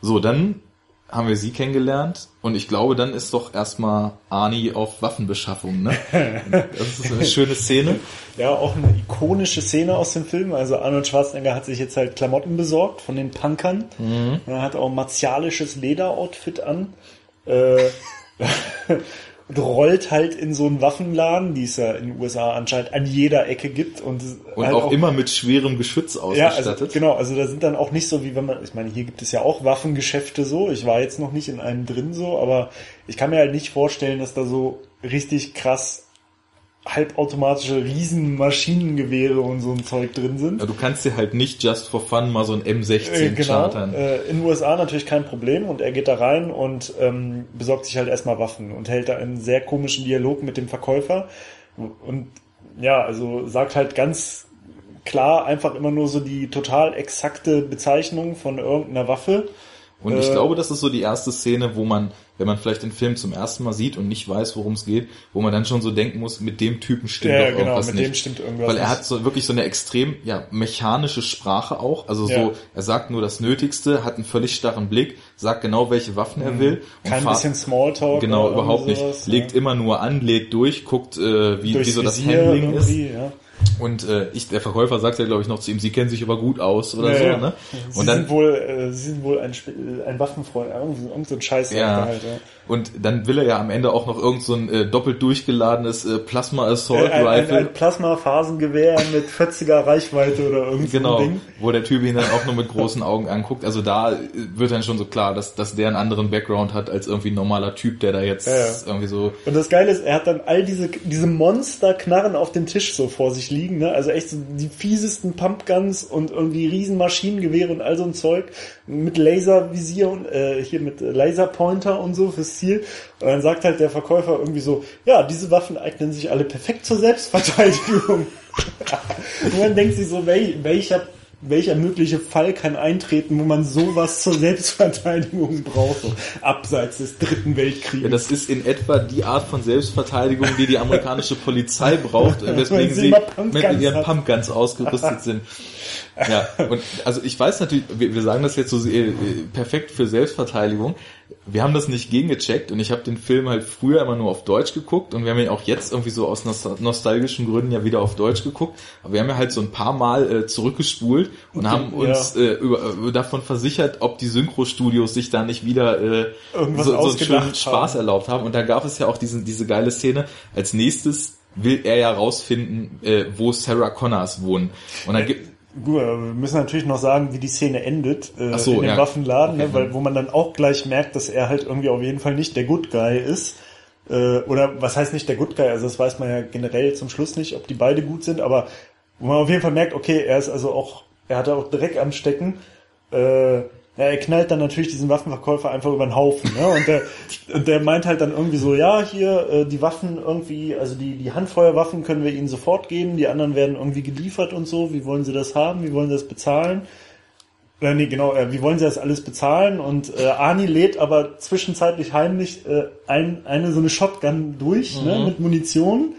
So, dann haben wir sie kennengelernt und ich glaube, dann ist doch erstmal Ani auf Waffenbeschaffung. Ne? Das ist eine schöne Szene. Ja, auch eine ikonische Szene aus dem Film. Also Arnold Schwarzenegger hat sich jetzt halt Klamotten besorgt von den Punkern. Mhm. Und er hat auch ein martialisches Lederoutfit an. Äh, rollt halt in so einen Waffenladen, die es ja in den USA anscheinend an jeder Ecke gibt. Und, Und halt auch, immer mit schwerem Geschütz Ja, also, ausgestattet. genau, also da sind dann auch nicht so wie wenn man, ich meine, hier gibt es ja auch Waffengeschäfte so, ich war jetzt noch nicht in einem drin so, aber ich kann mir halt nicht vorstellen, dass da so richtig krass halbautomatische Riesenmaschinengewehre und so ein Zeug drin sind. Ja, du kannst dir halt nicht just for fun mal so ein M16 Äh, genau, chartern. äh, in den USA natürlich kein Problem und er geht da rein und ähm, besorgt sich halt erstmal Waffen und hält da einen sehr komischen Dialog mit dem Verkäufer und ja, also sagt halt ganz klar einfach immer nur so die total exakte Bezeichnung von irgendeiner Waffe. Und ich äh, glaube, das ist so die erste Szene, wo man, wenn man vielleicht den Film zum ersten Mal sieht und nicht weiß, worum es geht, wo man dann schon so denken muss, mit dem Typen stimmt Ja, doch genau, irgendwas mit nicht. dem stimmt irgendwas Weil er hat so wirklich so eine extrem ja, mechanische Sprache auch. Also Ja. so, er sagt nur das Nötigste, hat einen völlig starren Blick, sagt genau, welche Waffen er will. Mhm. Kein fahr- bisschen Smalltalk. Genau, überhaupt irgendwie nicht. sowas, Legt ja. immer nur an, lädt durch, guckt, äh, wie, wie so das Visier Handling ist. Ja. Und äh, ich, der Verkäufer sagt ja, glaube ich, noch zu ihm, sie kennen sich aber gut aus oder Ja, so, ja. ne? Sie Und dann sind wohl, äh, sie sind wohl ein, ein Waffenfreund, irgend, so ein Scheiß Ja. halt, ja. Und dann will er ja am Ende auch noch irgend so ein äh, doppelt durchgeladenes äh, Plasma Assault Äh, Ein, ein, Rifle. ein Plasma-Phasengewehr mit 40er Reichweite oder irgend so genau, ein Ding. wo der Typ ihn dann auch nur mit großen Augen anguckt. Also da äh, wird dann schon so klar, dass, dass der einen anderen Background hat als irgendwie ein normaler Typ, der da jetzt Ja, ja. irgendwie so Und das Geile ist, er hat dann all diese, diese Monsterknarren auf dem Tisch so vor sich liegen, ne? Also echt so die fiesesten Pumpguns und irgendwie riesen Maschinengewehre und all so ein Zeug mit Laservisier und äh, hier mit Laserpointer und so fürs Ziel. Und dann sagt halt der Verkäufer irgendwie so, ja, diese Waffen eignen sich alle perfekt zur Selbstverteidigung. und man denkt sich so, wel, welcher welcher mögliche Fall kann eintreten, wo man sowas zur Selbstverteidigung braucht, so abseits des dritten Weltkrieges. Ja, das ist in etwa die Art von Selbstverteidigung, die die amerikanische Polizei braucht, weswegen sie sie mit ihren. Pumpguns ausgerüstet sind. Ja, und also ich weiß natürlich, wir, wir sagen das jetzt so äh, perfekt für Selbstverteidigung. Wir haben das nicht gegengecheckt und ich habe den Film halt früher immer nur auf Deutsch geguckt und wir haben ihn auch jetzt irgendwie so aus nostal- nostalgischen Gründen ja wieder auf Deutsch geguckt. Aber wir haben ja halt so ein paar Mal äh, zurückgespult und haben Ja. uns äh, über, äh, davon versichert, ob die Synchro-Studios sich da nicht wieder äh, Irgendwas so, so einen schönen Spaß haben. erlaubt haben. Und da gab es ja auch diese, diese geile Szene. Als nächstes will er ja rausfinden, äh, wo Sarah Connors wohnen. Und dann gibt Gut, wir müssen natürlich noch sagen, wie die Szene endet äh, so, in dem ja. Waffenladen, Okay. ne, weil wo man dann auch gleich merkt, dass er halt irgendwie auf jeden Fall nicht der Good Guy ist. Äh, oder was heißt nicht der Good Guy? Also das weiß man ja generell zum Schluss nicht, ob die beide gut sind, aber wo man auf jeden Fall merkt, okay, er ist also auch, er hatte auch Dreck am Stecken. Äh, ja, er knallt dann natürlich diesen Waffenverkäufer einfach über den Haufen, ne? Und der, und der meint halt dann irgendwie so, ja, hier, äh, die Waffen irgendwie, also die, die Handfeuerwaffen können wir ihnen sofort geben, die anderen werden irgendwie geliefert und so, wie wollen sie das haben, wie wollen sie das bezahlen? Oder nee, genau, äh, wie wollen sie das alles bezahlen? Und äh, Ani lädt aber zwischenzeitlich heimlich äh, ein, eine so eine Shotgun durch, ne, mit Munition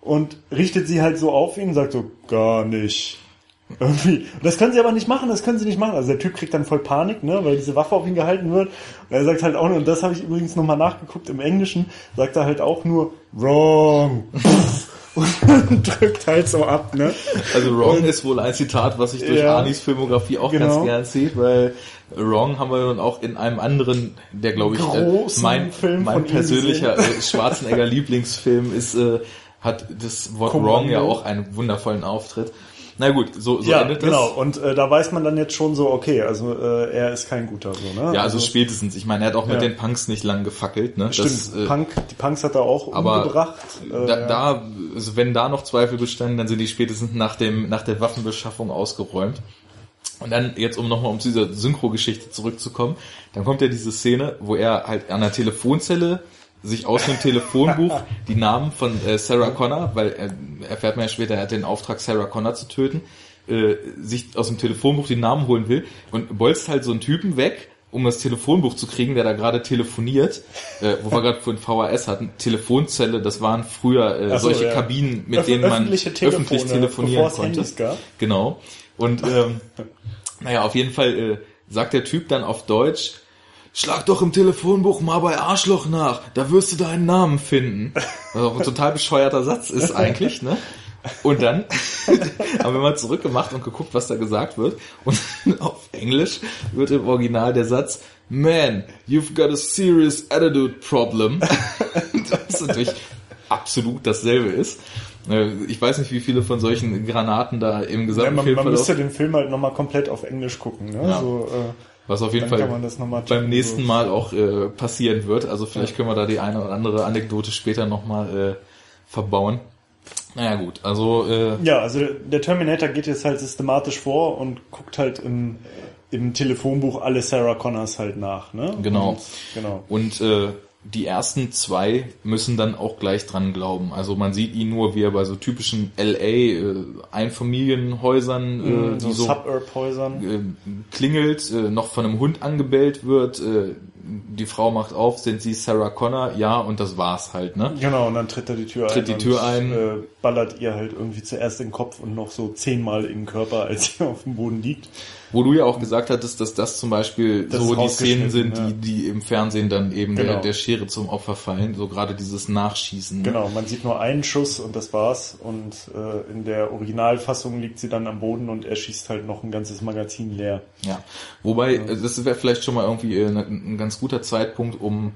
und richtet sie halt so auf ihn und sagt so, gar nicht. Irgendwie. Und das können sie aber nicht machen, das können sie nicht machen. Also der Typ kriegt dann voll Panik, ne, weil diese Waffe auf ihn gehalten wird. Und er sagt halt auch nur, und das habe ich übrigens nochmal nachgeguckt im Englischen, sagt er halt auch nur, wrong. und drückt halt so ab, ne. Also Wrong ist wohl ein Zitat, was sich durch Ja. Anis Filmografie auch Genau. ganz gern zieht, weil Wrong haben wir dann auch in einem anderen, der glaube ich äh, mein, Film mein persönlicher äh, Schwarzenegger Lieblingsfilm ist, äh, hat das Wort Kommando. Wrong ja auch einen wundervollen Auftritt. Na gut, so, so ja, endet das. genau. Und äh, da weiß man dann jetzt schon so, okay, also äh, er ist kein guter so, ne? Ja, also, spätestens. Ich meine, er hat auch mit Ja. den Punks nicht lang gefackelt, ne? Stimmt, Das, äh, Punk, die Punks hat er auch aber umgebracht. Äh, da, ja. da, also wenn da noch Zweifel bestanden, dann sind die spätestens nach dem, nach der Waffenbeschaffung ausgeräumt. Und dann, jetzt um nochmal um zu dieser Synchro-Geschichte zurückzukommen, dann kommt ja diese Szene, wo er halt an der Telefonzelle sich aus einem Telefonbuch die Namen von äh, Sarah Connor, weil er erfährt man ja später, er hat den Auftrag, Sarah Connor zu töten, äh, sich aus dem Telefonbuch die Namen holen will und bolzt halt so einen Typen weg, um das Telefonbuch zu kriegen, der da gerade telefoniert, äh, wo wir gerade von VHS hatten, Telefonzelle, das waren früher äh, so, solche ja. Kabinen, mit Öff- denen man Telefone, öffentlich telefonieren konnte. Genau. Und ähm, naja, auf jeden Fall äh, sagt der Typ dann auf Deutsch, schlag doch im Telefonbuch mal bei Arschloch nach, da wirst du deinen Namen finden. Was auch ein total bescheuerter Satz ist eigentlich, ne? Und dann haben wir mal zurückgemacht und geguckt, was da gesagt wird. Und auf Englisch wird im Original der Satz, Man, you've got a serious attitude problem. das natürlich absolut dasselbe ist. Äh, Ich weiß nicht, wie viele von solchen Granaten da im ja, gesamten man, Film man müsste den Film halt nochmal komplett auf Englisch gucken. Ne? Ja. So, äh, Was auf jeden Dann Fall beim nächsten. Mal auch äh, passieren wird. Also vielleicht können wir da die eine oder andere Anekdote später nochmal äh, verbauen. Naja gut, also äh, ja, also der- der Terminator geht jetzt halt systematisch vor und guckt halt im, im Telefonbuch alle Sarah Connors halt nach. Ne? Genau. Und, genau. Und äh, die ersten zwei müssen dann auch gleich dran glauben. Also man sieht ihn nur, wie er bei so typischen LA äh, Einfamilienhäusern, äh, Mhm, so, so Suburb-Häusern. äh, klingelt, äh, noch von einem Hund angebellt wird. Äh, die Frau macht auf, sind sie Sarah Connor? Ja, und das war's halt, ne? Genau, und dann tritt er die Tür Tritt ein. die Tür und, ein. Äh, ballert ihr halt irgendwie zuerst den Kopf und noch so zehnmal in den Körper, als sie auf dem Boden liegt. Wo du ja auch gesagt hattest, dass das zum Beispiel Das so die Szenen sind, rausgeschnitten, die, die im Fernsehen dann eben der, Genau. der Schere zum Opfer fallen. So gerade dieses Nachschießen. Genau, man sieht nur einen Schuss und das war's. Und äh, in der Originalfassung liegt sie dann am Boden und er schießt halt noch ein ganzes Magazin leer. Ja. Wobei, äh, das wäre vielleicht schon mal irgendwie äh, ne- ein ganz guter Zeitpunkt, um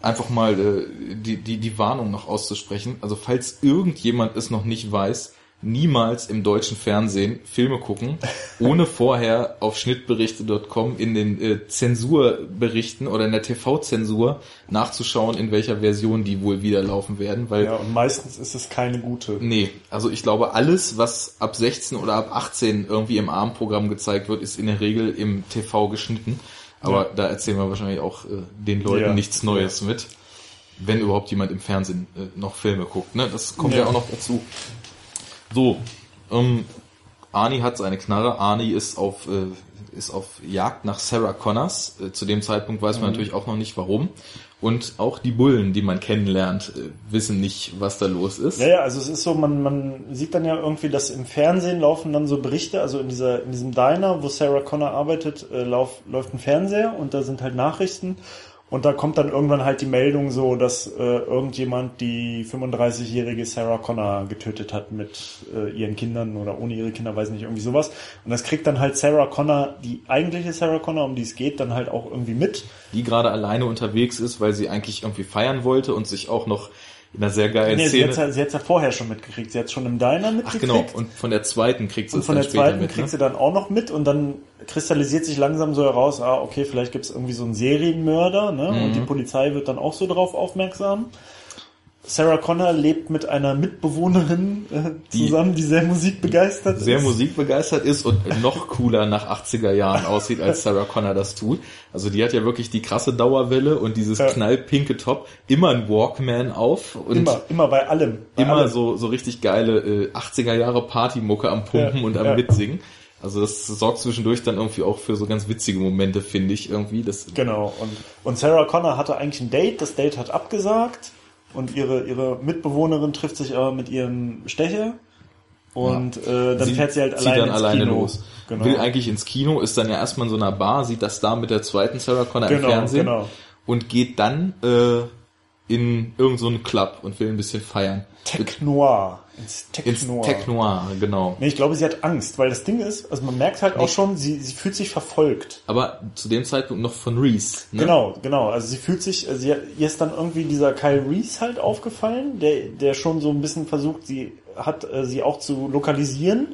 einfach mal äh, die, die, die Warnung noch auszusprechen. Also falls irgendjemand es noch nicht weiß, niemals im deutschen Fernsehen Filme gucken, ohne vorher auf schnittberichte.com in den äh, Zensurberichten oder in der TV-Zensur nachzuschauen, in welcher Version die wohl wieder laufen werden, weil Ja, und meistens ist es keine gute. Nee, also ich glaube, alles, was ab 16 oder ab 18 irgendwie im Abendprogramm gezeigt wird, ist in der Regel im TV geschnitten. Aber Ja. da erzählen wir wahrscheinlich auch äh, den Leuten Ja. nichts Neues mit. Wenn überhaupt jemand im Fernsehen äh, noch Filme guckt. Ne? Das kommt ja. Ja. auch noch dazu. So, ähm, Arnie hat seine Knarre. Arnie ist auf, äh, ist auf Jagd nach Sarah Connors. Äh, zu dem Zeitpunkt weiß man Mhm. natürlich auch noch nicht warum. Und auch die Bullen, die man kennenlernt, äh, wissen nicht, was da los ist. Ja, ja, also es ist so, man, man sieht dann ja irgendwie, dass im Fernsehen laufen dann so Berichte, also in dieser, in diesem Diner, wo Sarah Connor arbeitet, äh, lauf, läuft ein Fernseher und da sind halt Nachrichten und da kommt dann irgendwann halt die Meldung so, dass äh, irgendjemand die 35-jährige Sarah Connor getötet hat mit äh, ihren Kindern oder ohne ihre Kinder, weiß nicht, irgendwie sowas. Und das kriegt dann halt Sarah Connor, die eigentliche Sarah Connor, um die es geht, dann halt auch irgendwie mit. die gerade alleine unterwegs ist, weil sie eigentlich irgendwie feiern wollte und sich auch noch in einer sehr geilen Nee, sie Szene. sie hat's ja vorher schon mitgekriegt. Sie hat's schon im Diner Ach mitgekriegt. genau, und von der zweiten kriegt sie Und es von dann der zweiten mit. kriegt Ne? sie dann auch noch mit und dann kristallisiert sich langsam so heraus, ah, okay, vielleicht gibt's irgendwie so einen Serienmörder, ne? Und Mhm. die Polizei wird dann auch so drauf aufmerksam. Sarah Connor lebt mit einer Mitbewohnerin äh, Die zusammen, die sehr musikbegeistert Sehr ist. musikbegeistert ist und noch cooler nach 80er Jahren aussieht, als Sarah Connor das tut. Also die hat ja wirklich die krasse Dauerwelle und dieses Ja. knallpinke Top, immer ein Walkman auf und Immer, immer bei allem. Bei immer allem. so, so richtig geile äh, 80er Jahre Partymucke am Pumpen Ja, und am ja. Mitsingen. Also das sorgt zwischendurch dann irgendwie auch für so ganz witzige Momente, finde ich irgendwie. Das, Genau. Und, und Sarah Connor hatte eigentlich ein Date, das Date hat abgesagt und ihre, ihre Mitbewohnerin trifft sich aber mit ihrem Stecher und äh, dann sie fährt sie halt zieht allein dann ins alleine Kino. los. Genau. Will eigentlich ins Kino, ist dann ja erstmal in so einer Bar, sieht das da mit der zweiten Sarah Connor im Genau, Fernsehen genau. und geht dann äh, in irgendeinen so Club und will ein bisschen feiern. Tech Noir. Ins Tech Ins Noir. Tech Noir, genau. Nee, ich glaube, sie hat Angst, weil das Ding ist, also man merkt halt auch schon, sie, sie fühlt sich verfolgt. Aber zu dem Zeitpunkt noch von Reese. Ne? Genau, genau. Also sie fühlt sich, also sie, ihr ist dann irgendwie dieser Kyle Reese halt aufgefallen, der, der schon so ein bisschen versucht, sie hat äh, sie auch zu lokalisieren.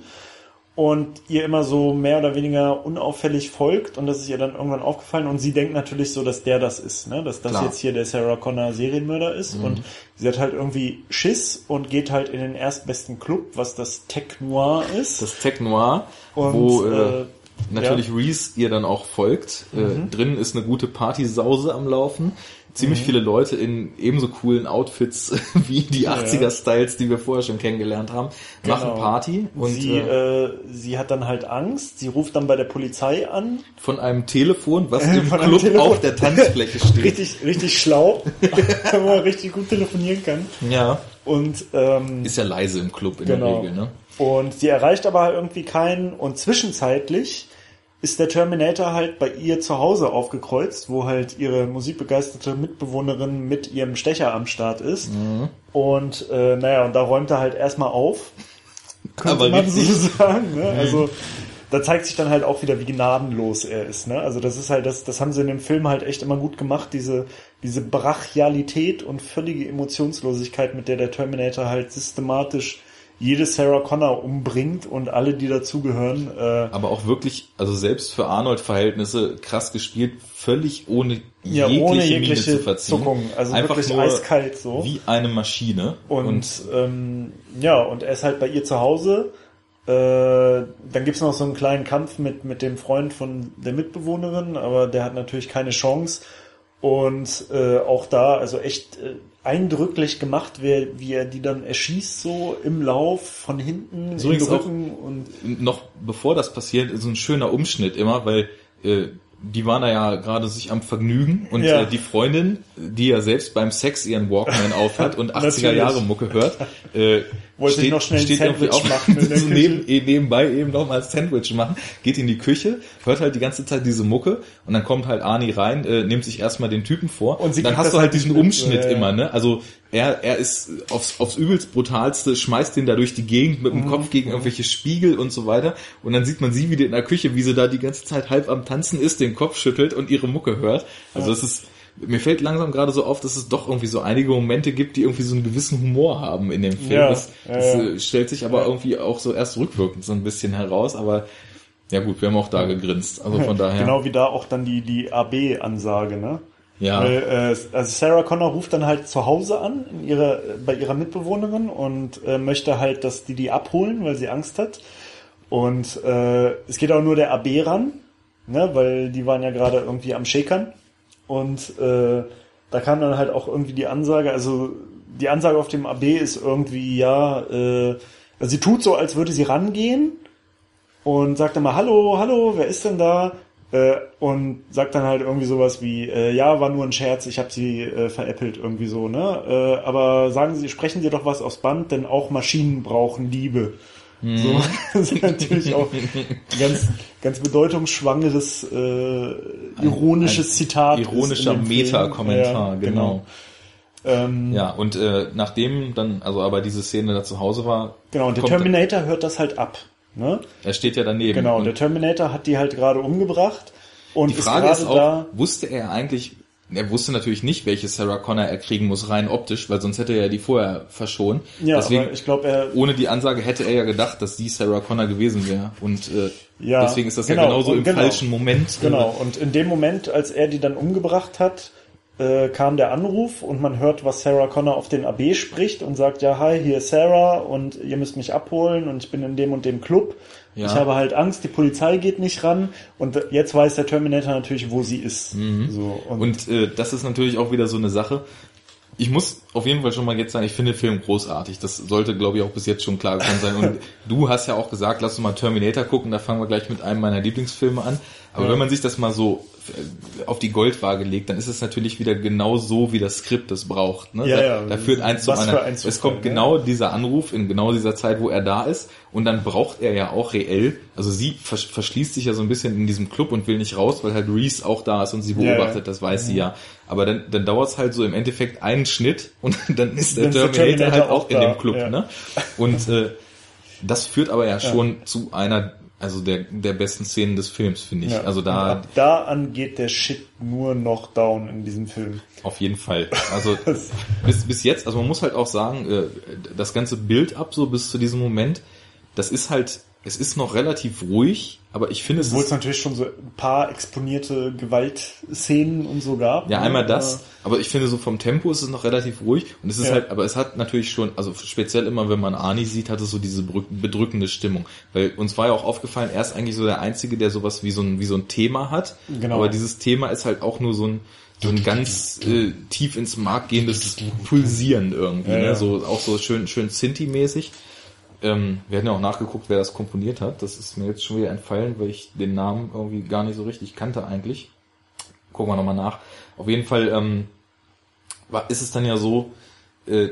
und ihr immer so mehr oder weniger unauffällig folgt und das ist ihr dann irgendwann aufgefallen und sie denkt natürlich so, dass der das ist, ne? dass das Klar. jetzt hier der Sarah Connor Serienmörder ist und sie hat halt irgendwie Schiss und geht halt in den erstbesten Club, was das Tech Noir ist. Das Tech Noir, Und, wo äh, äh, natürlich Reese ihr dann auch folgt. Äh, drinnen ist eine gute Partysause am Laufen. Ziemlich viele Leute in ebenso coolen Outfits wie die 80er-Styles, die wir vorher schon kennengelernt haben, machen Genau. Party und sie, äh, äh, sie hat dann halt Angst, sie ruft dann bei der Polizei an, von einem Telefon, was im Von einem Club auf der Tanzfläche steht. richtig, richtig schlau, wo man richtig gut telefonieren kann. Ja. Und ähm, Ist ja leise im Club in Genau. der Regel, ne? Und sie erreicht aber halt irgendwie keinen. Und zwischenzeitlich ist der Terminator halt bei ihr zu Hause aufgekreuzt, wo halt ihre musikbegeisterte Mitbewohnerin mit ihrem Stecher am Start ist. Mhm. Und äh, naja, und da räumt er halt erstmal auf. Könnte Aber man so richtig. sagen. Ne? Also da zeigt sich dann halt auch wieder, wie gnadenlos er ist. Ne? Also das ist halt, das, das haben sie in dem Film halt echt immer gut gemacht, diese, diese Brachialität und völlige Emotionslosigkeit, mit der der Terminator halt systematisch jede Sarah Connor umbringt und alle, die dazugehören. Äh, Aber auch wirklich, also selbst für Arnold-Verhältnisse krass gespielt, völlig ohne ja, jegliche, ohne Miene jegliche zu verziehen. Zuckung. Also Einfach wirklich nur eiskalt so. Wie eine Maschine. Und, ähm, ja, und er ist halt bei ihr zu Hause. Äh, dann gibt's noch so einen kleinen Kampf mit, mit dem Freund von der Mitbewohnerin, aber der hat natürlich keine Chance. Und äh, auch da, also echt äh, eindrücklich gemacht, wie, wie er die dann erschießt, so im Lauf von hinten So in auch- Rücken und noch bevor das passiert, ist so ein schöner Umschnitt immer, weil äh, die waren da ja gerade sich am Vergnügen und Ja. äh, die Freundin, die ja selbst beim Sex ihren Walkman aufhat und 80er Jahre Mucke hört, äh, Wollte sich noch schnell ein Sandwich machen in der so neben, eh, nebenbei eben noch mal ein Sandwich machen, geht in die Küche, hört halt die ganze Zeit diese Mucke und dann kommt halt Arnie rein, äh, nimmt sich erstmal den Typen vor Und sie dann hast das du halt diesen Umschnitt ja, ja. immer, ne? Also er, er ist aufs, aufs übelst brutalste, schmeißt den da durch die Gegend mit dem Mhm. Kopf gegen irgendwelche Spiegel und so weiter. Und dann sieht man sie wieder in der Küche, wie sie da die ganze Zeit halb am Tanzen ist, den Kopf schüttelt und ihre Mucke hört. Also es ist, mir fällt langsam gerade so auf, dass es doch irgendwie so einige Momente gibt, die irgendwie so einen gewissen Humor haben in dem Film. Ja, das ja, das ja. äh, stellt sich aber irgendwie auch so erst rückwirkend so ein bisschen heraus, aber ja gut, wir haben auch da gegrinst. Also von daher. genau wie da auch dann die, die AB-Ansage, ne? Ja. Weil, äh, also Sarah Connor ruft dann halt zu Hause an, in ihrer, bei ihrer Mitbewohnerin und äh, möchte halt, dass die die abholen, weil sie Angst hat. Und äh, es geht auch nur der AB ran, ne, weil die waren ja gerade irgendwie am Shakern. Und äh, da kam dann halt auch irgendwie die Ansage, also die Ansage auf dem AB ist irgendwie, ja, äh, also sie tut so, als würde sie rangehen und sagt dann mal, hallo, hallo, wer ist denn da? Äh, und sagt dann halt irgendwie sowas wie, äh, ja, war nur ein Scherz, ich habe sie äh, veräppelt irgendwie so, ne? Äh, aber sagen Sie, sprechen Sie doch was aufs Band, denn auch Maschinen brauchen Liebe. So, das ist natürlich auch ein ganz, ganz bedeutungsschwangeres, äh, ironisches ein Zitat. ist Ironischer. Meta-Kommentar, Ja, genau. Ähm, Ja, und äh, nachdem dann, also aber diese Szene da zu Hause war, Genau, und der Terminator hört das halt ab. Ne? er steht ja daneben. Genau, und der Terminator hat die halt gerade umgebracht und die Frage ist ist gerade auch, da. wusste er eigentlich, er wusste natürlich nicht, welche Sarah Connor er kriegen muss, rein optisch, weil sonst hätte er ja die vorher verschont. Ja, Deswegen, aber ich glaube, er ohne die Ansage hätte er ja gedacht, dass die Sarah Connor gewesen wäre. Und äh, Ja, deswegen ist das genau, ja genauso im genau. falschen Moment. Genau, und in dem Moment, als er die dann umgebracht hat, äh, kam der Anruf und man hört, was Sarah Connor auf den AB spricht und sagt, ja, hi, hier ist Sarah und ihr müsst mich abholen und ich bin in dem und dem Club. Ja. Ich habe halt Angst, die Polizei geht nicht ran und jetzt weiß der Terminator natürlich, wo sie ist. So, und, Mhm. Und äh, das ist natürlich auch wieder so eine Sache. Ich muss auf jeden Fall schon mal jetzt sagen, ich finde den Film großartig. Das sollte, glaube ich, auch bis jetzt schon klar geworden sein. Und du hast ja auch gesagt, lass uns mal Terminator gucken, da fangen wir gleich mit einem meiner Lieblingsfilme an. Aber Ja. wenn man sich das mal so äh, auf die Goldwaage legt, dann ist es natürlich wieder genau so, wie das Skript es braucht. Ne? Ja, da, ja. da führt eins Was für anderen. ein Es kommt ne? genau dieser Anruf in genau dieser Zeit, wo er da ist. Und dann braucht er ja auch reell, also sie vers verschließt sich ja so ein bisschen in diesem Club und will nicht raus, weil halt Reese auch da ist und sie Ja, ja. beobachtet, das weiß sie ja. Aber dann, dann dauert es halt so im Endeffekt einen Schnitt und dann ist der Terminator, Terminator halt auch auch in da, dem Club. ja. Ne? Und äh, das führt aber ja schon zu einer, also der, der besten Szenen des Films, finde ich. ja. Also da ab da an geht der Shit nur noch down in diesem Film. auf jeden Fall. Also bis, bis jetzt, also man muss halt auch sagen, äh, das ganze Bild ab so bis zu diesem Moment, das ist halt es ist noch relativ ruhig, aber ich finde es Obwohl es natürlich schon so ein paar exponierte Gewaltszenen und so gab. ja ne? einmal das, aber ich finde so vom Tempo ist es noch relativ ruhig und es ist Ja. halt, aber es hat natürlich schon, also speziell immer, wenn man Ani sieht, hat es so diese bedrückende Stimmung, weil uns war ja auch aufgefallen, er ist eigentlich so der einzige, der sowas wie so ein wie so ein Thema hat, Genau. aber dieses Thema ist halt auch nur so ein so ein ganz äh, tief ins Mark gehendes Pulsieren irgendwie, Ja, ne? ja. so auch so schön schön Sinti-mäßig. Ähm, wir hatten ja auch nachgeguckt, wer das komponiert hat. Das ist mir jetzt schon wieder entfallen, weil ich den Namen irgendwie gar nicht so richtig kannte eigentlich. Gucken wir nochmal nach. Auf jeden Fall ähm, war, ist es dann ja so, äh,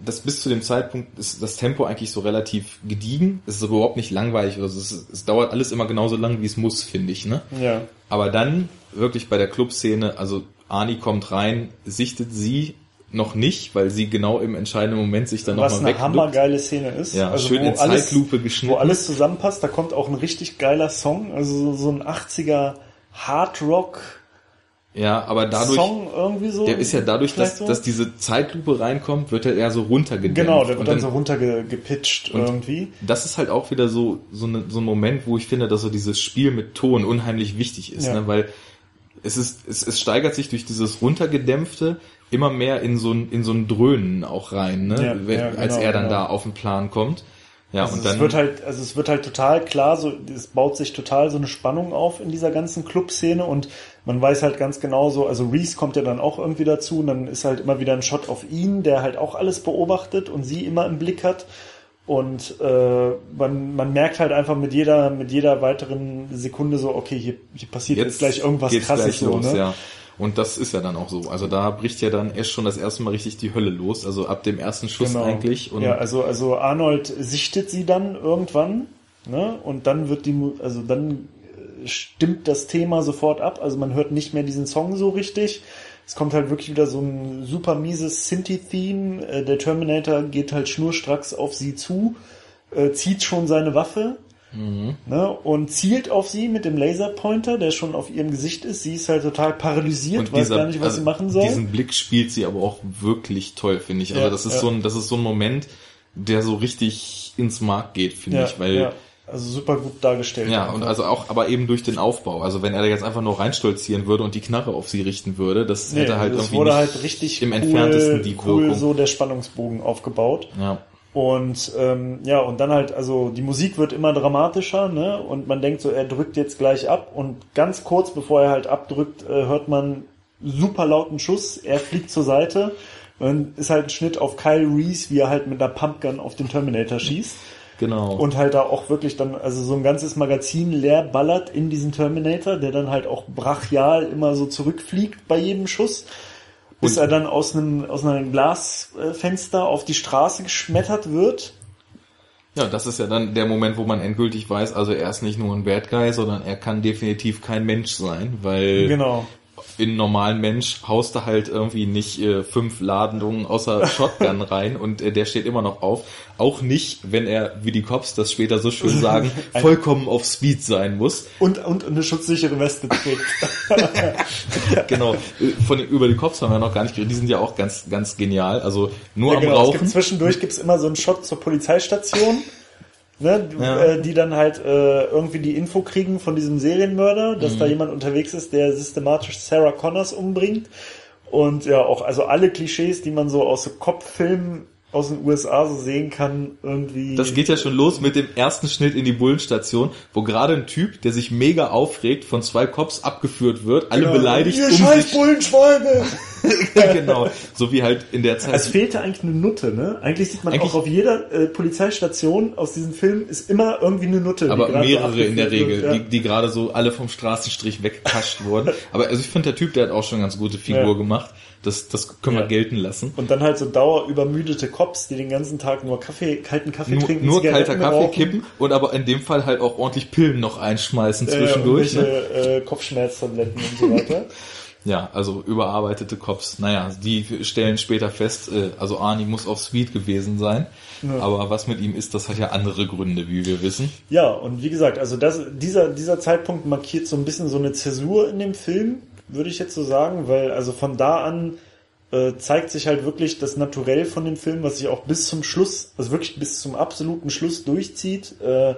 dass bis zu dem Zeitpunkt ist das Tempo eigentlich so relativ gediegen. Es ist überhaupt nicht langweilig oder so. Es, ist, es dauert alles immer genauso lang, wie es muss, finde ich. Ne? Ja. Aber dann wirklich bei der Clubszene, also Ani kommt rein, sichtet sie noch nicht, weil sie genau im entscheidenden Moment sich dann Was nochmal eine wegduckt. hammergeile Szene ist. Ja, also schön in Zeitlupe geschnitten. Wo alles zusammenpasst, da kommt auch ein richtig geiler Song, also so- ein 80er Hard Rock Ja, aber dadurch, Song irgendwie so. der ist ja dadurch, dass, so. dass diese Zeitlupe reinkommt, wird er eher so runtergedämpft. Genau, der wird dann, so runtergepitcht irgendwie. das ist halt auch wieder so, so, ne, so ein Moment, wo ich finde, dass so dieses Spiel mit Ton unheimlich wichtig ist, Ja. ne? weil es ist, es, es steigert sich durch dieses runtergedämpfte immer mehr in so ein, in so ein Dröhnen auch rein, ne? Ja, Wenn, ja, als genau, er dann genau. da auf den Plan kommt. Ja, Also und es dann, wird halt, also es wird halt total klar, so, es baut sich total so eine Spannung auf in dieser ganzen Clubszene und man weiß halt ganz genau so, also Reese kommt ja dann auch irgendwie dazu und dann ist halt immer wieder ein Shot auf ihn, der halt auch alles beobachtet und sie immer im Blick hat und äh, man, man merkt halt einfach mit jeder, mit jeder weiteren Sekunde so, okay, hier, hier passiert jetzt, gleich irgendwas krasses gleich so, los, ne? ja. Und das ist ja dann auch so. Also da bricht ja dann erst schon das erste Mal richtig die Hölle los. Also ab dem ersten Schuss Genau. eigentlich. Und ja, also, also Arnold sichtet sie dann irgendwann, ne? Und dann wird die, also dann äh, stimmt das Thema sofort ab. Also man hört nicht mehr diesen Song so richtig. Es kommt halt wirklich wieder so ein super mieses Synthi-Theme. Äh, Der Terminator geht halt schnurstracks auf sie zu, äh, zieht schon seine Waffe. Ne, und zielt auf sie mit dem Laserpointer, der schon auf ihrem Gesicht ist. Sie ist halt total paralysiert, weiß gar nicht, was also sie machen soll. Diesen Blick spielt sie aber auch wirklich toll, finde ich. Also Ja, das ist ja. so ein, das ist so ein Moment, der so richtig ins Mark geht, finde ja, ich, weil ja, also super gut dargestellt. Ja, einfach. und also auch, aber eben durch den Aufbau. Also wenn er da jetzt einfach nur reinstolzieren würde und die Knarre auf sie richten würde, das Nee, hätte halt das irgendwie wurde halt richtig im cool, entferntesten die cool Wirkung. so der Spannungsbogen aufgebaut. Ja. Und ähm, ja, und dann halt, also die Musik wird immer dramatischer, ne? Und man denkt so, er drückt jetzt gleich ab und ganz kurz bevor er halt abdrückt, äh, hört man super lauten Schuss, er fliegt zur Seite. Und dann ist halt ein Schnitt auf Kyle Reese, wie er halt mit einer Pumpgun auf den Terminator schießt. Genau. Und halt da auch wirklich dann, also so ein ganzes Magazin leer ballert in diesen Terminator, der dann halt auch brachial immer so zurückfliegt bei jedem Schuss, bis er dann aus einem, aus einem Glasfenster auf die Straße geschmettert wird. ja, das ist ja dann der Moment, wo man endgültig weiß, also er ist nicht nur ein Bad Guy, sondern er kann definitiv kein Mensch sein, weil Genau. In normalen Mensch haust du halt irgendwie nicht äh, fünf Ladungen außer Shotgun rein und äh, der steht immer noch auf. Auch nicht, wenn er, wie die Cops das später so schön sagen, vollkommen auf Speed sein muss. Und, und eine schutzsichere Weste trägt. Genau. Von über die Cops haben wir noch gar nicht geredet. Die sind ja auch ganz, ganz genial. Also nur Ja, am genau. Es Rauchen. gibt zwischendurch gibt's immer so einen Shot zur Polizeistation, ne, Ja. äh, die dann halt äh, irgendwie die Info kriegen von diesem Serienmörder, dass Mhm. da jemand unterwegs ist, der systematisch Sarah Connors umbringt. Und ja, auch also alle Klischees, die man so aus so Kopffilmen aus den USA so sehen kann, irgendwie. Das geht ja schon los mit dem ersten Schnitt in die Bullenstation, wo gerade ein Typ, der sich mega aufregt, von zwei Cops abgeführt wird, alle Genau. beleidigt Ihr um scheiß sich. Bullenschweine! genau. So wie halt in der Zeit. Es fehlte eigentlich eine Nutte, ne? Eigentlich sieht man Eigentlich- auch auf jeder äh, Polizeistation aus diesem Film ist immer irgendwie eine Nutte. aber so mehrere in der Regel, wird, ja. die, die gerade so alle vom Straßenstrich weggekascht wurden. Aber also ich finde, der Typ, der hat auch schon eine ganz gute Figur Ja. gemacht. Das, das können wir Ja. gelten lassen. Und dann halt so dauerübermüdete Cops, die den ganzen Tag nur Kaffee, kalten Kaffee Nur, trinken, nur kalter Kaffee rauchen, kippen und aber in dem Fall halt auch ordentlich Pillen noch einschmeißen äh, zwischendurch. ne? irgendwelche äh, Kopfschmerztabletten und so weiter. Ja, also überarbeitete Cops. Naja, die stellen später fest, äh, also Arnie muss auf Speed gewesen sein. Aber was mit ihm ist, das hat ja andere Gründe, wie wir wissen. Ja, und wie gesagt, also das, dieser, dieser Zeitpunkt markiert so ein bisschen so eine Zäsur in dem Film, würde ich jetzt so sagen, weil also von da an äh, zeigt sich halt wirklich das Naturell von dem Film, was sich auch bis zum Schluss, also wirklich bis zum absoluten Schluss durchzieht. Äh,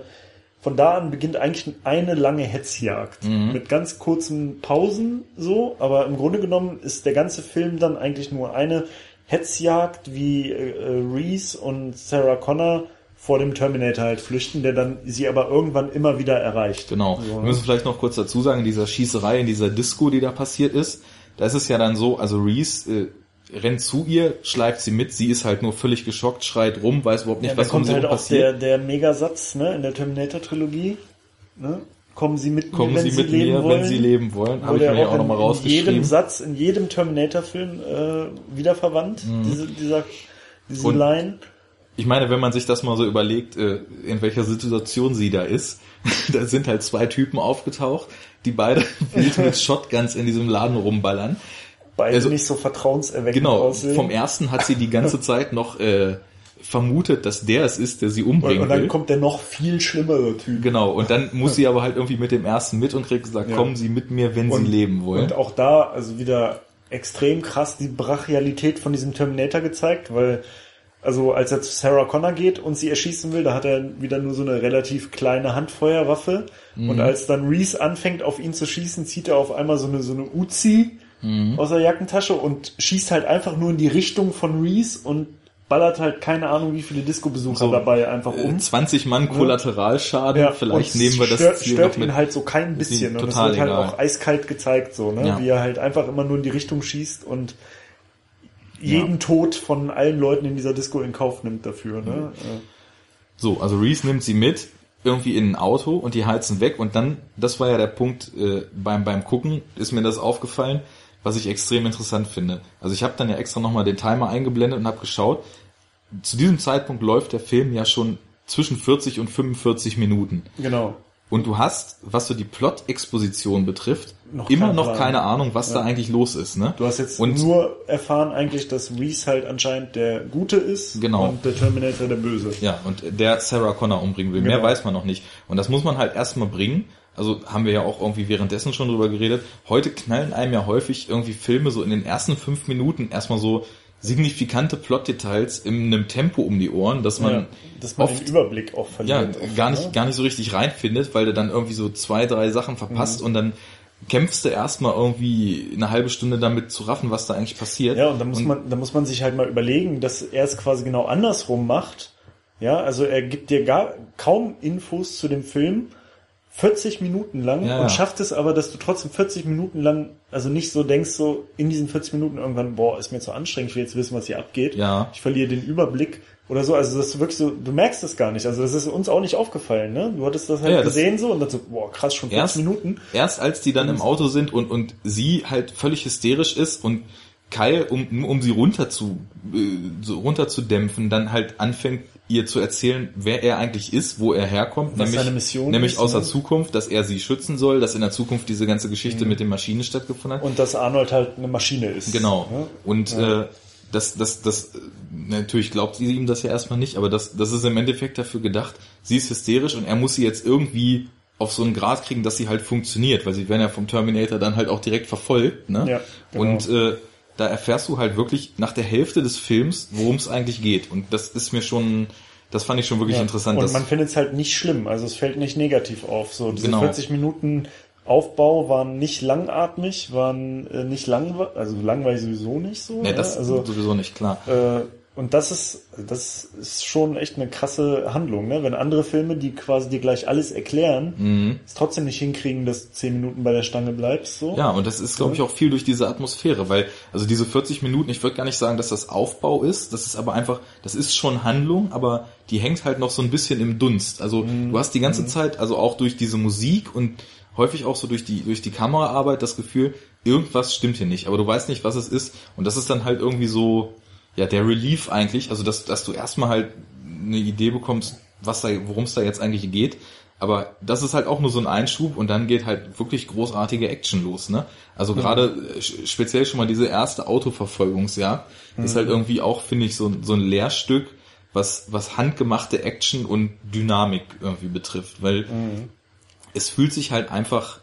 von da an beginnt eigentlich eine lange Hetzjagd. Mhm. Mit ganz kurzen Pausen so, aber im Grunde genommen ist der ganze Film dann eigentlich nur eine Hetzjagd, wie äh, Reese und Sarah Connor vor dem Terminator halt flüchten, der dann sie aber irgendwann immer wieder erreicht. Genau. So, Wir müssen vielleicht noch kurz dazu sagen, in dieser Schießerei, in dieser Disco, die da passiert ist, da ist es ja dann so, also Reese äh, rennt zu ihr, schleift sie mit, sie ist halt nur völlig geschockt, schreit rum, weiß überhaupt nicht, Ja, was um kommt sie halt auch der, passiert. der Megasatz ne, in der Terminator-Trilogie. Ne? Kommen Sie mit Kommen mir, wenn sie mit leben mir, wollen. wenn sie leben wollen. Habe ich mir ja auch nochmal in jedem rausgeschrieben. Satz, in jedem Terminator-Film äh, wiederverwandt, diese, dieser, diese Mhm. Und- Line. Ich meine, wenn man sich das mal so überlegt, äh, in welcher Situation sie da ist, da sind halt zwei Typen aufgetaucht, die beide wild mit Shotguns in diesem Laden rumballern. Beide Also- nicht so vertrauenserweckend Genau, aussehen. vom ersten hat sie die ganze Zeit noch äh, vermutet, dass der es ist, der sie umbringen und, und dann will. kommt der noch viel schlimmere Typ. Genau, und dann muss sie aber halt irgendwie mit dem ersten mit und kriegt gesagt, Ja. kommen Sie mit mir, wenn Und- Sie leben wollen. Und auch da, also wieder extrem krass die Brachialität von diesem Terminator gezeigt, weil, also als er zu Sarah Connor geht und sie erschießen will, da hat er wieder nur so eine relativ kleine Handfeuerwaffe. Mhm. Und als dann Reese anfängt, auf ihn zu schießen, zieht er auf einmal so eine, so eine Uzi Mhm. aus der Jackentasche und schießt halt einfach nur in die Richtung von Reese und ballert halt keine Ahnung, wie viele Disco-Besucher So, dabei einfach Äh, um. 20 Mann Kollateralschaden, vielleicht und nehmen wir das stört, Ziel stört noch mit. ihn halt so kein bisschen. Und es total wird halt egal. auch eiskalt gezeigt, so, ne? Ja. Wie er halt einfach immer nur in die Richtung schießt und jeden Tod von allen Leuten in dieser Disco in Kauf nimmt dafür, ne? Äh, So, also Reese nimmt sie mit, irgendwie in ein Auto und die heizen weg und dann, das war ja der Punkt äh, beim, beim Gucken, ist mir das aufgefallen, was ich extrem interessant finde. Also ich habe dann ja extra nochmal den Timer eingeblendet und habe geschaut, zu diesem Zeitpunkt läuft der Film ja schon zwischen 40 und 45 Minuten. Genau. Und du hast, was so die Plot-Exposition betrifft, Noch immer noch Plan. keine Ahnung, was da eigentlich los ist. Ne? Du hast jetzt und nur erfahren eigentlich, dass Reese halt anscheinend der Gute ist Genau. und der Terminator der Böse. Ja, und der Sarah Connor umbringen will. Mehr Genau. weiß man noch nicht. Und das muss man halt erstmal bringen. Also haben wir ja auch irgendwie währenddessen schon drüber geredet. Heute knallen einem ja häufig irgendwie Filme so in den ersten fünf Minuten erstmal so signifikante Plotdetails in einem Tempo um die Ohren, dass man Ja, dass man oft den Überblick auch ja, verliert. oft, gar nicht, ne? gar nicht so richtig reinfindet, weil du dann irgendwie so zwei, drei Sachen verpasst Mhm. und dann kämpfst du erstmal irgendwie eine halbe Stunde damit zu raffen, was da eigentlich passiert. Ja, und da muss man, da muss man sich halt mal überlegen, dass er es quasi genau andersrum macht. Ja, also er gibt dir gar kaum Infos zu dem Film, 40 Minuten lang Ja, und schafft es aber, dass du trotzdem 40 Minuten lang, also nicht so denkst, so in diesen 40 Minuten irgendwann, boah, ist mir zu anstrengend, ich will jetzt wissen, was hier abgeht. Ja. Ich verliere den Überblick oder so. Also das ist wirklich so, du merkst das gar nicht. Also das ist uns auch nicht aufgefallen, ne? Du hattest das halt Ja, das- gesehen so und dann so, boah, krass, schon 40 Erst- Minuten. Erst als die dann im Auto sind und, und sie halt völlig hysterisch ist und Kyle, um, um sie runter zu, äh, so runter zu dämpfen, dann halt anfängt, ihr zu erzählen, wer er eigentlich ist, wo er herkommt, Was nämlich, seine Mission nämlich ist, aus der ne? Zukunft, dass er sie schützen soll, dass in der Zukunft diese ganze Geschichte mit den Maschinen stattgefunden hat. Und dass Arnold halt eine Maschine ist. Genau. Ne? Und äh, das, das, das, natürlich glaubt sie ihm das ja erstmal nicht, aber das, das ist im Endeffekt dafür gedacht, sie ist hysterisch und er muss sie jetzt irgendwie auf so einen Grad kriegen, dass sie halt funktioniert, weil sie werden ja vom Terminator dann halt auch direkt verfolgt. Ne? Ja, genau. Und äh, da erfährst du halt wirklich nach der Hälfte des Films, worum es eigentlich geht. Und das ist mir schon, das fand ich schon wirklich Ja. interessant. Und man findet es halt nicht schlimm, also es fällt nicht negativ auf. So diese Genau. 40 Minuten Aufbau waren nicht langatmig, waren äh, nicht langweilig, also langweilig sowieso nicht so. nee, ja? das also sowieso nicht klar. äh, und das ist das ist schon echt eine krasse Handlung, ne? Wenn andere Filme, die quasi dir gleich alles erklären, Mhm. es trotzdem nicht hinkriegen, dass du 10 Minuten bei der Stange bleibst, so. Ja, und das ist, glaube ich, auch viel durch diese Atmosphäre, weil, also diese 40 Minuten, ich würde gar nicht sagen, dass das Aufbau ist, das ist aber einfach, das ist schon Handlung, aber die hängt halt noch so ein bisschen im Dunst. Also du hast die ganze Zeit, also auch durch diese Musik und häufig auch so durch die, durch die Kameraarbeit das Gefühl, irgendwas stimmt hier nicht, aber du weißt nicht, was es ist. Und das ist dann halt irgendwie so, ja, der Relief eigentlich, also dass, dass du erstmal halt eine Idee bekommst, was da, worum es da jetzt eigentlich geht. Aber das ist halt auch nur so ein Einschub und dann geht halt wirklich großartige Action los, ne? Also gerade äh, speziell schon mal diese erste Autoverfolgungsjagd ist halt irgendwie auch, finde ich, so, so ein Lehrstück, was, was handgemachte Action und Dynamik irgendwie betrifft, weil es fühlt sich halt einfach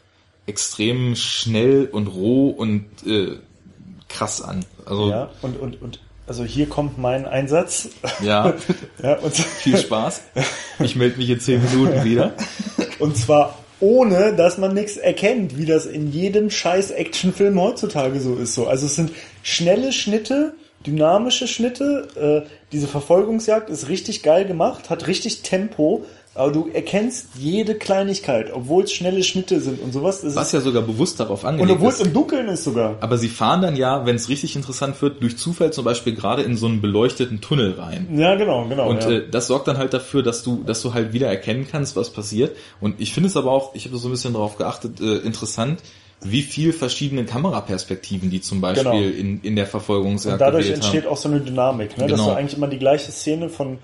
extrem schnell und roh und äh, krass an. Also Ja, und, und, und also hier kommt mein Einsatz. ja ja, viel Spaß. Ich melde mich in zehn Minuten wieder. Und zwar ohne, dass man nichts erkennt, wie das in jedem scheiß Actionfilm heutzutage so ist. So. Also es sind schnelle Schnitte, dynamische Schnitte. Äh, diese Verfolgungsjagd ist richtig geil gemacht, hat richtig Tempo. Aber du erkennst jede Kleinigkeit, obwohl es schnelle Schnitte sind und sowas. Das Was ja sogar bewusst darauf und angelegt obwohl es im Dunkeln ist sogar. Aber sie fahren dann ja, wenn es richtig interessant wird, durch Zufall zum Beispiel gerade in so einen beleuchteten Tunnel rein. Ja, genau, genau. Und ja. äh, das sorgt dann halt dafür, dass du, dass du halt wieder erkennen kannst, was passiert. Und ich finde es aber auch, ich habe so ein bisschen darauf geachtet, äh, interessant, wie viel verschiedene Kameraperspektiven die zum Beispiel Genau. in, in der Verfolgungsjagd Und dadurch entsteht haben. auch so eine Dynamik, ne? dass Genau. du eigentlich immer die gleiche Szene von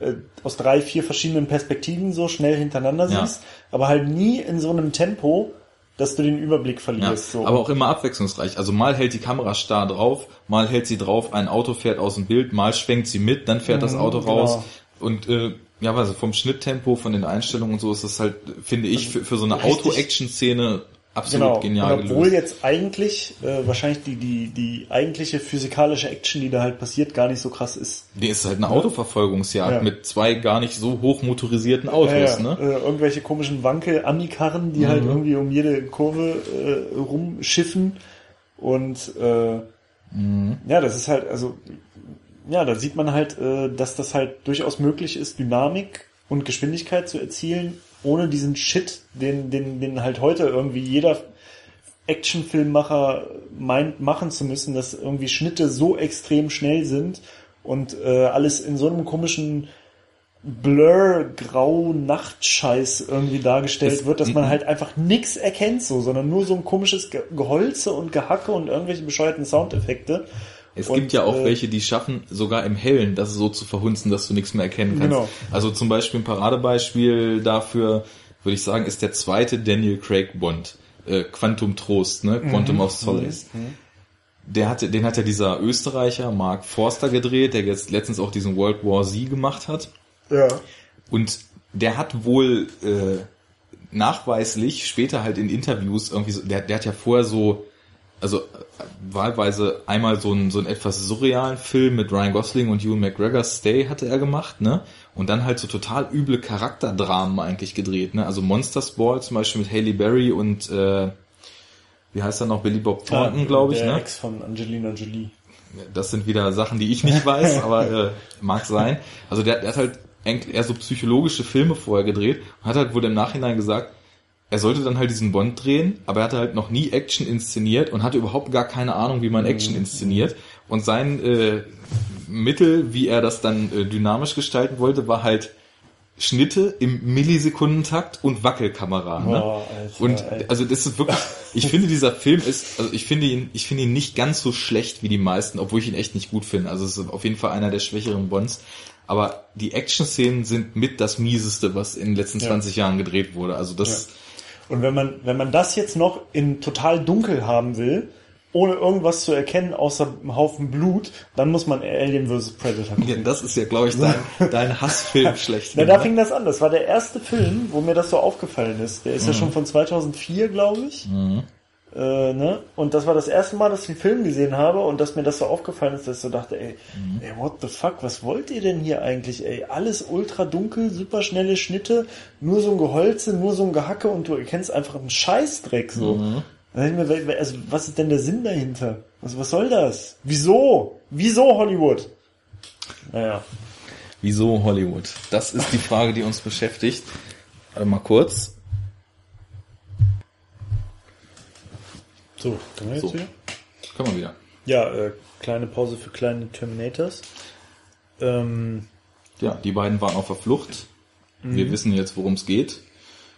äh, aus drei, vier verschiedenen Perspektiven so schnell hintereinander Ja. siehst, aber halt nie in so einem Tempo, dass du den Überblick Ja, verlierst. so. aber auch immer abwechslungsreich. Also mal hält die Kamera starr drauf, mal hält sie drauf, ein Auto fährt aus dem Bild, mal schwenkt sie mit, dann fährt das Mhm, Auto genau. raus. Und äh, ja, also vom Schnitttempo, von den Einstellungen und so ist das halt, finde ich, für, für so eine Auto-Action-Szene absolut genau. genial Und obwohl gelöst. jetzt eigentlich äh, wahrscheinlich die, die, die eigentliche physikalische Action, die da halt passiert, gar nicht so krass ist. Nee, ist halt eine Autoverfolgungsjagd Ja. mit zwei gar nicht so hoch motorisierten Autos, Ja, ja. ne? Äh, irgendwelche komischen Wankel-Ami-Karren, die halt irgendwie um jede Kurve äh, rumschiffen. Und äh, ja, das ist halt, also ja, da sieht man halt, äh, dass das halt durchaus möglich ist, Dynamik und Geschwindigkeit zu erzielen, ohne diesen Shit, den, den, den halt heute irgendwie jeder Actionfilmmacher meint, machen zu müssen, dass irgendwie Schnitte so extrem schnell sind und äh, alles in so einem komischen Blur, Grau, Nachtscheiß irgendwie dargestellt Das- wird, dass man halt einfach nix erkennt so, sondern nur so ein komisches Ge Geholze und Gehacke und irgendwelche bescheuerten Soundeffekte. Es Und, gibt ja auch äh, welche, die schaffen, sogar im Hellen das so zu verhunzen, dass du nichts mehr erkennen kannst. Genau. Also zum Beispiel ein Paradebeispiel dafür, würde ich sagen, ist der zweite Daniel Craig Bond, äh, Quantum Trost, ne? Quantum Mhm. of Solace. Der hatte, den hat ja dieser Österreicher Mark Forster gedreht, der jetzt letztens auch diesen World War Z gemacht hat. Ja. Und der hat wohl äh, nachweislich später halt in Interviews irgendwie so, der, der hat ja vorher so, also äh, wahlweise einmal so einen, so einen etwas surrealen Film mit Ryan Gosling und Ewan McGregor, Stay hatte er gemacht, ne? Und dann halt so total üble Charakterdramen eigentlich gedreht, ne? Also Monsters Ball zum Beispiel mit Haley Berry und äh, wie heißt er noch, Billy Bob Thornton, glaube ich, der ne? Ex von Angelina Jolie. Das sind wieder Sachen, die ich nicht weiß, aber äh, mag sein. Also der, der hat halt eher so psychologische Filme vorher gedreht und hat halt wohl im Nachhinein gesagt, er sollte dann halt diesen Bond drehen, aber er hatte halt noch nie Action inszeniert und hatte überhaupt gar keine Ahnung, wie man Action inszeniert. Und sein äh, Mittel, wie er das dann äh, dynamisch gestalten wollte, war halt Schnitte im Millisekundentakt und Wackelkamera. Ne? Boah, Alter, und Alter. also das ist wirklich, ich finde dieser Film ist, also ich finde ihn, ich finde ihn nicht ganz so schlecht wie die meisten, obwohl ich ihn echt nicht gut finde. Also es ist auf jeden Fall einer der schwächeren Bonds. Aber die Action-Szenen sind mit das mieseste, was in den letzten 20 Jahren gedreht wurde. Also das, Und wenn man, wenn man das jetzt noch in total dunkel haben will, ohne irgendwas zu erkennen, außer einem Haufen Blut, dann muss man Alien vs. Predator gucken. ja, das ist ja, glaube ich, dein, dein Hassfilm schlecht. Na, da fing das an. Das war der erste Film, wo mir das so aufgefallen ist. Der ist ja schon von 2004, glaube ich. Äh, ne? Und das war das erste Mal, dass ich einen Film gesehen habe und dass mir das so aufgefallen ist, dass ich so dachte, ey, ey, what the fuck, was wollt ihr denn hier eigentlich, ey? Alles ultra dunkel, super schnelle Schnitte, nur so ein Geholze, nur so ein Gehacke und du erkennst einfach einen Scheißdreck so. Mir, wel- also, was ist denn der Sinn dahinter? Also, was soll das? Wieso? Wieso Hollywood? Naja. Wieso Hollywood? Das ist die Frage, die uns beschäftigt. Warte mal kurz. So, können wir jetzt So. wieder? Können wir wieder. Ja, äh, kleine Pause für kleine Terminators. Ähm, Ja, die beiden waren auf der Flucht. Wir wissen jetzt, worum es geht.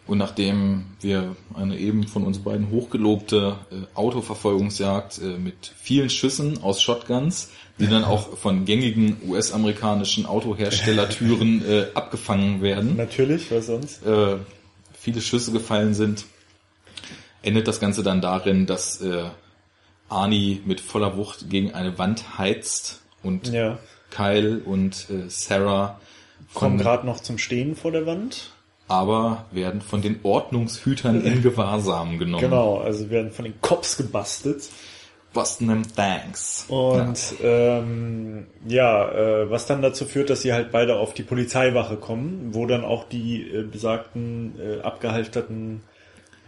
Und nachdem wir eine eben von uns beiden hochgelobte äh, Autoverfolgungsjagd äh, mit vielen Schüssen aus Shotguns, die dann auch von gängigen US-amerikanischen Autoherstellertüren äh, abgefangen werden, natürlich, was sonst? äh, viele Schüsse gefallen sind, endet das Ganze dann darin, dass äh, Arnie mit voller Wucht gegen eine Wand heizt und Ja. Kyle und äh, Sarah Kommen kommen gerade noch zum Stehen vor der Wand. aber werden von den Ordnungshütern in Gewahrsam genommen. Genau, also werden von den Cops gebastelt. Busting them thanks. Und ja, ähm, ja äh, was dann dazu führt, dass sie halt beide auf die Polizeiwache kommen, wo dann auch die äh, besagten äh, abgehalfterten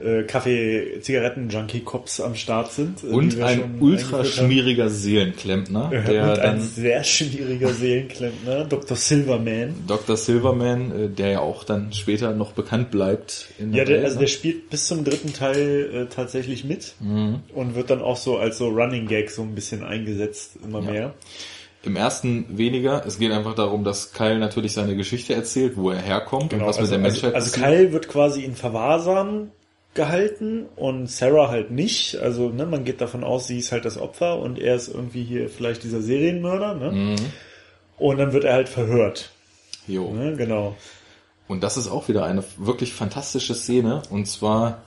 äh, Kaffee, Zigaretten, Junkie Cops am Start sind. Äh, und ein ultra schmieriger Seelenklempner, der und dann ein sehr schmieriger Seelenklempner, Dr. Silverman. Dr. Silverman, äh, der ja auch dann später noch bekannt bleibt. In der ja, der, Welt, also der spielt bis zum dritten Teil äh, tatsächlich mit mhm. und wird dann auch so als so Running Gag so ein bisschen eingesetzt, immer ja. mehr. Im ersten weniger. Es geht einfach darum, dass Kyle natürlich seine Geschichte erzählt, wo er herkommt genau, und was also, mit der also, Menschheit also, also Kyle wird quasi in Verwahrsam gehalten und Sarah halt nicht. Also ne, man geht davon aus, sie ist halt das Opfer und er ist irgendwie hier vielleicht dieser Serienmörder. Ne? Mhm. Und dann wird er halt verhört. Jo. Ne, genau. Und das ist auch wieder eine wirklich fantastische Szene. Und zwar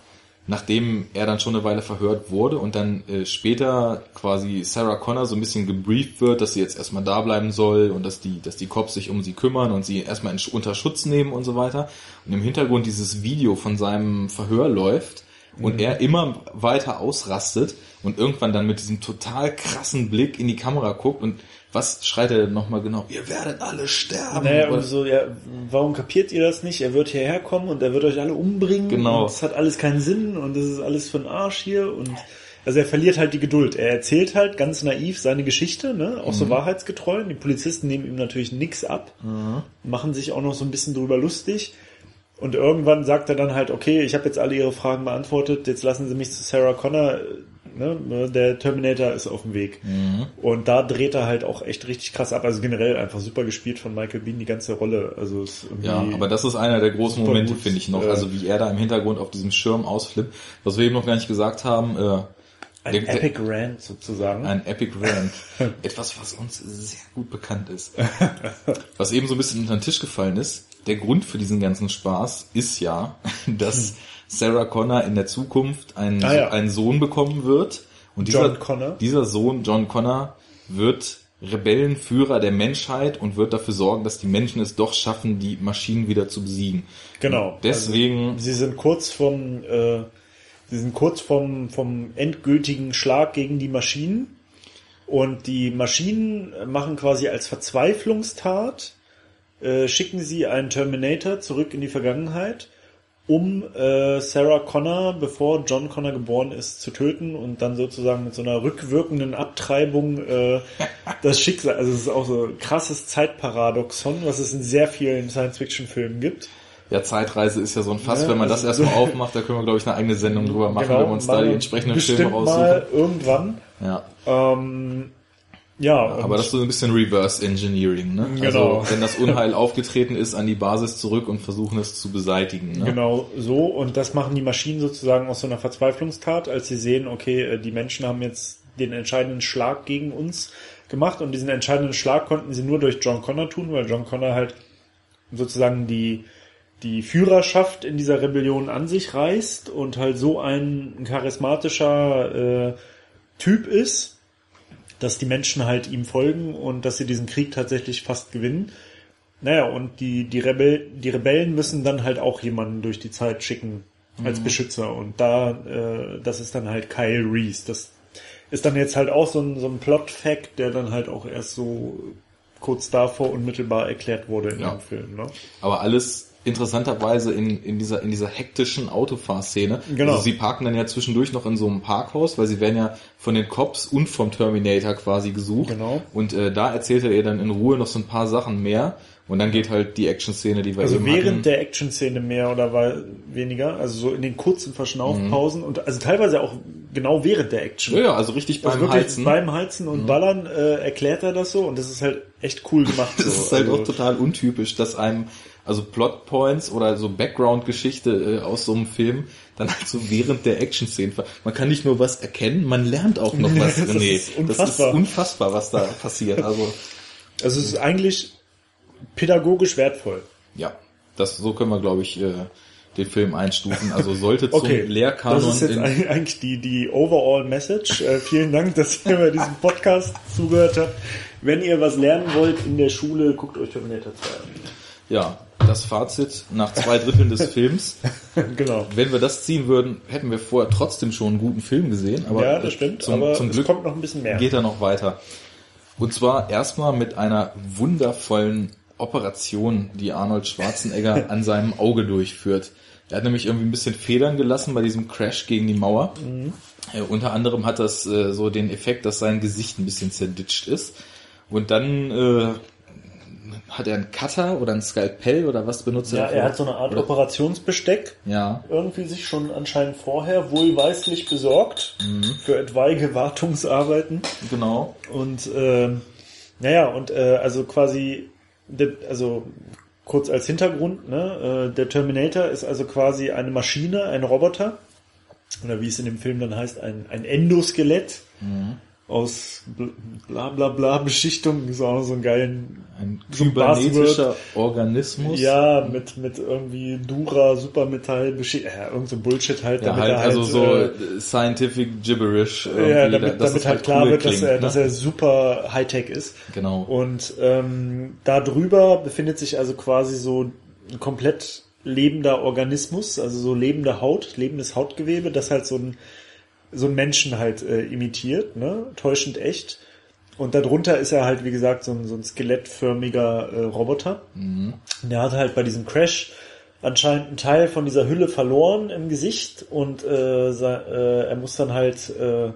nachdem er dann schon eine Weile verhört wurde und dann äh, später quasi Sarah Connor so ein bisschen gebrieft wird, dass sie jetzt erstmal da bleiben soll und dass die, dass die Cops sich um sie kümmern und sie erstmal in, unter Schutz nehmen und so weiter. Und im Hintergrund dieses Video von seinem Verhör läuft und mhm. er immer weiter ausrastet und irgendwann dann mit diesem total krassen Blick in die Kamera guckt und was schreit er denn nochmal genau? Ihr werdet alle sterben. Naja, und so, ja, warum kapiert ihr das nicht? Er wird hierher kommen und er wird euch alle umbringen. Genau. Es hat alles keinen Sinn und das ist alles für den Arsch hier und also er verliert halt die Geduld. Er erzählt halt ganz naiv seine Geschichte, ne? auch mhm. so wahrheitsgetreu. Die Polizisten nehmen ihm natürlich nichts ab, mhm. machen sich auch noch so ein bisschen drüber lustig. Und irgendwann sagt er dann halt, okay, ich habe jetzt alle ihre Fragen beantwortet, jetzt lassen Sie mich zu Sarah Connor ne, der Terminator ist auf dem Weg. Mhm. Und da dreht er halt auch echt richtig krass ab. Also generell einfach super gespielt von Michael Bean, die ganze Rolle. Also ist ja, aber das ist einer der großen Momente, finde ich noch. Äh, also wie er da im Hintergrund auf diesem Schirm ausflippt. Was wir eben noch gar nicht gesagt haben, äh, ein der, Epic Rant sozusagen. Ein Epic Rant. Etwas, was uns sehr gut bekannt ist. Was eben so ein bisschen unter den Tisch gefallen ist. Der Grund für diesen ganzen Spaß ist ja, dass hm. Sarah Connor in der Zukunft einen, ah, ja. einen Sohn bekommen wird. Und dieser, dieser Sohn, John Connor, wird Rebellenführer der Menschheit und wird dafür sorgen, dass die Menschen es doch schaffen, die Maschinen wieder zu besiegen. Genau. Deswegen. Also, sie sind kurz vom, äh, sie sind kurz vom, vom endgültigen Schlag gegen die Maschinen. Und die Maschinen machen quasi als Verzweiflungstat, äh, schicken sie einen Terminator zurück in die Vergangenheit um äh, Sarah Connor, bevor John Connor geboren ist, zu töten und dann sozusagen mit so einer rückwirkenden Abtreibung äh, das Schicksal. Also es ist auch so ein krasses Zeitparadoxon, was es in sehr vielen Science-Fiction-Filmen gibt. Ja, Zeitreise ist ja so ein Fass, ja, wenn man das erstmal aufmacht, da können wir, glaube ich, eine eigene Sendung drüber machen, genau, wenn wir uns da die entsprechenden Filme raussuchen. Mal irgendwann. Ja. Ähm, ja, aber das ist so ein bisschen Reverse Engineering, ne? Genau. Also wenn das Unheil aufgetreten ist, an die Basis zurück und versuchen es zu beseitigen. Ne? Genau, so und das machen die Maschinen sozusagen aus so einer Verzweiflungstat, als sie sehen, okay, äh, die Menschen haben jetzt den entscheidenden Schlag gegen uns gemacht und diesen entscheidenden Schlag konnten sie nur durch John Connor tun, weil John Connor halt sozusagen die die Führerschaft in dieser Rebellion an sich reißt und halt so ein charismatischer äh, Typ ist, dass die Menschen halt ihm folgen und dass sie diesen Krieg tatsächlich fast gewinnen. Naja, und die, die, Rebell, die Rebellen müssen dann halt auch jemanden durch die Zeit schicken als mhm. Beschützer. Und da, äh, das ist dann halt Kyle Reese. Das ist dann jetzt halt auch so ein, so ein Plot-Fact, der dann halt auch erst so kurz davor unmittelbar erklärt wurde in ja. dem Film. Ne? Aber alles interessanterweise in, in dieser in dieser hektischen Autofahrszene. Genau. Also sie parken dann ja zwischendurch noch in so einem Parkhaus, weil sie werden ja von den Cops und vom Terminator quasi gesucht. Genau. Und äh, da erzählt er ihr dann in Ruhe noch so ein paar Sachen mehr. Und dann geht halt die Action-Szene, die wir also während hatten. der Action-Szene mehr oder weniger, also so in den kurzen Verschnaufpausen mhm. und also teilweise auch genau während der Action. Ja, ja also richtig also beim Heizen. Beim Heizen und mhm. Ballern äh, erklärt er das so und das ist halt echt cool gemacht. das so. ist halt also, auch total untypisch, dass einem also Plotpoints oder so Background-Geschichte äh, aus so einem Film, dann halt so während der Action-Szenen. Man kann nicht nur was erkennen, man lernt auch noch was. das, nee, ist unfassbar. das ist unfassbar, was da passiert. Also, also es ist eigentlich pädagogisch wertvoll. Ja, das so können wir, glaube ich, äh, den Film einstufen. Also sollte zum okay, Lehrkanon. Das ist jetzt eigentlich die, die Overall Message. Äh, vielen Dank, dass ihr bei diesem Podcast zugehört habt. Wenn ihr was lernen wollt in der Schule, guckt euch Terminator 2 an. Ja, das Fazit nach zwei Dritteln des Films. genau. Wenn wir das ziehen würden, hätten wir vorher trotzdem schon einen guten Film gesehen. Aber ja, das stimmt. Zum, aber zum Glück kommt noch ein bisschen mehr. geht er noch weiter. Und zwar erstmal mit einer wundervollen Operation, die Arnold Schwarzenegger an seinem Auge durchführt. Er hat nämlich irgendwie ein bisschen Federn gelassen bei diesem Crash gegen die Mauer. Äh, unter anderem hat das äh, so den Effekt, dass sein Gesicht ein bisschen zerditscht ist. Und dann äh, hat er einen Cutter oder ein Skalpell oder was benutzt ja, dafür? er hat so eine Art Oder- Operationsbesteck Ja, irgendwie sich schon anscheinend vorher wohlweislich besorgt für etwaige Wartungsarbeiten. genau. Und ähm, naja, und äh, also quasi, also kurz als Hintergrund, ne, äh, der Terminator ist also quasi eine Maschine, ein Roboter, oder wie es in dem Film dann heißt, ein, ein Endoskelett aus bl- bla bla bla Beschichtung, ist auch so einen geilen Ein So ein kybernetischer Organismus. ja, mit, mit irgendwie Dura, Supermetall, Beschichtung, ja, irgend so Bullshit halt, Ja, damit halt, er halt, also so äh, scientific gibberish. irgendwie, ja, da- damit, dass damit es halt klar cool wird, dass klingt, er, ne? dass er super Hightech ist. Genau. Und ähm, da drüber befindet sich also quasi so ein komplett lebender Organismus, also so lebende Haut, lebendes Hautgewebe, das halt so ein so ein Menschen halt äh, imitiert, ne? täuschend echt. Und darunter ist er halt, wie gesagt, so ein, so ein skelettförmiger äh, Roboter. Mhm. Und Der hat halt bei diesem Crash anscheinend einen Teil von dieser Hülle verloren im Gesicht und äh, äh, er muss dann halt äh,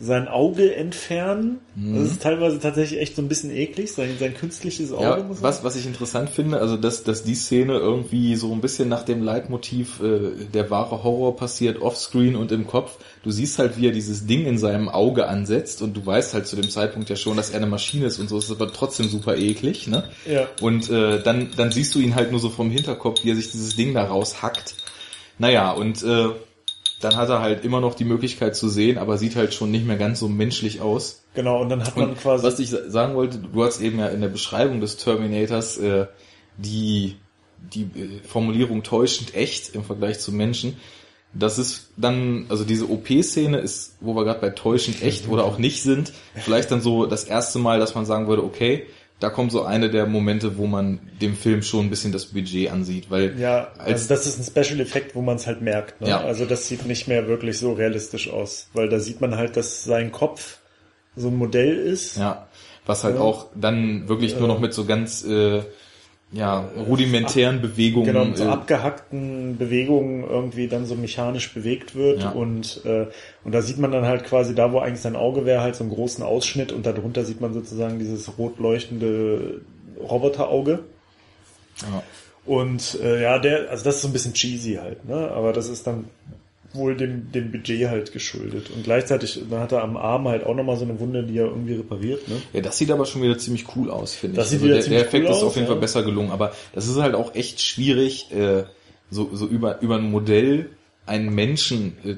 sein Auge entfernen. Mhm. Das ist teilweise tatsächlich echt so ein bisschen eklig, sein, sein künstliches Auge. Ja, was, was ich interessant finde, also dass, dass die Szene irgendwie so ein bisschen nach dem Leitmotiv äh, der wahre Horror passiert, offscreen und im Kopf. Du siehst halt, wie er dieses Ding in seinem Auge ansetzt und du weißt halt zu dem Zeitpunkt ja schon, dass er eine Maschine ist und so, ist aber trotzdem super eklig, ne? Ja. Und äh, dann, dann siehst du ihn halt nur so vom Hinterkopf, wie er sich dieses Ding da raushackt. Naja, und äh, dann hat er halt immer noch die Möglichkeit zu sehen, aber sieht halt schon nicht mehr ganz so menschlich aus. Genau, und dann hat man Und quasi. was ich sa- sagen wollte, du hast eben ja in der Beschreibung des Terminators äh, die, die äh, Formulierung täuschend echt im Vergleich zu Menschen. Das ist dann, also diese OP-Szene ist, wo wir gerade bei täuschend echt oder auch nicht sind, vielleicht dann so das erste Mal, dass man sagen würde, okay, da kommt so eine der Momente, wo man dem Film schon ein bisschen das Budget ansieht, weil ja, als also das ist ein Special Effekt, wo man es halt merkt. Ne? Ja. Also das sieht nicht mehr wirklich so realistisch aus, weil da sieht man halt, dass sein Kopf so ein Modell ist. Ja, was halt Ja. auch dann wirklich nur noch mit so ganz äh, ja, rudimentären Bewegungen Genau, mit so äh, abgehackten Bewegungen irgendwie dann so mechanisch bewegt wird Ja. und äh, und da sieht man dann halt quasi da, wo eigentlich sein Auge wäre, halt so einen großen Ausschnitt und darunter sieht man sozusagen dieses rot leuchtende Roboterauge. ja. Und äh, ja, der, also das ist so ein bisschen cheesy halt, ne? Aber das ist dann wohl dem, dem Budget halt geschuldet. Und gleichzeitig, dann hat er am Arm halt auch nochmal so eine Wunde, die er irgendwie repariert, ne? Ja, das sieht aber schon wieder ziemlich cool aus, finde ich. Das sieht also wieder der, ziemlich der Effekt cool ist auf jeden ja. Fall besser gelungen, aber das ist halt auch echt schwierig, äh, so, so über, über ein Modell einen Menschen äh,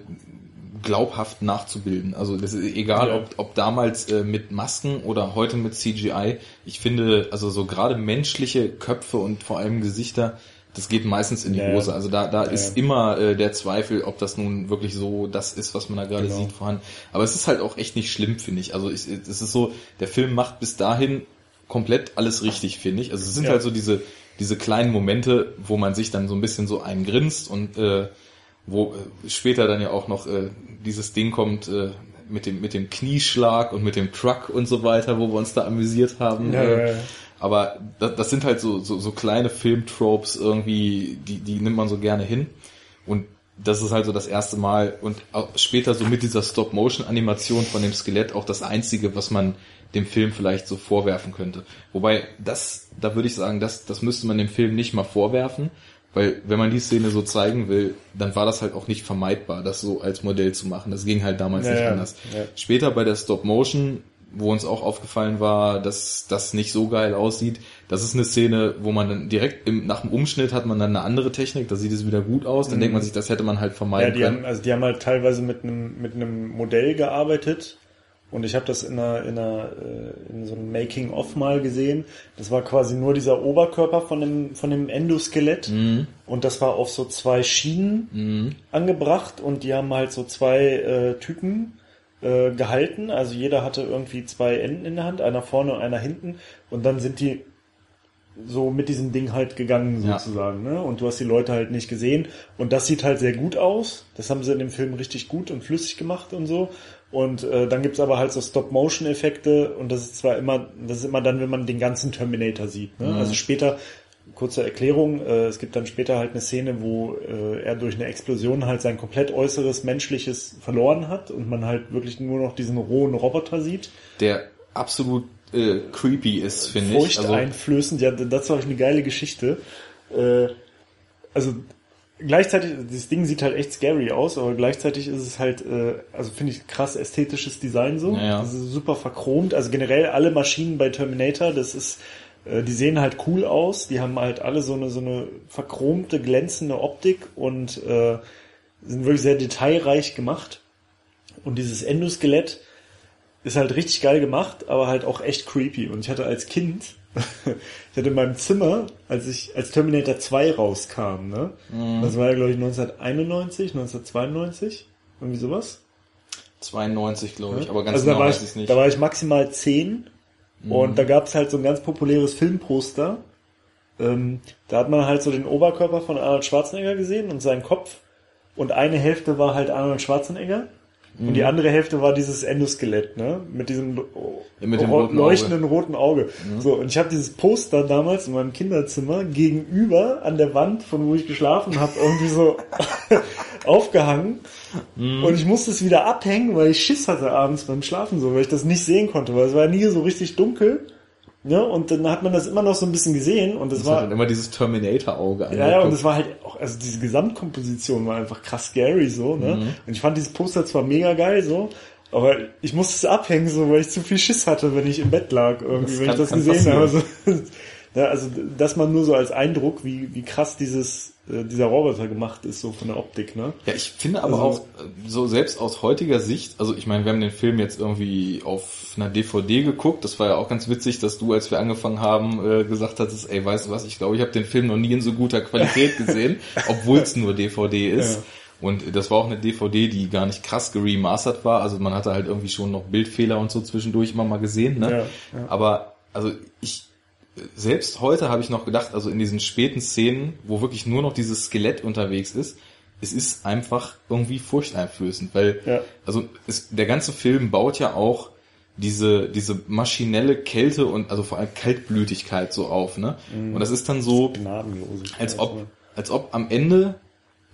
glaubhaft nachzubilden. Also das ist egal, Ja. ob, ob damals äh, mit Masken oder heute mit CGI. Ich finde, also so gerade menschliche Köpfe und vor allem Gesichter, das geht meistens in die Ja. Hose. Also da, da Ja. ist immer äh, der Zweifel, ob das nun wirklich so das ist, was man da gerade Genau. sieht, vorhanden. Aber es ist halt auch echt nicht schlimm, finde ich. Also ich, es ist so, der Film macht bis dahin komplett alles richtig, finde ich. Also es sind Ja. halt so diese, diese kleinen Momente, wo man sich dann so ein bisschen so eingrinst und äh, wo äh, später dann ja auch noch äh, dieses Ding kommt äh, mit dem mit dem Knieschlag und mit dem Truck und so weiter, wo wir uns da amüsiert haben. Ja, äh, ja, ja. Aber das, das sind halt so, so, so kleine Filmtropes irgendwie, die, die nimmt man so gerne hin. Und das ist halt so das erste Mal und auch später so mit dieser Stop-Motion-Animation von dem Skelett auch das einzige, was man dem Film vielleicht so vorwerfen könnte. Wobei das, da würde ich sagen, das, das müsste man dem Film nicht mal vorwerfen, weil wenn man die Szene so zeigen will, dann war das halt auch nicht vermeidbar, das so als Modell zu machen. Das ging halt damals Ja, nicht ja, anders. ja. Später bei der Stop-Motion, wo uns auch aufgefallen war, dass das nicht so geil aussieht, das ist eine Szene, wo man dann direkt im, nach dem Umschnitt hat man dann eine andere Technik, da sieht es wieder gut aus, dann denkt man sich, das hätte man halt Ja, vermeiden die können. haben, also die haben halt teilweise mit einem mit einem Modell gearbeitet. Und ich habe das in einer in einer äh, in so einem Making of mal gesehen. Das war quasi nur dieser Oberkörper von dem von dem Endoskelett. Mhm. und das war auf so zwei Schienen angebracht. Und die haben halt so zwei äh, Typen äh, gehalten. Also jeder hatte irgendwie zwei Enden in der Hand, einer vorne und einer hinten und dann sind die so mit diesem Ding halt gegangen Ja. sozusagen, ne? Und du hast die Leute halt nicht gesehen und das sieht halt sehr gut aus. Das haben sie in dem Film richtig gut und flüssig gemacht und so. Und äh, dann gibt's aber halt so Stop-Motion-Effekte und das ist zwar immer, das ist immer dann, wenn man den ganzen Terminator sieht. Ne? Also später, kurze Erklärung, äh, es gibt dann später halt eine Szene, wo äh, er durch eine Explosion halt sein komplett äußeres Menschliches verloren hat und man halt wirklich nur noch diesen rohen Roboter sieht. Der absolut äh, creepy ist, finde ich. Also, Furchteinflößend, ja, das war eine geile Geschichte. Äh, also gleichzeitig, das Ding sieht halt echt scary aus, aber gleichzeitig ist es halt, äh, also finde ich krass ästhetisches Design so. Ja, ja. Das ist super verchromt. Also generell alle Maschinen bei Terminator, das ist, die sehen halt cool aus. Die haben halt alle so eine so eine verchromte, glänzende Optik und äh, sind wirklich sehr detailreich gemacht. Und dieses Endoskelett ist halt richtig geil gemacht, aber halt auch echt creepy. Und ich hatte als Kind, ich hatte in meinem Zimmer, als ich, als Terminator 2 rauskam, ne? Das war ja, glaube ich, 1991, 1992, irgendwie sowas. 92, glaube ich, aber ganz also da genau weiß ich, nicht. Da war ich maximal 10 und da gab's halt so ein ganz populäres Filmposter. Ähm, da hat man halt so den Oberkörper von Arnold Schwarzenegger gesehen und seinen Kopf. Und eine Hälfte war halt Arnold Schwarzenegger. Und die andere Hälfte war dieses Endoskelett, ne? Mit diesem Ja, mit dem ro- roten leuchtenden roten Auge. So, und ich habe dieses Poster damals in meinem Kinderzimmer gegenüber an der Wand, von wo ich geschlafen habe, irgendwie so aufgehangen. Und ich musste es wieder abhängen, weil ich Schiss hatte abends beim Schlafen so, weil ich das nicht sehen konnte, weil es war nie so richtig dunkel. Ne? Und dann hat man das immer noch so ein bisschen gesehen und das das war dann immer dieses Terminator-Auge ja, ja, und es war halt auch, also diese Gesamtkomposition war einfach krass scary so, ne? Mhm. Und ich fand dieses Poster zwar mega geil so, aber ich musste es abhängen so, weil ich zu viel Schiss hatte, wenn ich im Bett lag irgendwie, Das wenn kann- ich das gesehen habe. passieren. So. Ja, also das mal nur so als Eindruck, wie, wie krass dieses, äh, dieser Roboter gemacht ist, so von der Optik, ne? Ja, ich finde aber Also- auch, äh, so selbst aus heutiger Sicht, also ich meine, wir haben den Film jetzt irgendwie auf einer DVD geguckt, das war ja auch ganz witzig, dass du, als wir angefangen haben, äh, gesagt hattest, ey, weißt du was, ich glaube, ich habe den Film noch nie in so guter Qualität gesehen, obwohl es nur DVD ist. Ja. Und das war auch eine DVD, die gar nicht krass geremastert war, also man hatte halt irgendwie schon noch Bildfehler und so zwischendurch immer mal gesehen, ne? Ja, ja. Aber, also ich, selbst heute habe ich noch gedacht, also in diesen späten Szenen, wo wirklich nur noch dieses Skelett unterwegs ist, es ist einfach irgendwie furchteinflößend, weil Ja. also es, der ganze Film baut ja auch diese diese maschinelle Kälte und also vor allem Kaltblütigkeit so auf, ne? Mhm. Und das ist dann so, als ob als ob am Ende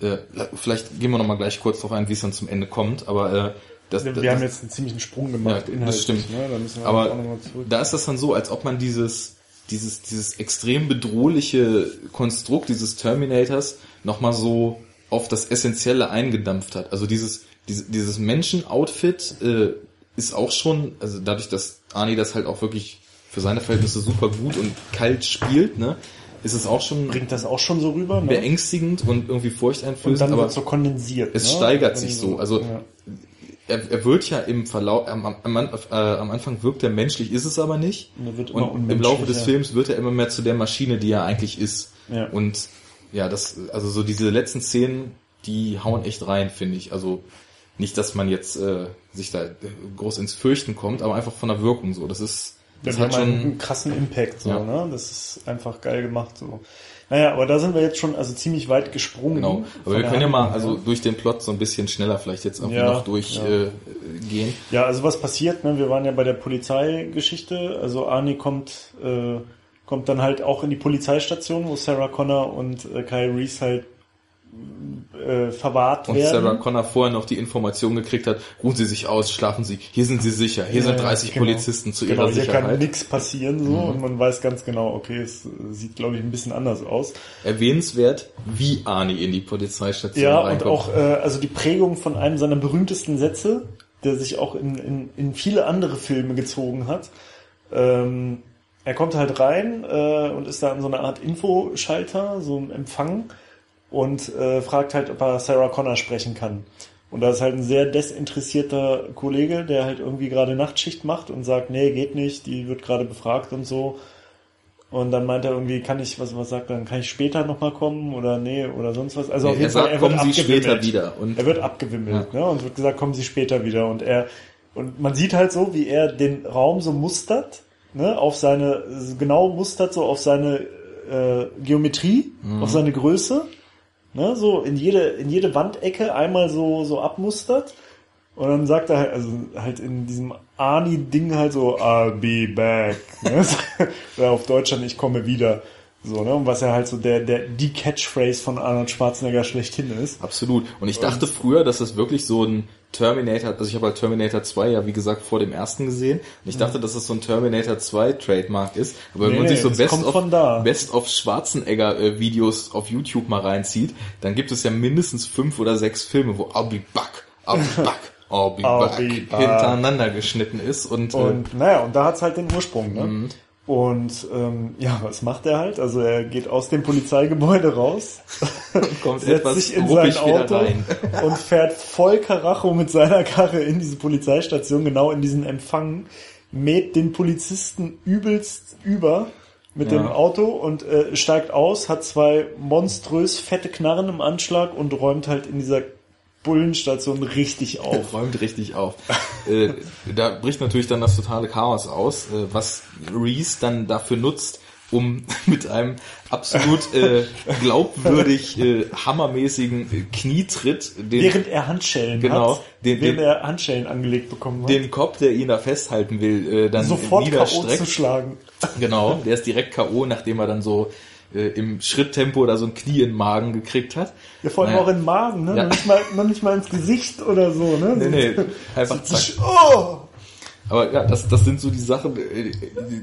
äh, vielleicht gehen wir noch mal gleich kurz drauf ein, wie es dann zum Ende kommt, aber äh, das, Wir, das, haben jetzt einen ziemlichen Sprung gemacht, Ja, das stimmt. ne? Da müssen wir aber auch nochmal zurück. da ist das dann so, als ob man dieses, dieses, dieses extrem bedrohliche Konstrukt dieses Terminators nochmal so auf das Essentielle eingedampft hat. Also dieses, dieses, dieses Menschen-Outfit äh, ist auch schon, also dadurch, dass Arnie das halt auch wirklich für seine Verhältnisse super gut und kalt spielt, ne, ist es auch schon Bringt das auch schon so rüber, ne? beängstigend und irgendwie Und furchteinflößend, dann aber so kondensiert. es ne? steigert sich so. Also ja. Er, er wird ja im Verlauf, am, am, äh, am Anfang wirkt er menschlich, ist es aber nicht. Und Und im Laufe des. Films wird er immer mehr zu der Maschine, die er eigentlich ist. Ja. Und ja, das, also so diese letzten Szenen, die hauen echt rein, finde ich. Also nicht, dass man jetzt äh, sich da groß ins Fürchten kommt, aber einfach von der Wirkung so. Das ist, Ja, das die hat haben einen schon, krassen Impact, so, Ja. ne? Das ist einfach geil gemacht, so. Naja, aber da sind wir jetzt schon also ziemlich weit gesprungen. genau. Aber wir können ja mal, also durch den Plot so ein bisschen schneller vielleicht jetzt irgendwie Ja, noch durchgehen. ja. Äh. Ja, also was passiert, ne? Wir waren ja bei der Polizeigeschichte. Also Arnie kommt, äh, kommt dann halt auch in die Polizeistation, wo Sarah Connor und äh, Kyle Reese halt äh, verwahrt Und werden. Sarah Connor vorher noch die Information gekriegt hat, ruhen Sie sich aus, schlafen Sie, hier sind Sie sicher, hier Ja, sind 30 genau. Polizisten zu genau, Ihrer hier kann Sicherheit. Mhm. nichts passieren so und man weiß ganz genau, okay, es äh, sieht glaube ich ein bisschen anders aus. Erwähnenswert, wie Arnie in die Polizeistation Ja, und reinkommt. auch äh, also die Prägung von einem seiner berühmtesten Sätze, der sich auch in, in, in viele andere Filme gezogen hat. Ähm, er kommt halt rein äh, und ist da an so einer Art Infoschalter, so einem Empfang und äh, fragt halt, ob er Sarah Connor sprechen kann. Und da ist halt ein sehr desinteressierter Kollege, der halt irgendwie gerade Nachtschicht macht und sagt, nee, geht nicht, die wird gerade befragt und so. Und dann meint er irgendwie, kann ich, was, was sagt er, dann kann ich später nochmal kommen oder nee oder sonst was. Also Nee, auf jeden er Fall, sagt, er wird kommen Sie abgewimmelt. später wieder. Und Er wird abgewimmelt, ne? Und wird gesagt, kommen Sie später wieder. Und er, und man sieht halt so, wie er den Raum so mustert, ne, auf seine, genau mustert so auf seine äh, Geometrie, Mhm. auf seine Größe, ne, so in jede, in jede Wandecke einmal so, so abmustert. Und dann sagt er halt, also halt in diesem Ani-Ding halt so, I'll be back. Ne? Oder auf Deutsch dann, ich komme wieder. So, ne? Und was ja halt so der, der, die Catchphrase von Arnold Schwarzenegger schlechthin ist. Absolut. Und ich dachte früher, dass das wirklich so ein Terminator, also ich habe halt Terminator 2 ja wie gesagt vor dem ersten gesehen und ich dachte, dass das so ein Terminator 2 Trademark ist, aber wenn Nee, man sich so Best of. Best of Schwarzenegger äh, Videos auf YouTube mal reinzieht, dann gibt es ja mindestens fünf oder sechs Filme, wo I'll be back, I'll be back, I'll be I'll back be back. hintereinander geschnitten ist und, äh, Und naja, und da hat's halt den Ursprung, ne? Und ähm, ja, was macht er halt? Also er geht aus dem Polizeigebäude raus, kommt setzt etwas sich in sein Auto rein. und fährt voll Karacho mit seiner Karre in diese Polizeistation, genau in diesen Empfang, mäht den Polizisten übelst über mit Ja. dem Auto und äh, steigt aus, hat zwei monströs fette Knarren im Anschlag und räumt halt in dieser Bullenstation richtig auf. räumt richtig auf. äh, da bricht natürlich dann das totale Chaos aus, äh, was Reese dann dafür nutzt, um mit einem absolut äh, glaubwürdig äh, hammermäßigen äh, Knietritt den, Während er Handschellen Genau, den- während den- er Handschellen angelegt bekommen hat, den Cop, der ihn da festhalten will, äh, dann sofort K.O. zu schlagen. Genau, der ist direkt K.O., nachdem er dann so äh, im Schritttempo da so ein Knie in den Magen gekriegt hat. Ja, vor allem Naja. auch in den Magen, ne? Ja. Noch, nicht mal, noch nicht mal ins Gesicht oder so, ne? Nee, nee, einfach zack. Oh! Aber ja, das, das sind so die Sachen, äh,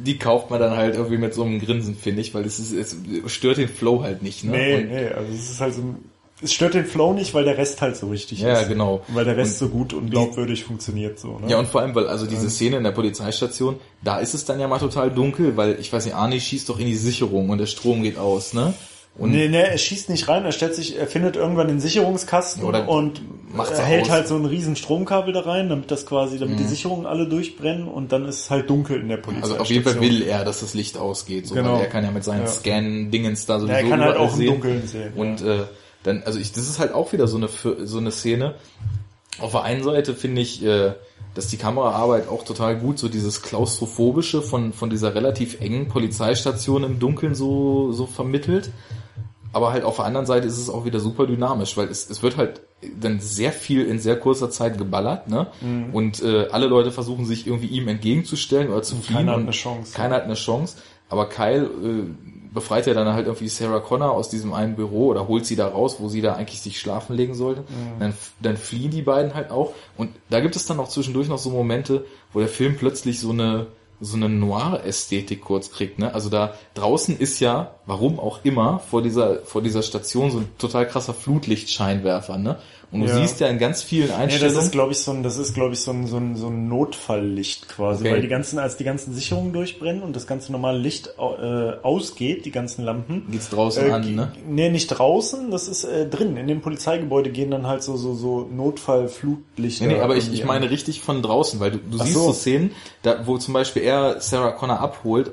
die, kauft man dann halt irgendwie mit so einem Grinsen, finde ich, weil es, ist, es stört den Flow halt nicht. Ne? Nee, Und, nee, also es ist halt so, es stört den Flow nicht, weil der Rest halt so richtig Ja, ist. genau. Weil der Rest so gut und glaubwürdig funktioniert so, ne? Ja, und vor allem, weil also diese Szene in der Polizeistation, da ist es dann ja mal total dunkel, weil ich weiß nicht, Arnie schießt doch in die Sicherung und der Strom geht aus, ne? Und Nee, nee, er schießt nicht rein, er stellt sich, er findet irgendwann den Sicherungskasten Oder und er hält aus. Mhm. halt so einen riesen Stromkabel da rein, damit das quasi, damit die Sicherungen alle durchbrennen und dann ist es halt dunkel in der Polizeistation. also auf jeden Fall will er, dass das Licht ausgeht, so, Genau. weil er kann ja mit seinen Ja. Scan-Dingens da sowieso Ja, er kann halt auch im sehen. Dunkeln sehen. Und äh, dann, also ich, das ist halt auch wieder so eine so eine Szene. Auf der einen Seite finde ich, äh, dass die Kameraarbeit auch total gut so dieses klaustrophobische von von dieser relativ engen Polizeistation im Dunkeln so so vermittelt. Aber halt auf der anderen Seite ist es auch wieder super dynamisch, weil es, es wird halt dann sehr viel in sehr kurzer Zeit geballert, ne? Mhm. Und äh, alle Leute versuchen sich irgendwie ihm entgegenzustellen oder zu fliehen. keiner hat eine Chance. Keiner hat eine Chance. Aber Kyle äh, befreit ja dann halt irgendwie Sarah Connor aus diesem einen Büro oder holt sie da raus, wo sie da eigentlich sich schlafen legen sollte. Mhm. Dann, dann fliehen die beiden halt auch. Und da gibt es dann auch zwischendurch noch so Momente, wo der Film plötzlich so eine so eine Noir-Ästhetik kurz kriegt, ne? Also da draußen ist ja, warum auch immer, vor dieser, vor dieser Station so ein total krasser Flutlichtscheinwerfer, ne? Und du Ja. siehst ja in ganz vielen Nee, Einstellungen. das ist glaube ich so ein, das ist glaube ich so ein, so ein, so ein Notfalllicht quasi, Okay. weil die ganzen, als die ganzen Sicherungen durchbrennen und das ganze normale Licht äh, ausgeht, die ganzen Lampen. geht's draußen Äh, an, ne? Nee, nicht draußen, das ist äh, drin. In dem Polizeigebäude gehen dann halt so, so, so Notfallflutlichter. Nee, nee, aber ich, ich meine richtig von draußen, weil du, du Ach siehst so. so Szenen, da, wo zum Beispiel er Sarah Connor abholt,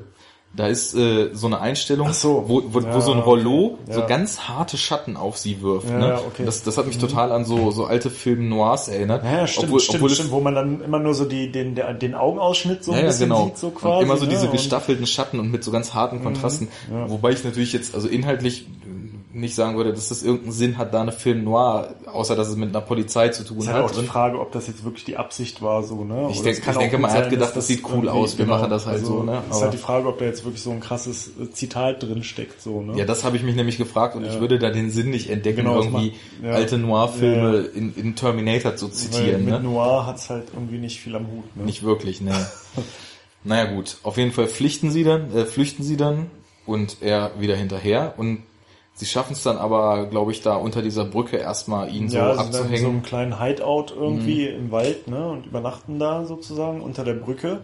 da ist äh, so eine Einstellung, so. wo, wo, Ja, wo so ein Rollo okay. so Ja. ganz harte Schatten auf sie wirft. Ja, ne? okay. Mhm. das, das hat mich total an so, so alte Film Noirs erinnert. Ja, stimmt, obwohl, stimmt, obwohl stimmt, wo man dann immer nur so die, den, den Augenausschnitt so ein bisschen genau. sieht, so und quasi. immer so diese Und- gestaffelten Schatten und mit so ganz harten Kontrasten. ja. Wobei ich natürlich jetzt, also inhaltlich nicht sagen würde, dass das irgendeinen Sinn hat, da eine Film Noir, außer dass es mit einer Polizei zu tun ist hat. halt auch die. Frage, ob das jetzt wirklich die Absicht war, so, ne? Ich denk- es ich denke mal, er hat sein, gedacht, dass das sieht cool genau, aus, wir machen das halt so, ne? Ist Aber- halt die Frage, ob da jetzt wirklich so ein krasses äh, Zitat drin steckt, so, ne? Ja, das habe ich mich nämlich gefragt und ich würde da den Sinn nicht entdecken, Genau, das irgendwie macht- ja. alte Noir-Filme Ja, ja. in, in Terminator zu Weil zitieren. mit Ne? Noir hat's halt irgendwie nicht viel am Hut, ne? Nicht wirklich, ne. naja gut, auf jeden Fall flüchten sie dann, äh, flüchten sie dann und er wieder hinterher und sie schaffen es dann aber, glaube ich, da unter dieser Brücke erstmal ihn so ja, also dann so abzuhängen. einem kleinen Hideout irgendwie Mhm. im Wald, ne? Und übernachten da sozusagen unter der Brücke.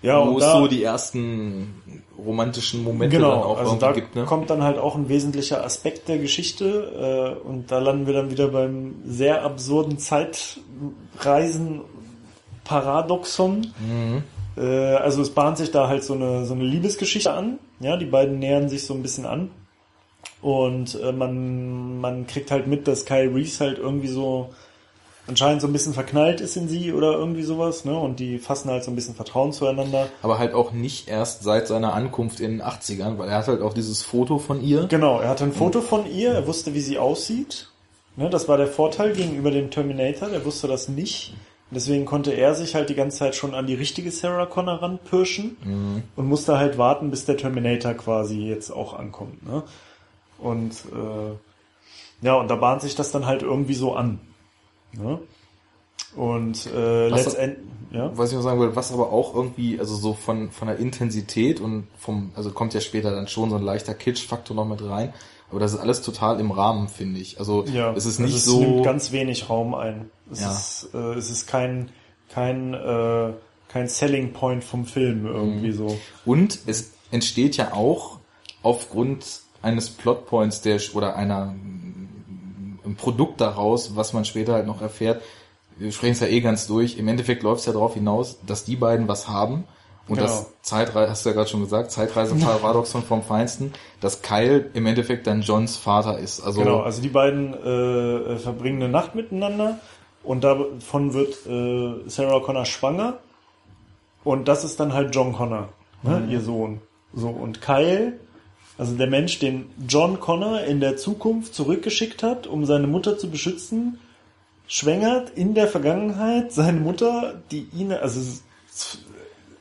Ja, wo und es da, so die ersten romantischen Momente dann genau, auch also irgendwie da gibt, ne? kommt dann halt auch ein wesentlicher Aspekt der Geschichte äh, und da landen wir dann wieder beim sehr absurden Zeitreisen Paradoxon. Mhm. Äh, also es bahnt sich da halt so eine so eine Liebesgeschichte an. Ja, die beiden nähern sich so ein bisschen an und äh, man man kriegt halt mit, dass Kyle Reese halt irgendwie so anscheinend so ein bisschen verknallt ist in sie oder irgendwie sowas, ne? Und die fassen halt so ein bisschen Vertrauen zueinander. Aber halt auch nicht erst seit seiner Ankunft in den 80ern, weil er hat halt auch dieses Foto von ihr. Genau, er hatte ein Foto von ihr, er wusste, wie sie aussieht. Ne, das war der Vorteil gegenüber dem Terminator, der wusste das nicht. Deswegen konnte er sich halt die ganze Zeit schon an die richtige Sarah Connor ranpirschen Mhm. und musste halt warten, bis der Terminator quasi jetzt auch ankommt. Ne? Und äh, ja, und da bahnt sich das dann halt irgendwie so an. Ne? Und äh, letztendlich, ja. Was ich noch sagen will, was aber auch irgendwie, also so von, von der Intensität und vom, also kommt ja später dann schon so ein leichter Kitsch-Faktor noch mit rein. Aber das ist alles total im Rahmen, finde ich. Also Ja, es ist also nicht es so. nimmt ganz wenig Raum ein. Es Ja. ist, äh, es ist kein, kein, äh, kein Selling Point vom Film irgendwie so. Und es entsteht ja auch aufgrund eines Plotpoints der oder einer ein Produkt daraus, was man später halt noch erfährt. Wir sprechen es ja eh ganz durch. Im Endeffekt läuft es ja darauf hinaus, dass die beiden was haben. Und Genau. das Zeitreise, hast du ja gerade schon gesagt, Zeitreise-Paradoxon vom Feinsten, dass Kyle im Endeffekt dann Johns Vater ist. Also, Genau, also die beiden äh, verbringen eine Nacht miteinander und davon wird äh, Sarah Connor schwanger und das ist dann halt John Connor, ne, ihr Sohn. So und Kyle, also der Mensch, den John Connor in der Zukunft zurückgeschickt hat, um seine Mutter zu beschützen, schwängert in der Vergangenheit seine Mutter, die ihn, also es,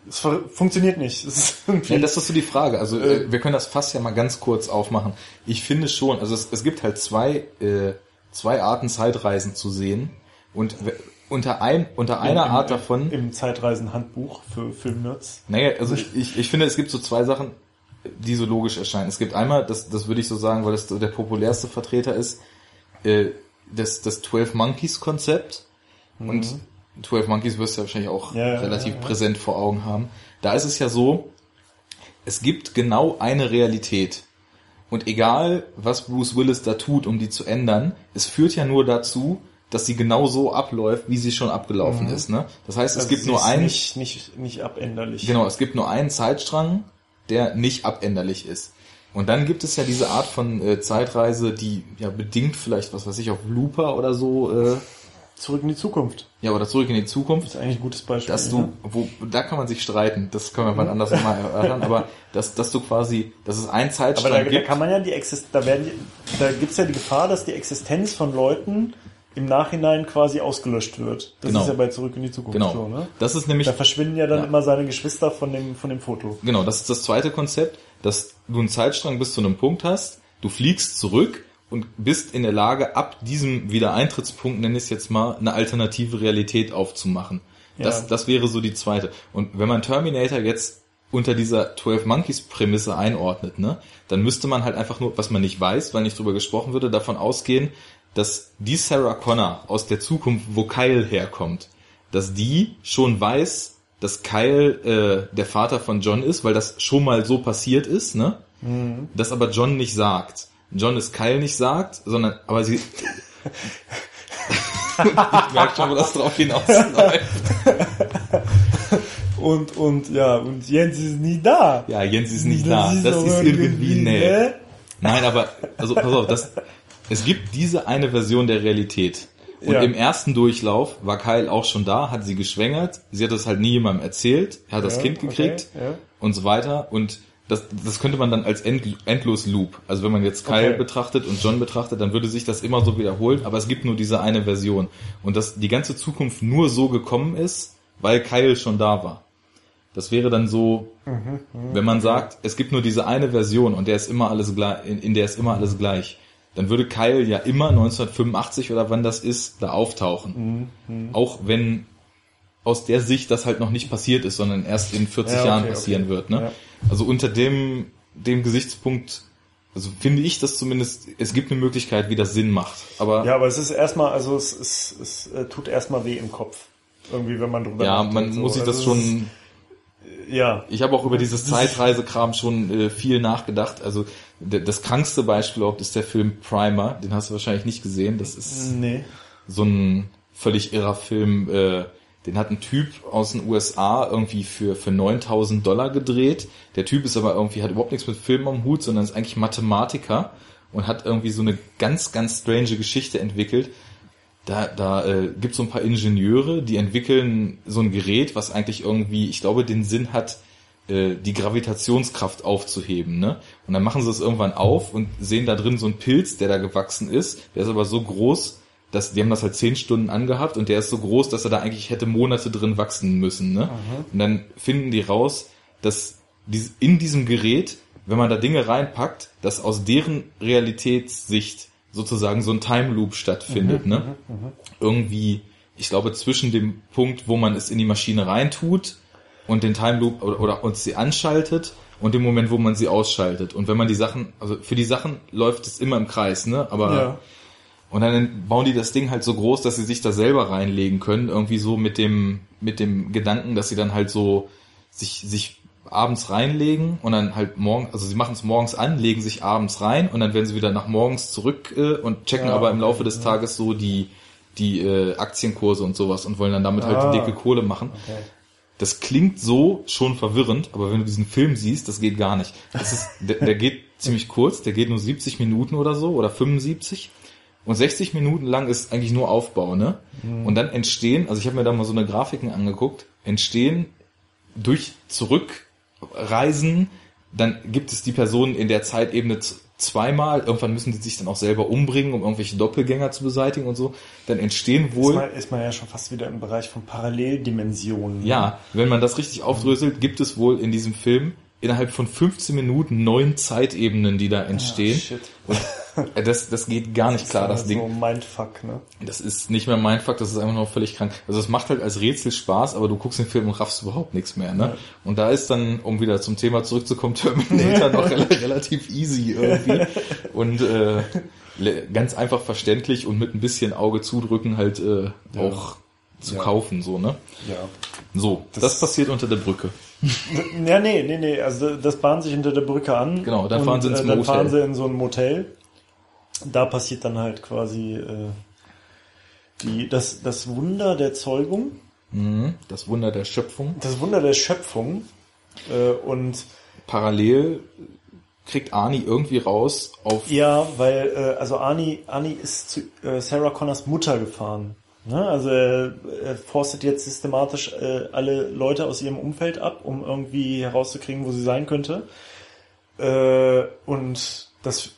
es, funktioniert nicht. Es Ja, das ist so die Frage. Also äh, wir können das fast ja mal ganz kurz aufmachen. Ich finde schon, also es, es gibt halt zwei, äh, zwei Arten Zeitreisen zu sehen. Und unter, ein, unter einer im, Art davon, im Zeitreisen-Handbuch für Filmnerds. naja, also ich, ich, ich finde, es gibt so zwei Sachen, die so logisch erscheinen. Es gibt einmal, das, das würde ich so sagen, weil das der populärste Vertreter ist, äh, das, das 12 Monkeys Konzept. Und 12 Monkeys wirst du ja wahrscheinlich auch Ja, relativ ja, ja. präsent vor Augen haben. Da ist es ja so, es gibt genau eine Realität. Und egal, was Bruce Willis da tut, um die zu ändern, es führt ja nur dazu, dass sie genau so abläuft, wie sie schon abgelaufen ist. Ne? Das heißt, es Also gibt sie nur ist einen, Nicht, nicht, nicht abänderlich. genau, es gibt nur einen Zeitstrang, der nicht abänderlich ist. Und dann gibt es ja diese Art von äh, Zeitreise, die ja bedingt vielleicht, was weiß ich, auf Looper oder so, äh, Zurück in die Zukunft. ja, oder zurück in die Zukunft, Das ist eigentlich ein gutes Beispiel. dass du, wo, da kann man sich streiten, das können wir mal anders nochmal erörtern, aber dass, dass du quasi, dass es einen Zeitstrang Aber da, da gibt. kann man ja die Exist da werden die, da gibt's ja die Gefahr, dass die Existenz von Leuten im Nachhinein quasi ausgelöscht wird. Das Genau. ist ja bei Zurück in die Zukunft genau. so, ne? Das ist nämlich Da verschwinden ja dann Ja. immer seine Geschwister von dem, von dem Foto. Genau, das ist das zweite Konzept, dass du einen Zeitstrang bis zu einem Punkt hast, du fliegst zurück und bist in der Lage, ab diesem Wiedereintrittspunkt, nenne ich es jetzt mal, eine alternative Realität aufzumachen. Das, Ja. das wäre so die zweite. Und wenn man Terminator jetzt unter dieser 12 Monkeys Prämisse einordnet, ne, dann müsste man halt einfach nur, was man nicht weiß, weil nicht drüber gesprochen würde, davon ausgehen, dass die Sarah Connor aus der Zukunft, wo Kyle herkommt, dass die schon weiß, dass Kyle äh, der Vater von John ist, weil das schon mal so passiert ist, ne? Das aber John nicht sagt. John es Kyle nicht sagt, sondern aber sie. ich merke schon, wo das drauf hinausläuft. Und, und, ja, und Jens ist nie da. Ja, Jens ist nicht da. Das doch ist irgendwie nee. ne? Nein, aber also pass auf, das, es gibt diese eine Version der Realität. Und Ja. im ersten Durchlauf war Kyle auch schon da, hat sie geschwängert. Sie hat das halt nie jemandem erzählt. Er hat das Ja, Kind gekriegt okay, ja. und so weiter. Und das, das könnte man dann als End, endlos Loop. Also wenn man jetzt Kyle Okay. betrachtet und John betrachtet, dann würde sich das immer so wiederholen. Aber es gibt nur diese eine Version. Und dass die ganze Zukunft nur so gekommen ist, weil Kyle schon da war. Das wäre dann so, wenn man sagt, es gibt nur diese eine Version und der ist immer alles gleich, in, in der ist immer alles gleich, dann würde Kyle ja immer 1985 oder wann das ist, da auftauchen. Auch wenn aus der Sicht das halt noch nicht passiert ist, sondern erst in 40 Ja, okay, Jahren okay. passieren wird. Ne? Ja. Also unter dem, dem Gesichtspunkt, also finde ich das zumindest, es gibt eine Möglichkeit, wie das Sinn macht. Aber Ja, aber es ist erstmal, also es, es, es äh, tut erstmal weh im Kopf. Irgendwie, wenn man drüber ja, man so. muss sich das Also es schon, Ja, Ich habe auch über dieses Zeitreisekram schon äh, viel nachgedacht. Also das krankste Beispiel überhaupt ist der Film Primer. Den hast du wahrscheinlich nicht gesehen. Das ist nee. so ein völlig irrer Film. Äh, den hat ein Typ aus den USA irgendwie für für 9000 Dollar gedreht. Der Typ ist aber irgendwie hat überhaupt nichts mit Film am Hut, sondern ist eigentlich Mathematiker und hat irgendwie so eine ganz ganz strange Geschichte entwickelt. Da, da äh, gibt so ein paar Ingenieure, die entwickeln so ein Gerät, was eigentlich irgendwie, ich glaube, den Sinn hat, äh, die Gravitationskraft aufzuheben, ne? Und dann machen sie es irgendwann auf und sehen da drin so einen Pilz, der da gewachsen ist. Der ist aber so groß, dass die haben das halt zehn Stunden angehabt und der ist so groß, dass er da eigentlich hätte Monate drin wachsen müssen, ne? Und dann finden die raus, dass in diesem Gerät, wenn man da Dinge reinpackt, dass aus deren Realitätssicht sozusagen so ein Time Loop stattfindet, ne? Irgendwie, ich glaube, zwischen dem Punkt, wo man es in die Maschine reintut und den Time Loop oder, oder uns sie anschaltet und dem Moment, wo man sie ausschaltet. Und wenn man die Sachen, also für die Sachen läuft es immer im Kreis, ne? Aber Ja. und dann bauen die das Ding halt so groß, dass sie sich da selber reinlegen können, irgendwie so mit dem mit dem Gedanken, dass sie dann halt so sich sich abends reinlegen und dann halt morgen, also sie machen es morgens an, legen sich abends rein und dann werden sie wieder nach morgens zurück äh, und checken Ja, aber im okay, Laufe des ja. Tages so die die äh, Aktienkurse und sowas und wollen dann damit halt Ah. die dicke Kohle machen. Okay. Das klingt so schon verwirrend, aber wenn du diesen Film siehst, das geht gar nicht. Das ist, der, der geht ziemlich kurz, der geht nur 70 Minuten oder so oder 75 und 60 Minuten lang ist eigentlich nur Aufbau, ne? Und dann entstehen, also ich habe mir da mal so eine Grafiken angeguckt, entstehen durch Zurückreisen, dann gibt es die Personen in der Zeitebene zweimal, irgendwann müssen die sich dann auch selber umbringen, um irgendwelche Doppelgänger zu beseitigen und so, dann entstehen Ist wohl man, ist man ja schon fast wieder im Bereich von Paralleldimensionen. ja, wenn man das richtig aufdröselt, gibt es wohl in diesem Film innerhalb von 15 Minuten neun Zeitebenen, die da entstehen. shit. Und äh, das, das geht gar nicht klar, das So Ding. Mindfuck, ne? Das ist nicht mehr mein Fakt, das ist einfach nur völlig krank. Also es macht halt als Rätsel Spaß, aber du guckst den Film und raffst überhaupt nichts mehr. Ne? Und da ist dann, um wieder zum Thema zurückzukommen, Terminator noch rel relativ easy irgendwie. Und äh, ganz einfach verständlich und mit ein bisschen Auge zudrücken halt äh, auch zu Ja. kaufen. so ne Ja. So, das, Das- passiert unter der Brücke. Ja, nee, nee, nee, also das bahnt sich hinter der Brücke an. Genau, dann fahren sie ins äh, Dann Motel. fahren sie in so ein Motel. Da passiert dann halt quasi äh, die, das, das Wunder der Zeugung, Mhm. Das Wunder der Schöpfung. das Wunder der Schöpfung. Äh, und Parallel kriegt Arnie irgendwie raus auf ja, weil, äh, also Arnie, Arnie ist zu äh, Sarah Connors Mutter gefahren. Ne? Also er, er forstet jetzt systematisch äh, alle Leute aus ihrem Umfeld ab, um irgendwie herauszukriegen, wo sie sein könnte. Äh, und das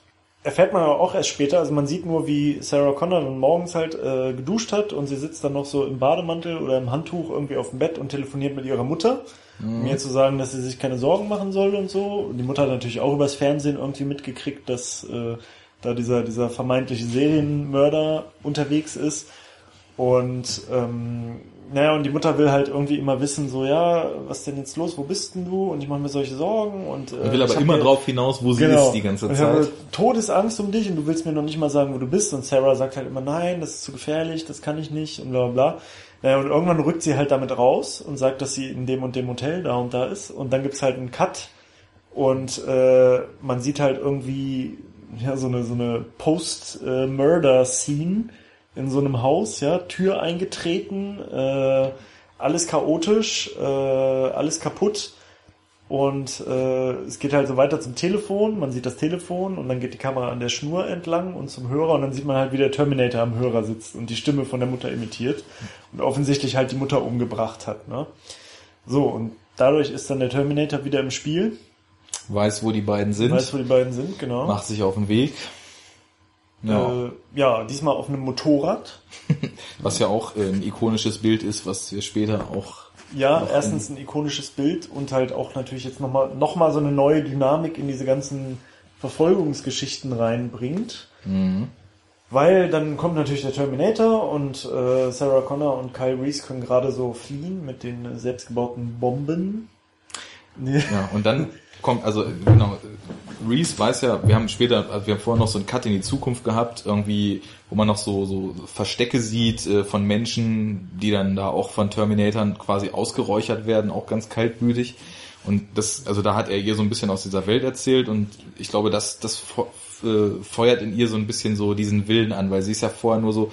erfährt man aber auch erst später. Also man sieht nur, wie Sarah Connor dann morgens halt äh, geduscht hat und sie sitzt dann noch so im Bademantel oder im Handtuch irgendwie auf dem Bett und telefoniert mit ihrer Mutter, um ihr zu sagen, dass sie sich keine Sorgen machen soll und so. Und die Mutter hat natürlich auch übers Fernsehen irgendwie mitgekriegt, dass äh, da dieser, dieser vermeintliche Serienmörder unterwegs ist. Und ähm, naja, und die Mutter will halt irgendwie immer wissen, so, ja, was denn jetzt los, wo bist denn du? Und ich mache mir solche Sorgen und äh, will aber immer hier- drauf hinaus, wo sie Genau. ist die ganze Und ich Zeit. habe Todesangst um dich und du willst mir noch nicht mal sagen, wo du bist. Und Sarah sagt halt immer, nein, das ist zu gefährlich, das kann ich nicht und bla bla bla. Naja, und irgendwann rückt sie halt damit raus und sagt, dass sie in dem und dem Hotel da und da ist. Und dann gibt's halt einen Cut und äh, man sieht halt irgendwie ja so eine so eine Post-Murder-Scene in so einem Haus, ja, Tür eingetreten, äh, alles chaotisch, äh, alles kaputt. Und äh, es geht halt so weiter zum Telefon, man sieht das Telefon und dann geht die Kamera an der Schnur entlang und zum Hörer und dann sieht man halt, wie der Terminator am Hörer sitzt und die Stimme von der Mutter imitiert und offensichtlich halt die Mutter umgebracht hat. Ne? So, und dadurch ist dann der Terminator wieder im Spiel, Weiß, wo die beiden sind, weiß, wo die beiden sind, genau. macht sich auf den Weg. Ja, Äh, ja, diesmal auf einem Motorrad. was ja auch äh, ein ikonisches Bild ist, was wir später auch Ja, erstens ein ikonisches Bild und halt auch natürlich jetzt nochmal noch mal so eine neue Dynamik in diese ganzen Verfolgungsgeschichten reinbringt. Mhm. Weil dann kommt natürlich der Terminator und äh, Sarah Connor und Kyle Reese können gerade so fliehen mit den selbstgebauten Bomben. Ja, und dann kommt, also äh, genau, äh, Reese weiß ja, wir haben später, also wir haben vorher noch so einen Cut in die Zukunft gehabt, irgendwie, wo man noch so, so Verstecke sieht äh, von Menschen, die dann da auch von Terminatoren quasi ausgeräuchert werden, auch ganz kaltblütig. Und das, also da hat er ihr so ein bisschen aus dieser Welt erzählt und ich glaube, das, das fe- feuert in ihr so ein bisschen so diesen Willen an, weil sie ist ja vorher nur so,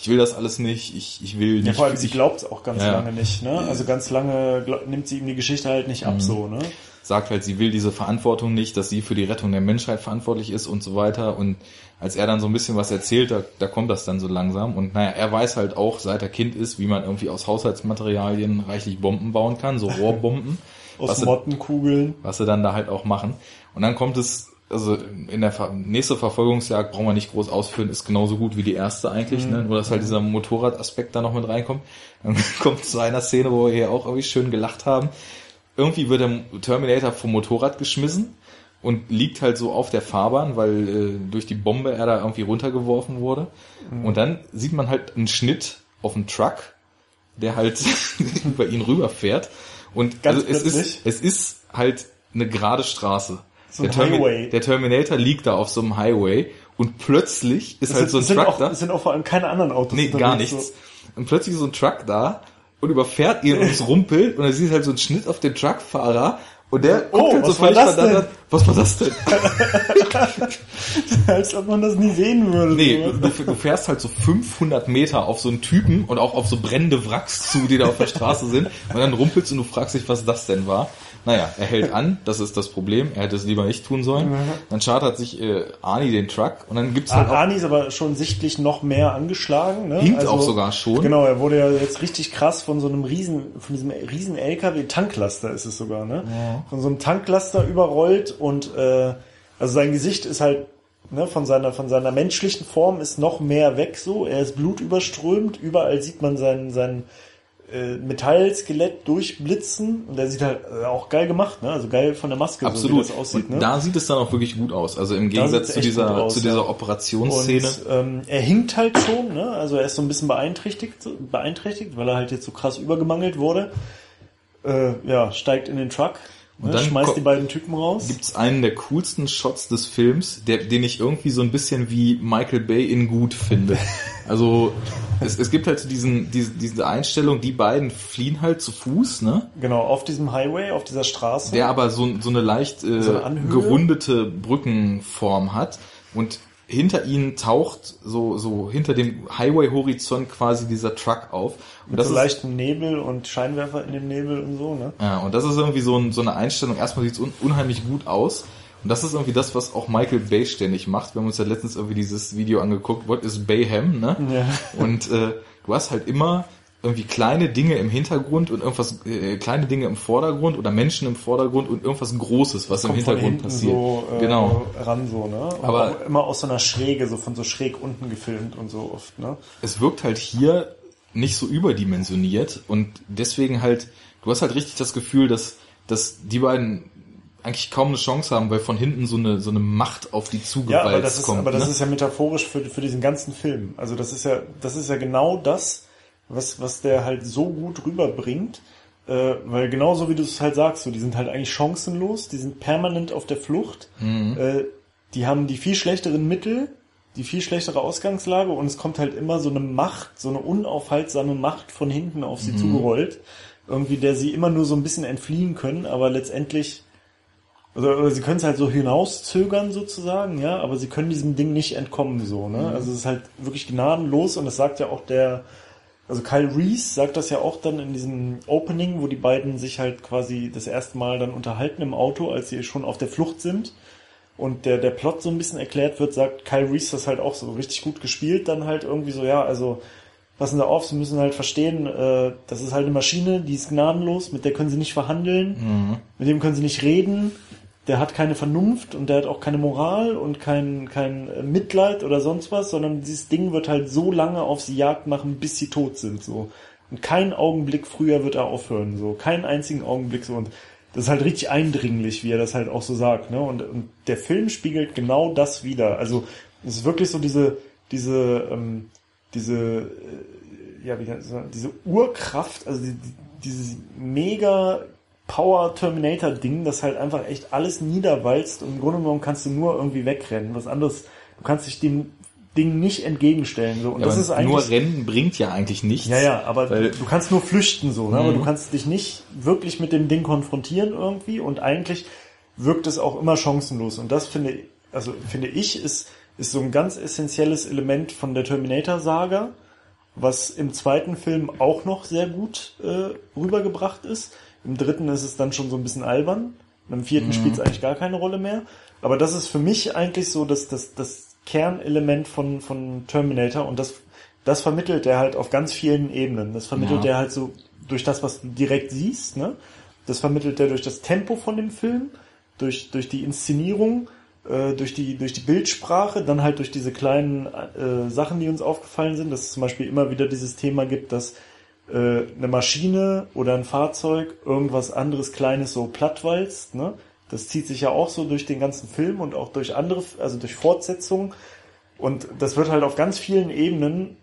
ich will das alles nicht, ich, ich will nicht. Ja, vor allem, sie glaubt es auch ganz Ja. lange nicht, ne? Also ganz lange nimmt sie ihm die Geschichte halt nicht ab, Mhm. so, ne? Sagt halt, sie will diese Verantwortung nicht, dass sie für die Rettung der Menschheit verantwortlich ist und so weiter. Und als er dann so ein bisschen was erzählt, da, da kommt das dann so langsam. Und naja, er weiß halt auch, seit er Kind ist, wie man irgendwie aus Haushaltsmaterialien reichlich Bomben bauen kann, so Rohrbomben. Aus was, sie, Mottenkugeln. was sie dann da halt auch machen. Und dann kommt es, also in der Ver nächste Verfolgungsjagd brauchen wir nicht groß ausführen, ist genauso gut wie die erste eigentlich, ne? nur dass halt dieser Motorradaspekt da noch mit reinkommt. Dann kommt zu einer Szene, wo wir hier auch irgendwie schön gelacht haben. Irgendwie wird der Terminator vom Motorrad geschmissen und liegt halt so auf der Fahrbahn, weil äh, durch die Bombe er da irgendwie runtergeworfen wurde. Und dann sieht man halt einen Schnitt auf einen Truck, der halt über ihn rüberfährt. Und Ganz also es ist, es ist halt eine gerade Straße. So ein der, Termi- Highway. der Terminator liegt da auf so einem Highway und plötzlich ist halt so ein sind Truck auch, da. Es sind auch vor allem keine anderen Autos. Nee, gar nichts. Und plötzlich ist so ein Truck da und überfährt ihn und es rumpelt und dann sieht halt so einen Schnitt auf den Truckfahrer und der Oh, guckt halt so was war völlig das verdammt denn? an. Was war das denn? Als ob man das nie sehen würde. Nee, du, du fährst halt so 500 Meter auf so einen Typen und auch auf so brennende Wracks zu, die da auf der Straße sind und dann rumpelst und du fragst dich, was das denn war. Naja, er hält an, das ist das Problem, er hätte es lieber nicht tun sollen. Dann chartert sich äh, Arnie den Truck und dann gibt's halt Ah, auch Arnie ist aber schon sichtlich noch mehr angeschlagen. Ne? Hinkt auch sogar schon. Genau, er wurde ja jetzt richtig krass von so einem riesen, von diesem riesen LKW, Tanklaster ist es sogar, ne? Von so einem Tanklaster überrollt und äh, also sein Gesicht ist halt ne, von seiner von seiner menschlichen Form ist noch mehr weg so. Er ist blutüberströmt, überall sieht man sein sein äh, Metallskelett durchblitzen und der sieht halt äh, auch geil gemacht, ne? Also geil von der Maske, absolut. so wie das aussieht, und ne? da sieht es dann auch wirklich gut aus. Also im Gegensatz zu dieser, aus, zu dieser. Operationsszene. Und ähm, er hinkt halt schon, ne? Also er ist so ein bisschen beeinträchtigt, beeinträchtigt, weil er halt jetzt so krass übergemangelt wurde. Äh, ja, steigt in den Truck, Und ne? dann schmeißt die beiden Typen raus. gibt's einen der coolsten Shots des Films, der, den ich irgendwie so ein bisschen wie Michael Bay in gut finde. Also es, es gibt halt so diesen, diese, diese Einstellung, die beiden fliehen halt zu Fuß, ne? Genau, auf diesem Highway, auf dieser Straße. Der aber so, so eine leicht äh, So eine Anhöhe? gerundete Brückenform hat und hinter ihnen taucht so, so hinter dem Highway-Horizont quasi dieser Truck auf. Und mit das so ist, leichtem Nebel und Scheinwerfer in dem Nebel und so, ne? Ja, und das ist irgendwie so, ein, so eine Einstellung. Erstmal sieht's un unheimlich gut aus. Und das ist irgendwie das, was auch Michael Bay ständig macht. Wir haben uns ja letztens irgendwie dieses Video angeguckt, What is Bayham, ne? Ja. Und äh, du hast halt immer irgendwie kleine Dinge im Hintergrund und irgendwas, äh, kleine Dinge im Vordergrund oder Menschen im Vordergrund und irgendwas Großes, was im Kommt von Hintergrund passiert. so äh, genau. ran so, ne? Und Aber- immer aus so einer Schräge, so von so schräg unten gefilmt und so oft, ne? es wirkt halt hier nicht so überdimensioniert und deswegen halt, du hast halt richtig das Gefühl, dass, dass die beiden eigentlich kaum eine Chance haben, weil von hinten so eine, so eine Macht auf die Ja, zugewalzt aber das ist, kommt. aber das ne? ist ja metaphorisch für, für diesen ganzen Film. Also das ist ja, das ist ja genau das, was, was der halt so gut rüberbringt. Äh, weil genauso wie du es halt sagst, so, die sind halt eigentlich chancenlos, die sind permanent auf der Flucht, Mhm. äh, die haben die viel schlechteren Mittel, die viel schlechtere Ausgangslage und es kommt halt immer so eine Macht, so eine unaufhaltsame Macht von hinten auf Mhm. sie zugerollt, irgendwie der sie immer nur so ein bisschen entfliehen können, aber letztendlich oder sie können es halt so hinauszögern sozusagen, ja, aber sie können diesem Ding nicht entkommen so, ne? Also es ist halt wirklich gnadenlos und das sagt ja auch der, also Kyle Reese sagt das ja auch dann in diesem Opening, wo die beiden sich halt quasi das erste Mal dann unterhalten im Auto, als sie schon auf der Flucht sind. Und der, der Plot so ein bisschen erklärt wird, sagt Kyle Reese das halt auch so richtig gut gespielt, dann halt irgendwie so, ja, also passen Sie auf, Sie müssen halt verstehen, äh, das ist halt eine Maschine, die ist gnadenlos, mit der können Sie nicht verhandeln, mit dem können Sie nicht reden, der hat keine Vernunft und der hat auch keine Moral und kein, kein Mitleid oder sonst was, sondern dieses Ding wird halt so lange auf sie Jagd machen, bis sie tot sind, so. Und keinen Augenblick früher wird er aufhören, so. Keinen einzigen Augenblick so. Und das ist halt richtig eindringlich, wie er das halt auch so sagt, ne? Und, und der Film spiegelt genau das wieder. Also, es ist wirklich so diese, diese, ähm, diese, äh, ja, wie kann ich sagen, diese Urkraft, also die, dieses mega Power Terminator Ding, das halt einfach echt alles niederwalzt und im Grunde genommen kannst du nur irgendwie wegrennen. Was anderes, du kannst dich dem Ding nicht entgegenstellen, so. Und Ja, das ist eigentlich. nur Rennen bringt ja eigentlich nichts. Ja, ja, aber Weil- du kannst nur flüchten so, ne? aber Mhm. du kannst dich nicht wirklich mit dem Ding konfrontieren irgendwie und eigentlich wirkt es auch immer chancenlos und das finde also finde ich ist ist so ein ganz essentielles Element von der Terminator Saga was im zweiten Film auch noch sehr gut äh, rübergebracht ist. Im dritten ist es dann schon so ein bisschen albern. Im vierten mhm. spielt es eigentlich gar keine Rolle mehr. Aber das ist für mich eigentlich so das, das, das Kernelement von, von Terminator und das, das vermittelt er halt auf ganz vielen Ebenen. Das vermittelt ja. er halt so durch das, was du direkt siehst, ne? Das vermittelt er durch das Tempo von dem Film, durch, durch die Inszenierung, äh, durch die durch die Bildsprache, dann halt durch diese kleinen äh, Sachen, die uns aufgefallen sind, dass es zum Beispiel immer wieder dieses Thema gibt, dass äh, eine Maschine oder ein Fahrzeug irgendwas anderes Kleines so plattwalzt, ne? Das zieht sich ja auch so durch den ganzen Film und auch durch andere, also durch Fortsetzungen. Und das wird halt auf ganz vielen Ebenen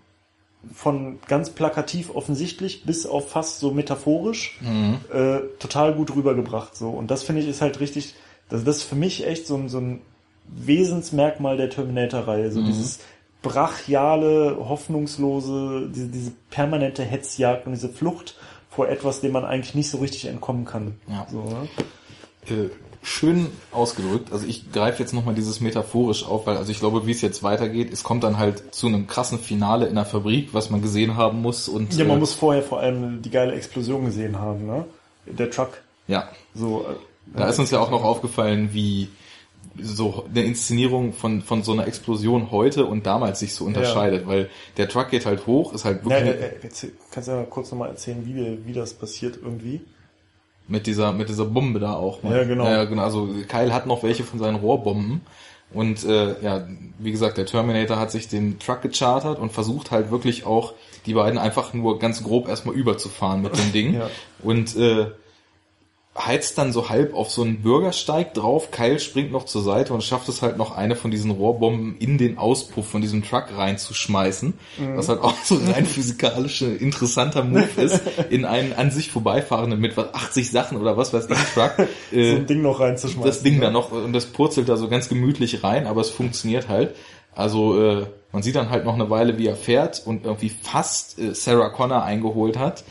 von ganz plakativ offensichtlich bis auf fast so metaphorisch mhm. äh, total gut rübergebracht. So. Und das finde ich ist halt richtig, das, das ist für mich echt so, ein so ein Wesensmerkmal der Terminator-Reihe. So mhm. dieses brachiale, hoffnungslose, diese, diese permanente Hetzjagd und diese Flucht vor etwas, dem man eigentlich nicht so richtig entkommen kann. Ja. So, ne? äh, schön ausgedrückt. Also ich greife jetzt nochmal dieses metaphorisch auf, weil also ich glaube, wie es jetzt weitergeht, es kommt dann halt zu einem krassen Finale in der Fabrik, was man gesehen haben muss. Und, ja, man äh, muss vorher vor allem die geile Explosion gesehen haben, ne? Der Truck. Ja. So. Äh, da ist uns ja auch noch aufgefallen, wie so eine Inszenierung von, von so einer Explosion heute und damals sich so unterscheidet, ja. weil der Truck geht halt hoch, ist halt wirklich. Ja, äh, äh, kannst du ja kurz nochmal erzählen, wie, wie das passiert irgendwie? Mit dieser, mit dieser Bombe da auch. Mal. Ja, genau. Ja, genau. Also Kyle hat noch welche von seinen Rohrbomben. Und äh, ja, wie gesagt, der Terminator hat sich den Truck gechartert und versucht halt wirklich auch die beiden einfach nur ganz grob erstmal überzufahren mit dem Ding. ja. Und äh, heizt dann so halb auf so einen Bürgersteig drauf. Kyle springt noch zur Seite und schafft es halt noch eine von diesen Rohrbomben in den Auspuff von diesem Truck reinzuschmeißen. Mhm. Was halt auch so rein physikalische interessanter Move ist, in einen an sich vorbeifahrenden mit was 80 Sachen oder was weiß ich Truck. Äh, so ein Ding noch reinzuschmeißen. Das Ding ja. da noch und das purzelt da so ganz gemütlich rein, aber es funktioniert halt. Also äh, man sieht dann halt noch eine Weile, wie er fährt und irgendwie fast äh, Sarah Connor eingeholt hat,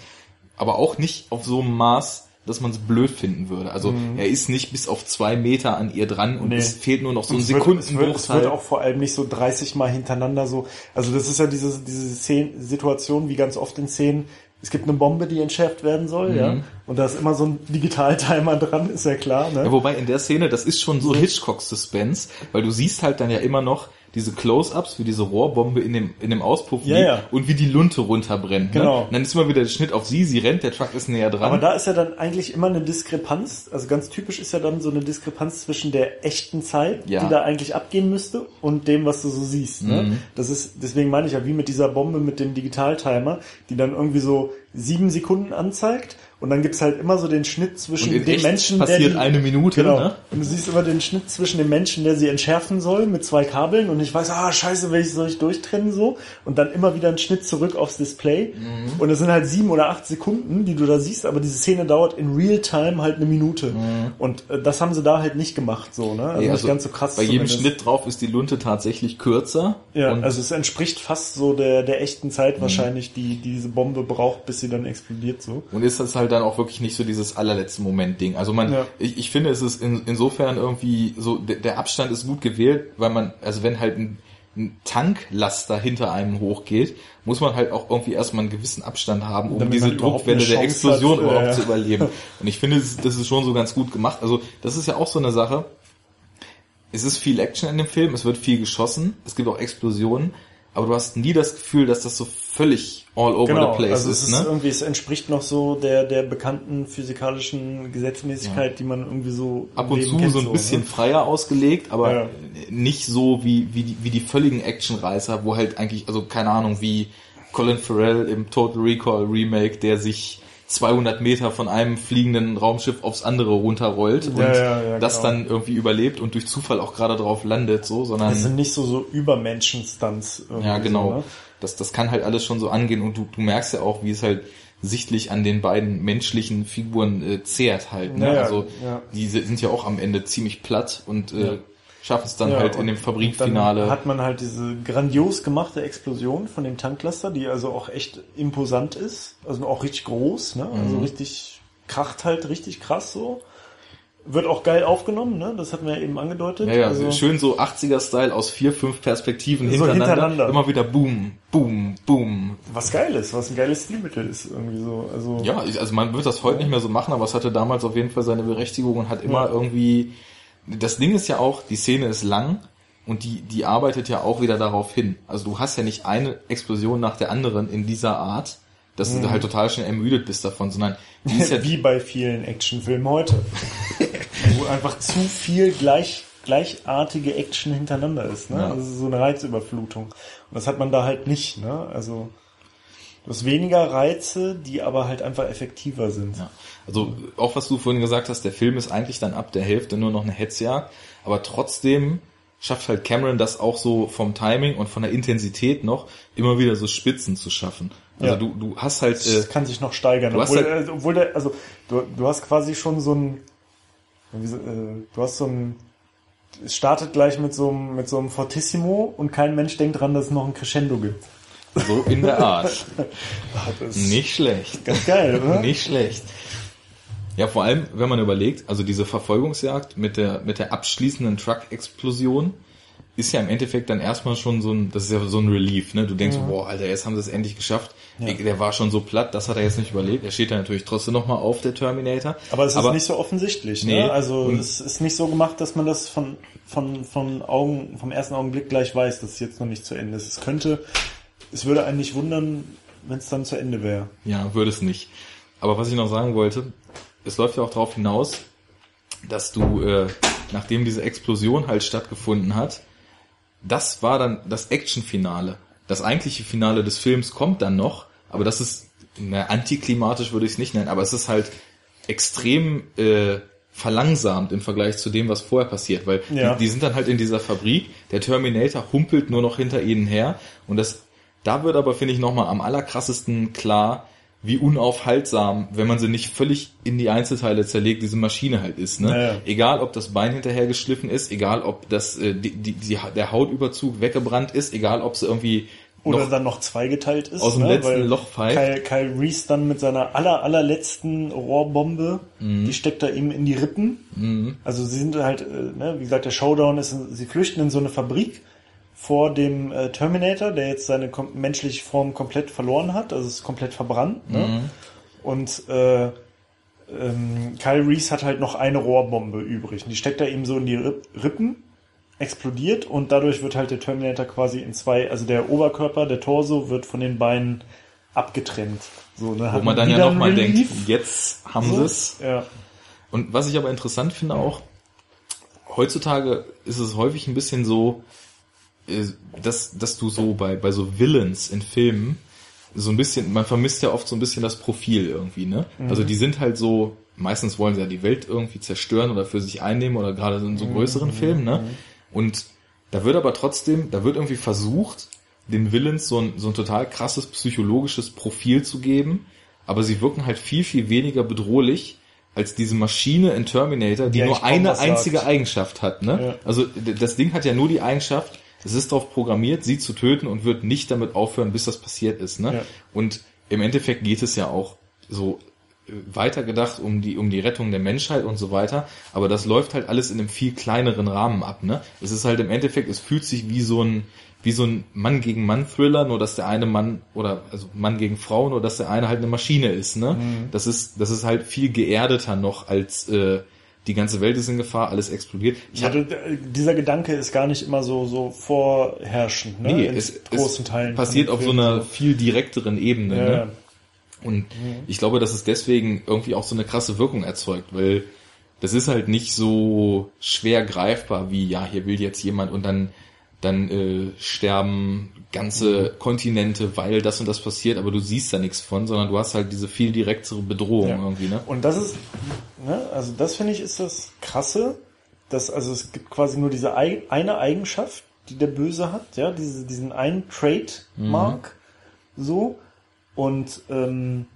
aber auch nicht auf so einem Maß, dass man es blöd finden würde. Also mhm. er ist nicht bis auf zwei Meter an ihr dran und nee. es fehlt nur noch so ein Sekundenbruchteil. Es, wird auch vor allem nicht so 30 Mal hintereinander so. Also das ist ja diese, diese Szene, Situation, wie ganz oft in Szenen, es gibt eine Bombe, die entschärft werden soll, mhm. ja. Und da ist immer so ein Digitaltimer dran, ist ja klar, ne? Ja, wobei in der Szene, das ist schon so Hitchcock-Suspense, weil du siehst halt dann ja immer noch, diese Close-ups, wie diese Rohrbombe in dem, in dem Auspuff ja, liegt ja. und wie die Lunte runterbrennt. Ne? Genau. Ne? Und dann ist immer wieder der Schnitt auf sie, sie rennt, der Truck ist näher dran. Aber da ist ja dann eigentlich immer eine Diskrepanz, also ganz typisch ist ja dann so eine Diskrepanz zwischen der echten Zeit, ja. die da eigentlich abgehen müsste, und dem, was du so siehst. Ne? Mhm. Das ist, deswegen meine ich ja, wie mit dieser Bombe mit dem Digitaltimer, die dann irgendwie so sieben Sekunden anzeigt und dann gibt's halt immer so den Schnitt zwischen dem Menschen, passiert der die, eine Minute, genau. Ne? Und du siehst immer den Schnitt zwischen dem Menschen, der sie entschärfen soll mit zwei Kabeln und ich weiß, ah scheiße, welches soll ich durchtrennen so und dann immer wieder ein Schnitt zurück aufs Display mhm. und es sind halt sieben oder acht Sekunden, die du da siehst, aber diese Szene dauert in Real Time halt eine Minute mhm. und äh, das haben sie da halt nicht gemacht so, ne? Also, also nicht ganz so krass. Bei jedem Schnitt drauf ist die Lunte tatsächlich kürzer. Ja, also es entspricht fast so der der echten Zeit mhm. wahrscheinlich, die, die diese Bombe braucht, bis sie dann explodiert so. Und ist das halt dann auch wirklich nicht so die dieses allerletzte Moment-Ding. Also man, ja. ich, ich finde, es ist in, insofern irgendwie so, der, der Abstand ist gut gewählt, weil man, also wenn halt ein, ein Tanklaster hinter einem hochgeht, muss man halt auch irgendwie erstmal einen gewissen Abstand haben, um Damit diese Druckwelle der Explosion hat, überhaupt ja. zu überleben. Und ich finde, das ist schon so ganz gut gemacht. Also das ist ja auch so eine Sache. Es ist viel Action in dem Film, es wird viel geschossen, es gibt auch Explosionen, aber du hast nie das Gefühl, dass das so völlig all over genau, the place also. Es ist ne? irgendwie, es entspricht noch so der, der bekannten physikalischen Gesetzmäßigkeit, ja. die man irgendwie so ab und zu so ein bisschen ne? freier ausgelegt, aber ja. nicht so wie, wie, die, wie die völligen Actionreißer, wo halt eigentlich, also keine Ahnung, wie Colin Farrell im Total Recall Remake, der sich 200 Meter von einem fliegenden Raumschiff aufs andere runterrollt und ja, ja, das genau. dann irgendwie überlebt und durch Zufall auch gerade drauf landet, so, sondern. Das sind nicht so, so Übermenschen-Stunts. Ja, genau. So, ne? Das, das kann halt alles schon so angehen und du, du merkst ja auch, wie es halt sichtlich an den beiden menschlichen Figuren äh, zehrt halt. Ne? Ja, also ja. die sind ja auch am Ende ziemlich platt und äh, schaffen es dann ja, halt in dem Fabrikfinale. Dann hat man halt diese grandios gemachte Explosion von dem Tanklaster, die also auch echt imposant ist, also auch richtig groß, ne? Also mhm. richtig kracht halt richtig krass so. Wird auch geil aufgenommen, ne? Das hatten wir eben angedeutet. Ja, ja, also, schön so 80er-Style aus vier, fünf Perspektiven So hintereinander. hintereinander. Immer wieder boom, boom, boom. was geil ist, was ein geiles Stilmittel ist irgendwie so. Also Ja, ich- also man wird das heute nicht mehr so machen, aber es hatte damals auf jeden Fall seine Berechtigung und hat immer Ja. irgendwie. Das Ding ist ja auch, die Szene ist lang und die, die arbeitet ja auch wieder darauf hin. Also du hast ja nicht eine Explosion nach der anderen in dieser Art, dass du halt total schnell ermüdet bist davon, sondern ja wie bei vielen Actionfilmen heute. wo einfach zu viel gleich, gleichartige Action hintereinander ist. Ne? Ja. Also so eine Reizüberflutung. Und das hat man da halt nicht. Ne? Also du hast weniger Reize, die aber halt einfach effektiver sind. Ja. Also auch was du vorhin gesagt hast, der Film ist eigentlich dann ab der Hälfte nur noch eine Hetzjagd, aber trotzdem schafft halt Cameron das auch so vom Timing und von der Intensität noch immer wieder so Spitzen zu schaffen. Also Ja. du, du hast halt Das äh, kann sich noch steigern. du hast Obwohl, halt- äh, obwohl der, also du, du hast quasi schon so ein, so, äh, du hast so ein, es startet gleich mit so einem, mit so einem Fortissimo und kein Mensch denkt dran, dass es noch ein Crescendo gibt. so in der Art. Das Nicht schlecht. ganz geil, oder? Nicht schlecht. Ja, vor allem, wenn man überlegt, also diese Verfolgungsjagd mit der, mit der abschließenden Truck-Explosion ist ja im Endeffekt dann erstmal schon so ein, das ist ja so ein Relief, ne? Du denkst, boah, Alter, jetzt haben sie es endlich geschafft. Der war schon so platt, das hat er jetzt nicht überlebt. Er steht da natürlich trotzdem nochmal auf, der Terminator. Aber es ist nicht so offensichtlich. Nee. Ne? Also Und- es ist nicht so gemacht, dass man das von, von, von Augen, vom ersten Augenblick gleich weiß, dass es jetzt noch nicht zu Ende ist. Es könnte, es würde einen nicht wundern, wenn es dann zu Ende wäre. Ja, würde es nicht. Aber was ich noch sagen wollte, es läuft ja auch darauf hinaus, dass du, äh, nachdem diese Explosion halt stattgefunden hat, das war dann das Actionfinale. Das eigentliche Finale des Films kommt dann noch, aber das ist, na, antiklimatisch würde ich es nicht nennen, aber es ist halt extrem äh, verlangsamt im Vergleich zu dem, was vorher passiert, weil Ja. die, die sind dann halt in dieser Fabrik, der Terminator humpelt nur noch hinter ihnen her und das, da wird aber, finde ich, nochmal am allerkrassesten klar, wie unaufhaltsam, wenn man sie nicht völlig in die Einzelteile zerlegt, diese Maschine halt ist. Ne? Naja. Egal, ob das Bein hinterher geschliffen ist, egal, ob das, äh, die, die, die, der Hautüberzug weggebrannt ist, egal, ob sie irgendwie Oder noch dann noch zweigeteilt ist. aus dem ne? letzten Weil Loch pfeift. Kyle, Kyle Reese dann mit seiner aller, allerletzten Rohrbombe, Mhm. die steckt da ihm in die Rippen. Also sie sind halt, äh, ne, wie gesagt, der Showdown ist, sie flüchten in so eine Fabrik vor dem äh, Terminator, der jetzt seine menschliche Form komplett verloren hat, also ist komplett verbrannt. Ne? Mhm. Und äh, ähm, Kyle Reese hat halt noch eine Rohrbombe übrig. Und die steckt er ihm so in die Ripp Rippen, explodiert und dadurch wird halt der Terminator quasi in zwei, also der Oberkörper, der Torso wird von den Beinen abgetrennt. So, ne, wo man dann ja nochmal denkt, jetzt haben So, sie es. Ja. Und was ich aber interessant finde auch, heutzutage ist es häufig ein bisschen so, dass, dass du so bei, bei so Villains in Filmen so ein bisschen, man vermisst ja oft so ein bisschen das Profil irgendwie, ne? Also die sind halt so, meistens wollen sie ja die Welt irgendwie zerstören oder für sich einnehmen oder gerade in so größeren Filmen, ne? Und da wird aber trotzdem, da wird irgendwie versucht, den Villains so ein, so ein total krasses psychologisches Profil zu geben, aber sie wirken halt viel, viel weniger bedrohlich als diese Maschine in Terminator, die Die nur eine einzige sagt. Eigenschaft hat. Ne? Ja. Also das Ding hat ja nur die Eigenschaft, es ist darauf programmiert, sie zu töten und wird nicht damit aufhören, bis das passiert ist. Ne? Ja. Und im Endeffekt geht es ja auch so äh, weitergedacht um die um die Rettung der Menschheit und so weiter, aber das läuft halt alles in einem viel kleineren Rahmen ab, ne? Es ist halt im Endeffekt, es fühlt sich wie so ein wie so ein Mann gegen Mann Thriller, nur dass der eine Mann oder also Mann gegen Frau, nur dass der eine halt eine Maschine ist, ne? Das ist das ist halt viel geerdeter noch als äh, die ganze Welt ist in Gefahr, alles explodiert. Ich Ja, hab, du- dieser Gedanke ist gar nicht immer so, so vorherrschend, ne? nee, in es, großen es Teilen. passiert auf so einer viel direkteren Ebene, Ja, ne? ja. Und ich glaube, dass es deswegen irgendwie auch so eine krasse Wirkung erzeugt, weil das ist halt nicht so schwer greifbar wie, ja, hier will jetzt jemand und dann, dann äh, sterben ganze Kontinente, weil das und das passiert, aber du siehst da nichts von, sondern du hast halt diese viel direktere Bedrohung Ja. irgendwie, ne? Und das ist, ne, also das finde ich ist das Krasse, dass, also es gibt quasi nur diese ei- eine Eigenschaft, die der Böse hat, ja, diese, diesen einen Trademark, so, und, ähm,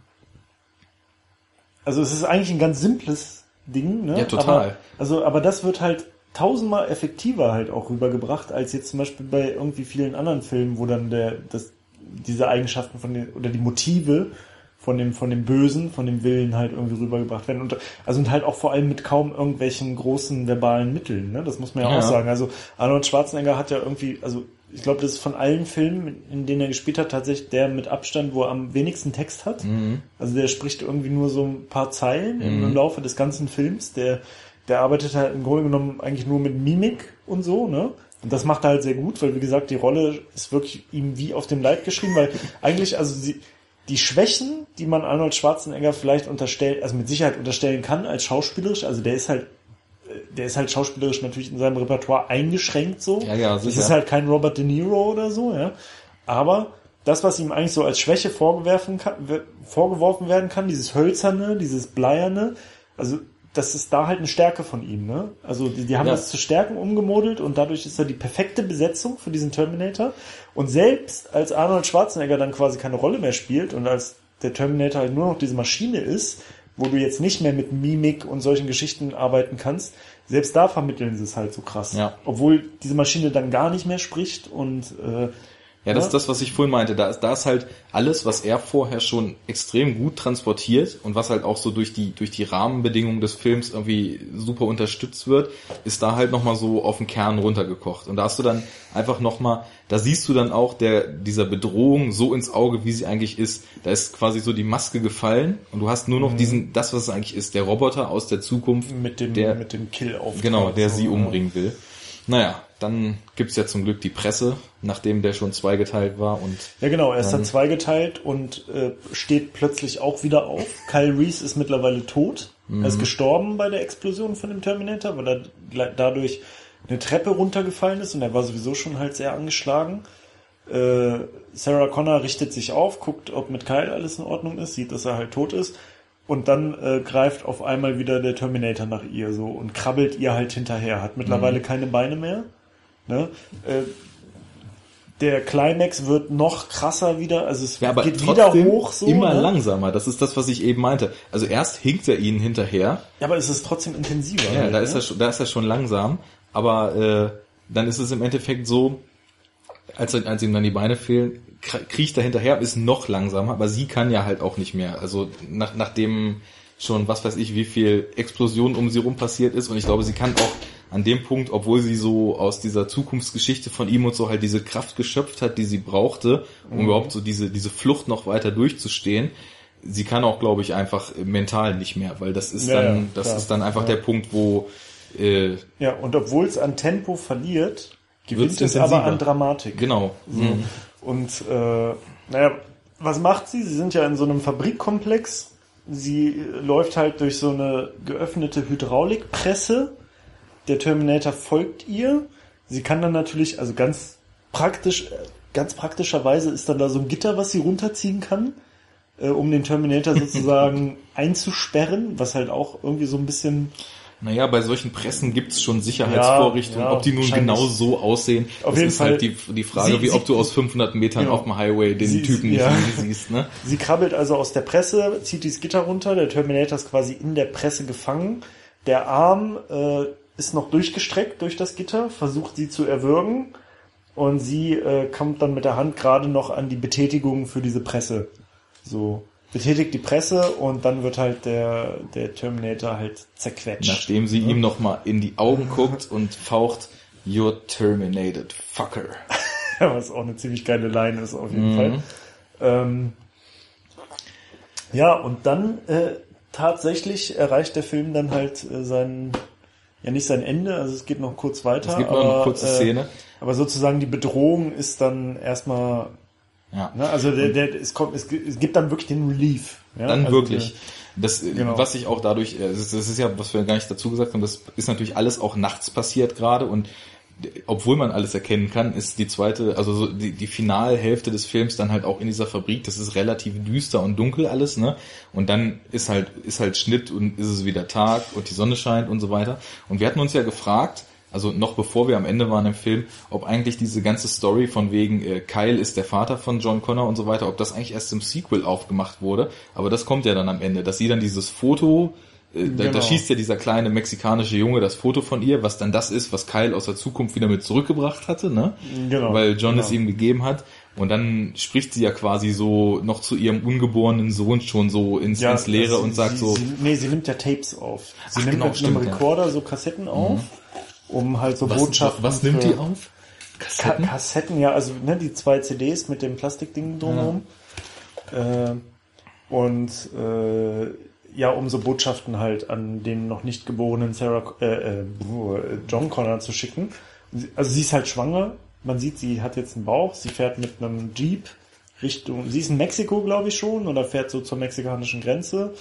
also es ist eigentlich ein ganz simples Ding, ne? Ja, total. Aber, also, aber das wird halt tausendmal effektiver halt auch rübergebracht, als jetzt zum Beispiel bei irgendwie vielen anderen Filmen, wo dann der, das, diese Eigenschaften von den, oder die Motive von dem, von dem Bösen, von dem Willen halt irgendwie rübergebracht werden. Und, also und halt auch vor allem mit kaum irgendwelchen großen verbalen Mitteln, ne? Das muss man ja, ja. auch sagen. Also Arnold Schwarzenegger hat ja irgendwie, also ich glaube, das ist von allen Filmen, in denen er gespielt hat, tatsächlich der mit Abstand, wo er am wenigsten Text hat. Mhm. Also der spricht irgendwie nur so ein paar Zeilen mhm. im Laufe des ganzen Films. Der, der arbeitet halt im Grunde genommen eigentlich nur mit Mimik und so, ne? Und das macht er halt sehr gut, weil wie gesagt, die Rolle ist wirklich ihm wie auf dem Leib geschrieben, weil eigentlich, also sie, die Schwächen, die man Arnold Schwarzenegger vielleicht unterstellt, also mit Sicherheit unterstellen kann als schauspielerisch, also der ist halt der ist halt schauspielerisch natürlich in seinem Repertoire eingeschränkt so. Ja, ja, sicher. Das ist halt kein Robert De Niro oder so, ja. Aber das, was ihm eigentlich so als Schwäche vorgeworfen, kann, vorgeworfen werden kann, dieses Hölzerne, dieses Bleierne, also das ist da halt eine Stärke von ihm, ne? Also die, die haben ja. das zu Stärken umgemodelt und dadurch ist er die perfekte Besetzung für diesen Terminator. Und selbst als Arnold Schwarzenegger dann quasi keine Rolle mehr spielt und als der Terminator halt nur noch diese Maschine ist, wo du jetzt nicht mehr mit Mimik und solchen Geschichten arbeiten kannst, selbst da vermitteln sie es halt so krass. Ja. Obwohl diese Maschine dann gar nicht mehr spricht und äh, ja, das ist das, was ich vorhin meinte. Da ist, da ist halt alles, was er vorher schon extrem gut transportiert und was halt auch so durch die, durch die Rahmenbedingungen des Films irgendwie super unterstützt wird, ist da halt nochmal so auf den Kern runtergekocht. Und da hast du dann einfach nochmal, da siehst du dann auch der, dieser Bedrohung so ins Auge, wie sie eigentlich ist. Da ist quasi so die Maske gefallen und du hast nur noch mhm. diesen, das, was es eigentlich ist, der Roboter aus der Zukunft. Mit dem, der, mit dem Kill auf. Genau, der so, sie umbringen will. Naja, dann gibt's ja zum Glück die Presse, nachdem der schon zweigeteilt war und. Ja genau, er ist dann zweigeteilt und äh, steht plötzlich auch wieder auf. Kyle Reese ist mittlerweile tot. Mhm. Er ist gestorben bei der Explosion von dem Terminator, weil er dadurch eine Treppe runtergefallen ist und er war sowieso schon halt sehr angeschlagen. Äh, Sarah Connor richtet sich auf, guckt, ob mit Kyle alles in Ordnung ist, sieht, dass er halt tot ist und dann äh, greift auf einmal wieder der Terminator nach ihr so und krabbelt ihr halt hinterher. Hat mittlerweile mhm. keine Beine mehr. Ne? Äh, der Climax wird noch krasser wieder, also es ja, geht wieder hoch so. Immer ne? langsamer, das ist das, was ich eben meinte. Also erst hinkt er ihnen hinterher. Ja, aber es ist trotzdem intensiver. Ja, halt, da, ne? ist er, schon, da ist er schon langsam, aber äh, dann ist es im Endeffekt so, als, als ihm dann die Beine fehlen, kriecht er hinterher, ist noch langsamer, aber sie kann ja halt auch nicht mehr. Also nach, nachdem schon, was weiß ich, wie viel Explosion um sie rum passiert ist und ich glaube, sie kann auch an dem Punkt, obwohl sie so aus dieser Zukunftsgeschichte von ihm und so halt diese Kraft geschöpft hat, die sie brauchte, um mhm. überhaupt so diese, diese Flucht noch weiter durchzustehen, sie kann auch, glaube ich, einfach mental nicht mehr, weil das ist ja, dann, das klar. ist dann einfach ja. der Punkt, wo äh, ja und obwohl es an Tempo verliert, gewinnt es aber an Dramatik. Genau. Mhm. Und äh, naja, was macht sie? Sie sind ja in so einem Fabrikkomplex. Sie läuft halt durch so eine geöffnete Hydraulikpresse. Der Terminator folgt ihr. Sie kann dann natürlich, also ganz praktisch, ganz praktischerweise ist dann da so ein Gitter, was sie runterziehen kann, äh, um den Terminator sozusagen einzusperren, was halt auch irgendwie so ein bisschen naja, bei solchen Pressen gibt's schon Sicherheitsvorrichtungen. Ja, ja, ob die nun genau so aussehen, Auf das jeden ist Fall. halt die, die Frage, sie, wie sie, ob du aus 500 Metern genau. auf dem Highway den sie, Typen ja. nicht siehst. Ne? Sie krabbelt also aus der Presse, zieht dieses Gitter runter, der Terminator ist quasi in der Presse gefangen. Der Arm äh, ist noch durchgestreckt durch das Gitter, versucht sie zu erwürgen und sie äh, kommt dann mit der Hand gerade noch an die Betätigung für diese Presse. So betätigt die Presse und dann wird halt der, der Terminator halt zerquetscht. Nachdem sie ja. ihm nochmal in die Augen guckt und faucht, You're terminated, fucker. Was auch eine ziemlich geile Line ist auf jeden mhm. Fall. Ähm, ja, und dann äh, tatsächlich erreicht der Film dann halt äh, sein, ja nicht sein Ende, also es geht noch kurz weiter. Es gibt noch eine kurze Szene. Äh, aber sozusagen die Bedrohung ist dann erstmal ja. Ne, also der, der, es, kommt, es, es gibt dann wirklich den Relief. Ja? Dann also wirklich. Das, genau. was ich auch dadurch, äh, das ist ja, was wir gar nicht dazu gesagt haben, das ist natürlich alles auch nachts passiert gerade und obwohl man alles erkennen kann, ist die zweite, also so die, die Finalhälfte des Films dann halt auch in dieser Fabrik, das ist relativ düster und dunkel alles, ne? Und dann ist halt, ist halt Schnitt und ist es wieder Tag und die Sonne scheint und so weiter. Und wir hatten uns ja gefragt, also noch bevor wir am Ende waren im Film, ob eigentlich diese ganze Story von wegen äh, Kyle ist der Vater von John Connor und so weiter, ob das eigentlich erst im Sequel aufgemacht wurde. Aber das kommt ja dann am Ende, dass sie dann dieses Foto, äh, genau. da, da schießt ja dieser kleine mexikanische Junge das Foto von ihr, was dann das ist, was Kyle aus der Zukunft wieder mit zurückgebracht hatte, ne? Genau. Weil John genau. es ihm gegeben hat. Und dann spricht sie ja quasi so noch zu ihrem ungeborenen Sohn schon so ins, Ja, ins Leere sie- und sagt sie, so, Sie, nee, sie nimmt ja Tapes auf. Sie Ach, nimmt genau, mit einem stimmt, ja. Rekorder so Kassetten auf, um halt so was, Botschaften. was nimmt die auf? Ka Kassetten? Kassetten, ja, also ne, die zwei CDs mit dem Plastikding drumherum. Äh, und äh, ja, um so Botschaften halt an den noch nicht geborenen Sarah, äh, äh, John Connor zu schicken. Also sie ist halt schwanger. Man sieht, sie hat jetzt einen Bauch. Sie fährt mit einem Jeep Richtung. Sie ist in Mexiko, glaube ich schon, oder fährt so zur mexikanischen Grenze.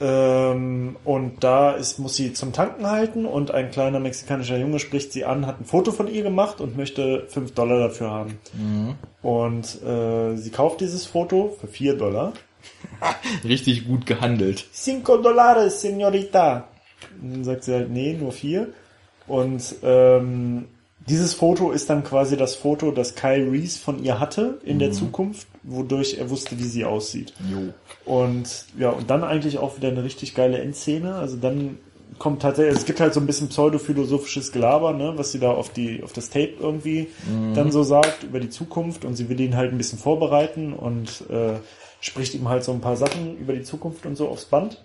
Ähm, und da ist, muss sie zum Tanken halten und ein kleiner mexikanischer Junge spricht sie an, hat ein Foto von ihr gemacht und möchte 5 Dollar dafür haben. Und äh, sie kauft dieses Foto für 4 Dollar. Richtig gut gehandelt. Cinco dólares, señorita. Und dann sagt sie halt, nee, nur 4. Und ähm, dieses Foto ist dann quasi das Foto, das Kyle Reese von ihr hatte in der Zukunft, wodurch er wusste, wie sie aussieht. Jo. Und ja, und dann eigentlich auch wieder eine richtig geile Endszene. Also dann kommt tatsächlich, es gibt halt so ein bisschen pseudophilosophisches Gelaber, ne, was sie da auf die, auf das Tape irgendwie dann so sagt über die Zukunft und sie will ihn halt ein bisschen vorbereiten und äh, spricht ihm halt so ein paar Sachen über die Zukunft und so aufs Band.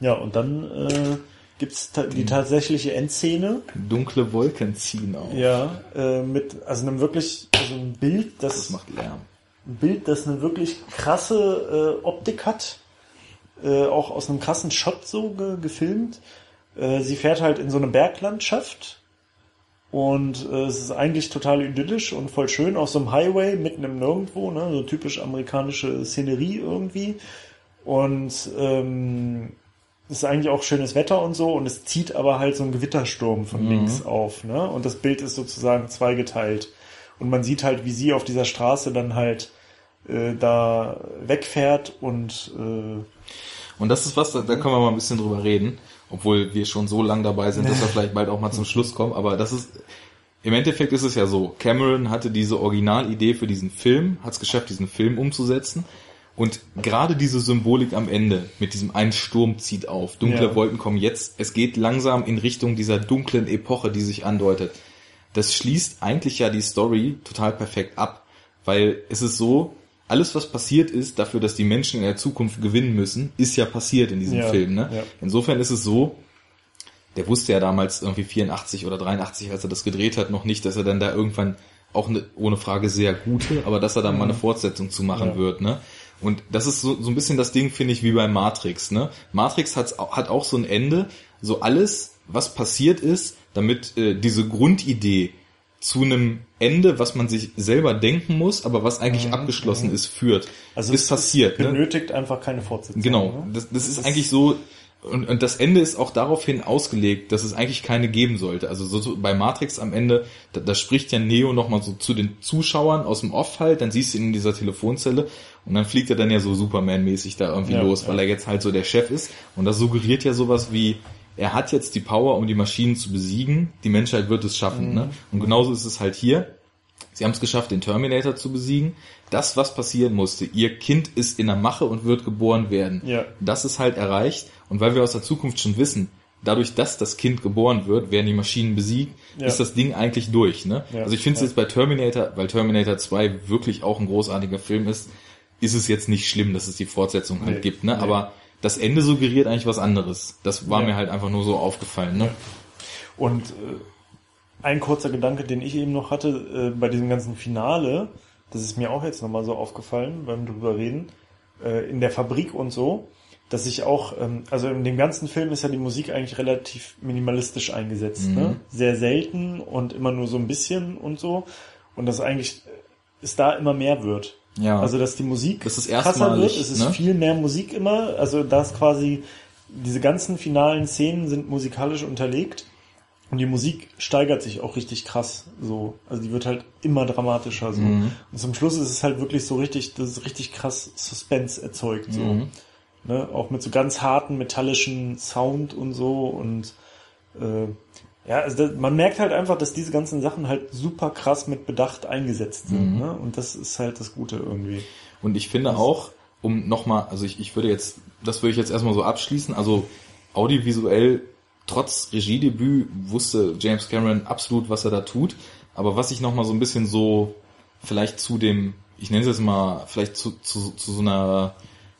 Ja, und dann äh, gibt's ta die tatsächliche Endszene. Dunkle Wolken ziehen auf. Ja, äh, mit also einem wirklich, also ein Bild, das, Das macht Lärm. ein Bild, das eine wirklich krasse äh, Optik hat, äh, auch aus einem krassen Shot so ge gefilmt. Äh, sie fährt halt in so eine Berglandschaft und äh, es ist eigentlich total idyllisch und voll schön auf so einem Highway mitten im Nirgendwo, ne, so typisch amerikanische Szenerie irgendwie. Und ähm, es ist eigentlich auch schönes Wetter und so. Und es zieht aber halt so ein Gewittersturm von links auf, ne? Und das Bild ist sozusagen zweigeteilt. Und man sieht halt, wie sie auf dieser Straße dann halt äh, da wegfährt und äh, Und das ist was, da, da können wir mal ein bisschen drüber reden, obwohl wir schon so lang dabei sind, dass wir vielleicht bald auch mal zum Schluss kommen. Aber das ist, im Endeffekt ist es ja so, Cameron hatte diese Originalidee für diesen Film, hat es geschafft, diesen Film umzusetzen. Und gerade diese Symbolik am Ende mit diesem ein Sturm zieht auf, dunkle Ja. Wolken kommen jetzt, es geht langsam in Richtung dieser dunklen Epoche, die sich andeutet. Das schließt eigentlich ja die Story total perfekt ab, weil es ist so, alles was passiert ist, dafür, dass die Menschen in der Zukunft gewinnen müssen, ist ja passiert in diesem Ja, Film. Ne? ja. Insofern ist es so, der wusste ja damals irgendwie 84 oder 83, als er das gedreht hat, noch nicht, dass er dann da irgendwann auch eine, ohne Frage sehr gute, aber dass er da mal eine Fortsetzung zu machen Ja. wird, ne? Und das ist so, so ein bisschen das Ding, finde ich, wie bei Matrix, ne? Matrix hat's, au- hat auch so ein Ende, so alles, was passiert ist, damit äh, diese Grundidee zu einem Ende, was man sich selber denken muss, aber was eigentlich abgeschlossen ist, führt. also ist es passiert, ne? benötigt einfach keine Fortsetzung. Genau, Ne? das, das ist eigentlich so, und, und das Ende ist auch daraufhin ausgelegt, dass es eigentlich keine geben sollte. Also so, so bei Matrix am Ende, da, da spricht ja Neo nochmal so zu den Zuschauern aus dem Off halt, dann siehst du ihn in dieser Telefonzelle und dann fliegt er dann ja so Superman-mäßig da irgendwie Ja, los, ja. weil er jetzt halt so der Chef ist. Und das suggeriert ja sowas wie, er hat jetzt die Power, um die Maschinen zu besiegen, die Menschheit wird es schaffen. Mhm. Ne? Und genauso ist es halt hier. Sie haben es geschafft, den Terminator zu besiegen. Das, was passieren musste, ihr Kind ist in der Mache und wird geboren werden. Ja. Das ist halt erreicht. Und weil wir aus der Zukunft schon wissen, dadurch, dass das Kind geboren wird, werden die Maschinen besiegt, Ja. ist das Ding eigentlich durch. Ne? Ja. Also ich finde es Ja. jetzt bei Terminator, weil Terminator 2 wirklich auch ein großartiger Film ist, ist es jetzt nicht schlimm, dass es die Fortsetzung halt Nee, gibt. Ne? nee. Aber das Ende suggeriert eigentlich was anderes. Das war Ja. mir halt einfach nur so aufgefallen. Ne? Und äh, ein kurzer Gedanke, den ich eben noch hatte äh, bei diesem ganzen Finale, das ist mir auch jetzt nochmal so aufgefallen beim drüber reden, äh, in der Fabrik und so, dass ich auch, ähm, also in dem ganzen Film ist ja die Musik eigentlich relativ minimalistisch eingesetzt, ne? Sehr selten und immer nur so ein bisschen und so. Und dass eigentlich äh, es da immer mehr wird. Ja. Also dass die Musik Das ist krasser wird, es ist ne? viel mehr Musik immer, also das quasi diese ganzen finalen Szenen sind musikalisch unterlegt und die Musik steigert sich auch richtig krass so. Also die wird halt immer dramatischer so. Mhm. Und zum Schluss ist es halt wirklich so richtig, das ist richtig krass Suspense erzeugt so. Mhm. Ne? Auch mit so ganz harten metallischen Sound und so und äh, ja, also das, man merkt halt einfach, dass diese ganzen Sachen halt super krass mit Bedacht eingesetzt sind. Mhm. Ne? Und das ist halt das Gute irgendwie. Und ich finde auch, um nochmal, also ich, ich würde jetzt, das würde ich jetzt erstmal so abschließen, also audiovisuell, trotz Regiedebüt, wusste James Cameron absolut, was er da tut. Aber was ich nochmal so ein bisschen so vielleicht zu dem, ich nenne es jetzt mal, vielleicht zu, zu, zu so einer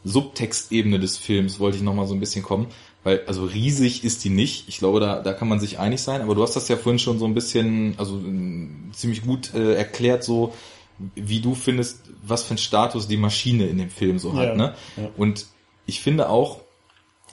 Subtextebene des Films wollte ich nochmal so ein bisschen kommen. Weil, also riesig ist die nicht. Ich glaube, da, da kann man sich einig sein. Aber du hast das ja vorhin schon so ein bisschen, also ziemlich gut äh, erklärt, so wie du findest, was für einen Status die Maschine in dem Film so hat. Ja, ne? Ja. Und ich finde auch,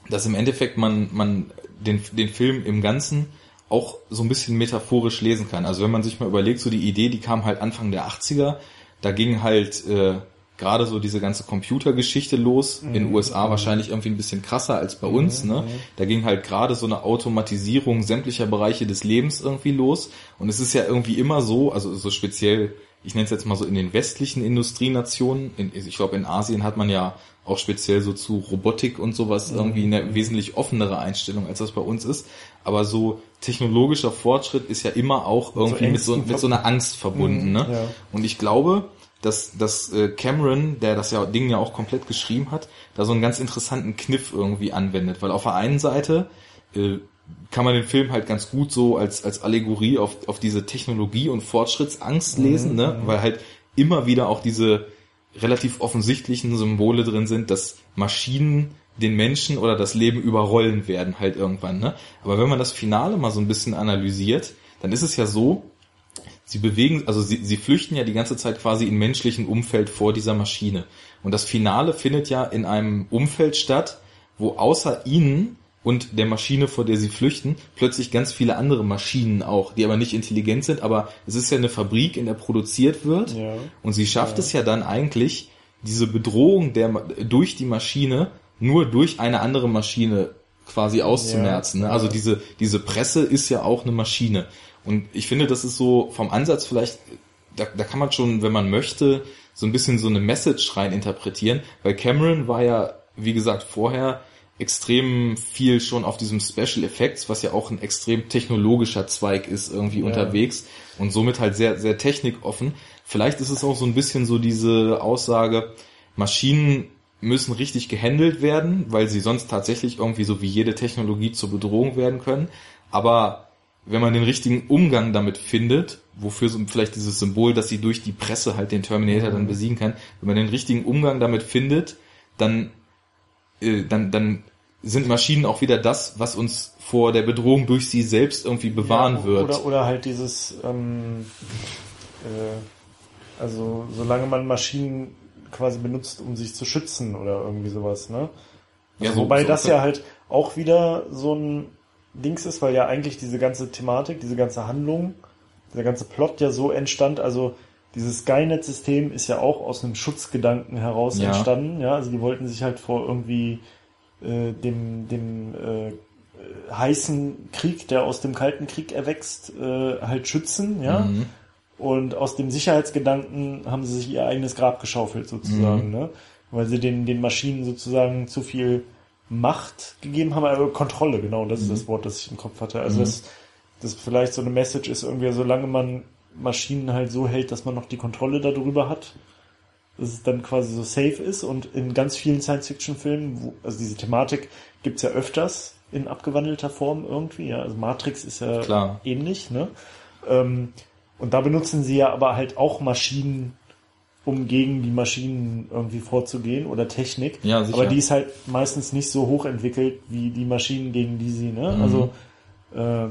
dass im Endeffekt man, man den, den Film im Ganzen auch so ein bisschen metaphorisch lesen kann. Also wenn man sich mal überlegt, so die Idee, die kam halt Anfang der 80er, da ging halt äh, gerade so diese ganze Computergeschichte los. Mhm. In den USA mhm. wahrscheinlich irgendwie ein bisschen krasser als bei uns. Mhm. Ne? Da ging halt gerade so eine Automatisierung sämtlicher Bereiche des Lebens irgendwie los. Und es ist ja irgendwie immer so, also so speziell, ich nenne es jetzt mal so in den westlichen Industrienationen, in, ich glaube in Asien hat man ja auch speziell so zu Robotik und sowas mhm. irgendwie eine wesentlich offenere Einstellung, als das bei uns ist. Aber so technologischer Fortschritt ist ja immer auch irgendwie so mit, so, mit so einer Angst verbunden. Mhm, ne? Ja. Und ich glaube, dass, dass äh, Cameron, der das ja Ding ja auch komplett geschrieben hat, da so einen ganz interessanten Kniff irgendwie anwendet. Weil auf der einen Seite äh, kann man den Film halt ganz gut so als, als Allegorie auf, auf diese Technologie und Fortschrittsangst mhm, lesen, ne? Mhm. weil halt immer wieder auch diese relativ offensichtlichen Symbole drin sind, dass Maschinen den Menschen oder das Leben überrollen werden halt irgendwann. Ne? Aber wenn man das Finale mal so ein bisschen analysiert, dann ist es ja so, sie bewegen, also sie, sie flüchten ja die ganze Zeit quasi in menschlichen Umfeld vor dieser Maschine. Und das Finale findet ja in einem Umfeld statt, wo außer ihnen und der Maschine, vor der sie flüchten, plötzlich ganz viele andere Maschinen auch, die aber nicht intelligent sind, aber es ist ja eine Fabrik, in der produziert wird. Ja. Und sie schafft ja. es ja dann eigentlich, diese Bedrohung der, durch die Maschine nur durch eine andere Maschine quasi auszumerzen. Ja. Also diese, diese Presse ist ja auch eine Maschine. Und ich finde, das ist so vom Ansatz vielleicht, da, da kann man schon, wenn man möchte, so ein bisschen so eine Message rein interpretieren, weil Cameron war ja, wie gesagt, vorher extrem viel schon auf diesem Special Effects, was ja auch ein extrem technologischer Zweig ist, irgendwie ja. unterwegs und somit halt sehr, sehr technikoffen. Vielleicht ist es auch so ein bisschen so diese Aussage, Maschinen müssen richtig gehandelt werden, weil sie sonst tatsächlich irgendwie so wie jede Technologie zur Bedrohung werden können. Aber wenn man den richtigen Umgang damit findet, wofür so vielleicht dieses Symbol, dass sie durch die Presse halt den Terminator dann besiegen kann, wenn man den richtigen Umgang damit findet, dann, äh, dann, dann sind Maschinen auch wieder das, was uns vor der Bedrohung durch sie selbst irgendwie bewahren ja, wird. Oder, oder halt dieses, ähm, äh, also solange man Maschinen quasi benutzt, um sich zu schützen oder irgendwie sowas, ne? Also, ja, so, wobei so, das ja halt auch wieder so ein Dings ist, weil ja eigentlich diese ganze Thematik, diese ganze Handlung, dieser ganze Plot ja so entstand, also dieses Skynet-System ist ja auch aus einem Schutzgedanken heraus ja. entstanden, ja, also die wollten sich halt vor irgendwie äh, dem, dem äh, heißen Krieg, der aus dem Kalten Krieg erwächst, äh, halt schützen, ja. Mhm. Und aus dem Sicherheitsgedanken haben sie sich ihr eigenes Grab geschaufelt, sozusagen, mhm. ne? Weil sie den, den Maschinen sozusagen zu viel Macht gegeben haben, also Kontrolle, genau, das mhm. ist das Wort, das ich im Kopf hatte. Also mhm. das, das vielleicht so eine Message ist irgendwie, solange man Maschinen halt so hält, dass man noch die Kontrolle darüber hat, dass es dann quasi so safe ist und in ganz vielen Science-Fiction-Filmen, also diese Thematik gibt's ja öfters in abgewandelter Form irgendwie, ja, also Matrix ist ja Klar. ähnlich, ne? Ähm, und da benutzen sie ja aber halt auch Maschinen um gegen die Maschinen irgendwie vorzugehen oder Technik. Ja, sicher. Aber die ist halt meistens nicht so hoch entwickelt wie die Maschinen, gegen die sie, ne? Mhm. Also äh,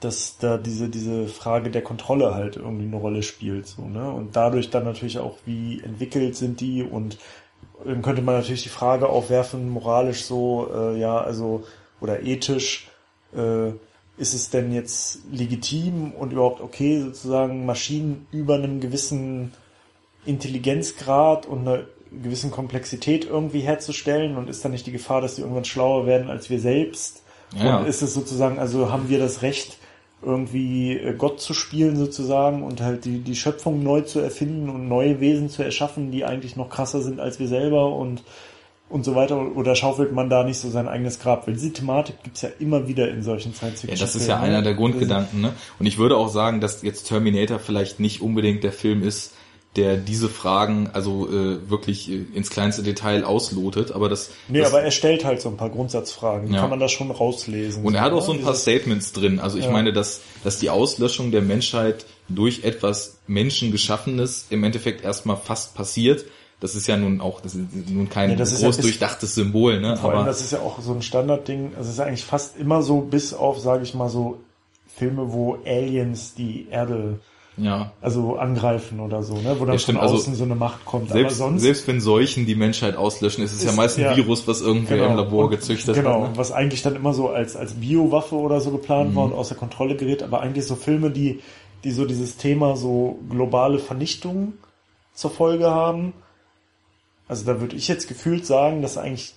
dass da diese, diese Frage der Kontrolle halt irgendwie eine Rolle spielt, so, ne? Und dadurch dann natürlich auch, wie entwickelt sind die und dann könnte man natürlich die Frage aufwerfen, moralisch so, äh, ja, also, oder ethisch, äh, ist es denn jetzt legitim und überhaupt okay, sozusagen Maschinen über einem gewissen Intelligenzgrad und einer gewissen Komplexität irgendwie herzustellen und ist dann nicht die Gefahr, dass die irgendwann schlauer werden als wir selbst? Ja. Und ist es sozusagen, also haben wir das Recht, irgendwie äh, Gott zu spielen sozusagen und halt die, die Schöpfung neu zu erfinden und neue Wesen zu erschaffen, die eigentlich noch krasser sind als wir selber und und so weiter oder schaufelt man da nicht so sein eigenes Grab? Weil diese Thematik gibt's ja immer wieder in solchen Science Fiction. Ja, das ist ja einer der Grundgedanken, ne? Und ich würde auch sagen, dass jetzt Terminator vielleicht nicht unbedingt der Film ist, der diese Fragen also äh, wirklich äh, ins kleinste Detail auslotet, aber das Nee, das, aber er stellt halt so ein paar Grundsatzfragen, Ja. kann man da schon rauslesen. und er hat auch so ein paar Statements drin. Also ich Ja. meine, dass dass die Auslöschung der Menschheit durch etwas menschengeschaffenes im Endeffekt erstmal fast passiert. Das ist ja nun auch das ist nun kein Ja, das ja groß bis- durchdachtes Symbol, ne? Vor allem, Aber das ist ja auch so ein Standardding. Also es ist eigentlich fast immer so, bis auf, sage ich mal so, Filme, wo Aliens die Erde ja, also angreifen oder so, ne? wo dann Ja, von also außen so eine Macht kommt. selbst, Aber sonst selbst wenn Seuchen die Menschheit auslöschen, ist es ja Ist- meist ein ja. Virus, was irgendwer im Labor Und- gezüchtet Genau, hat. Ne? was eigentlich dann immer so als, als Biowaffe oder so geplant Mhm. war und außer Kontrolle gerät, aber eigentlich so Filme, die, die so dieses Thema so globale Vernichtung zur Folge haben. Also da würde ich jetzt gefühlt sagen, dass eigentlich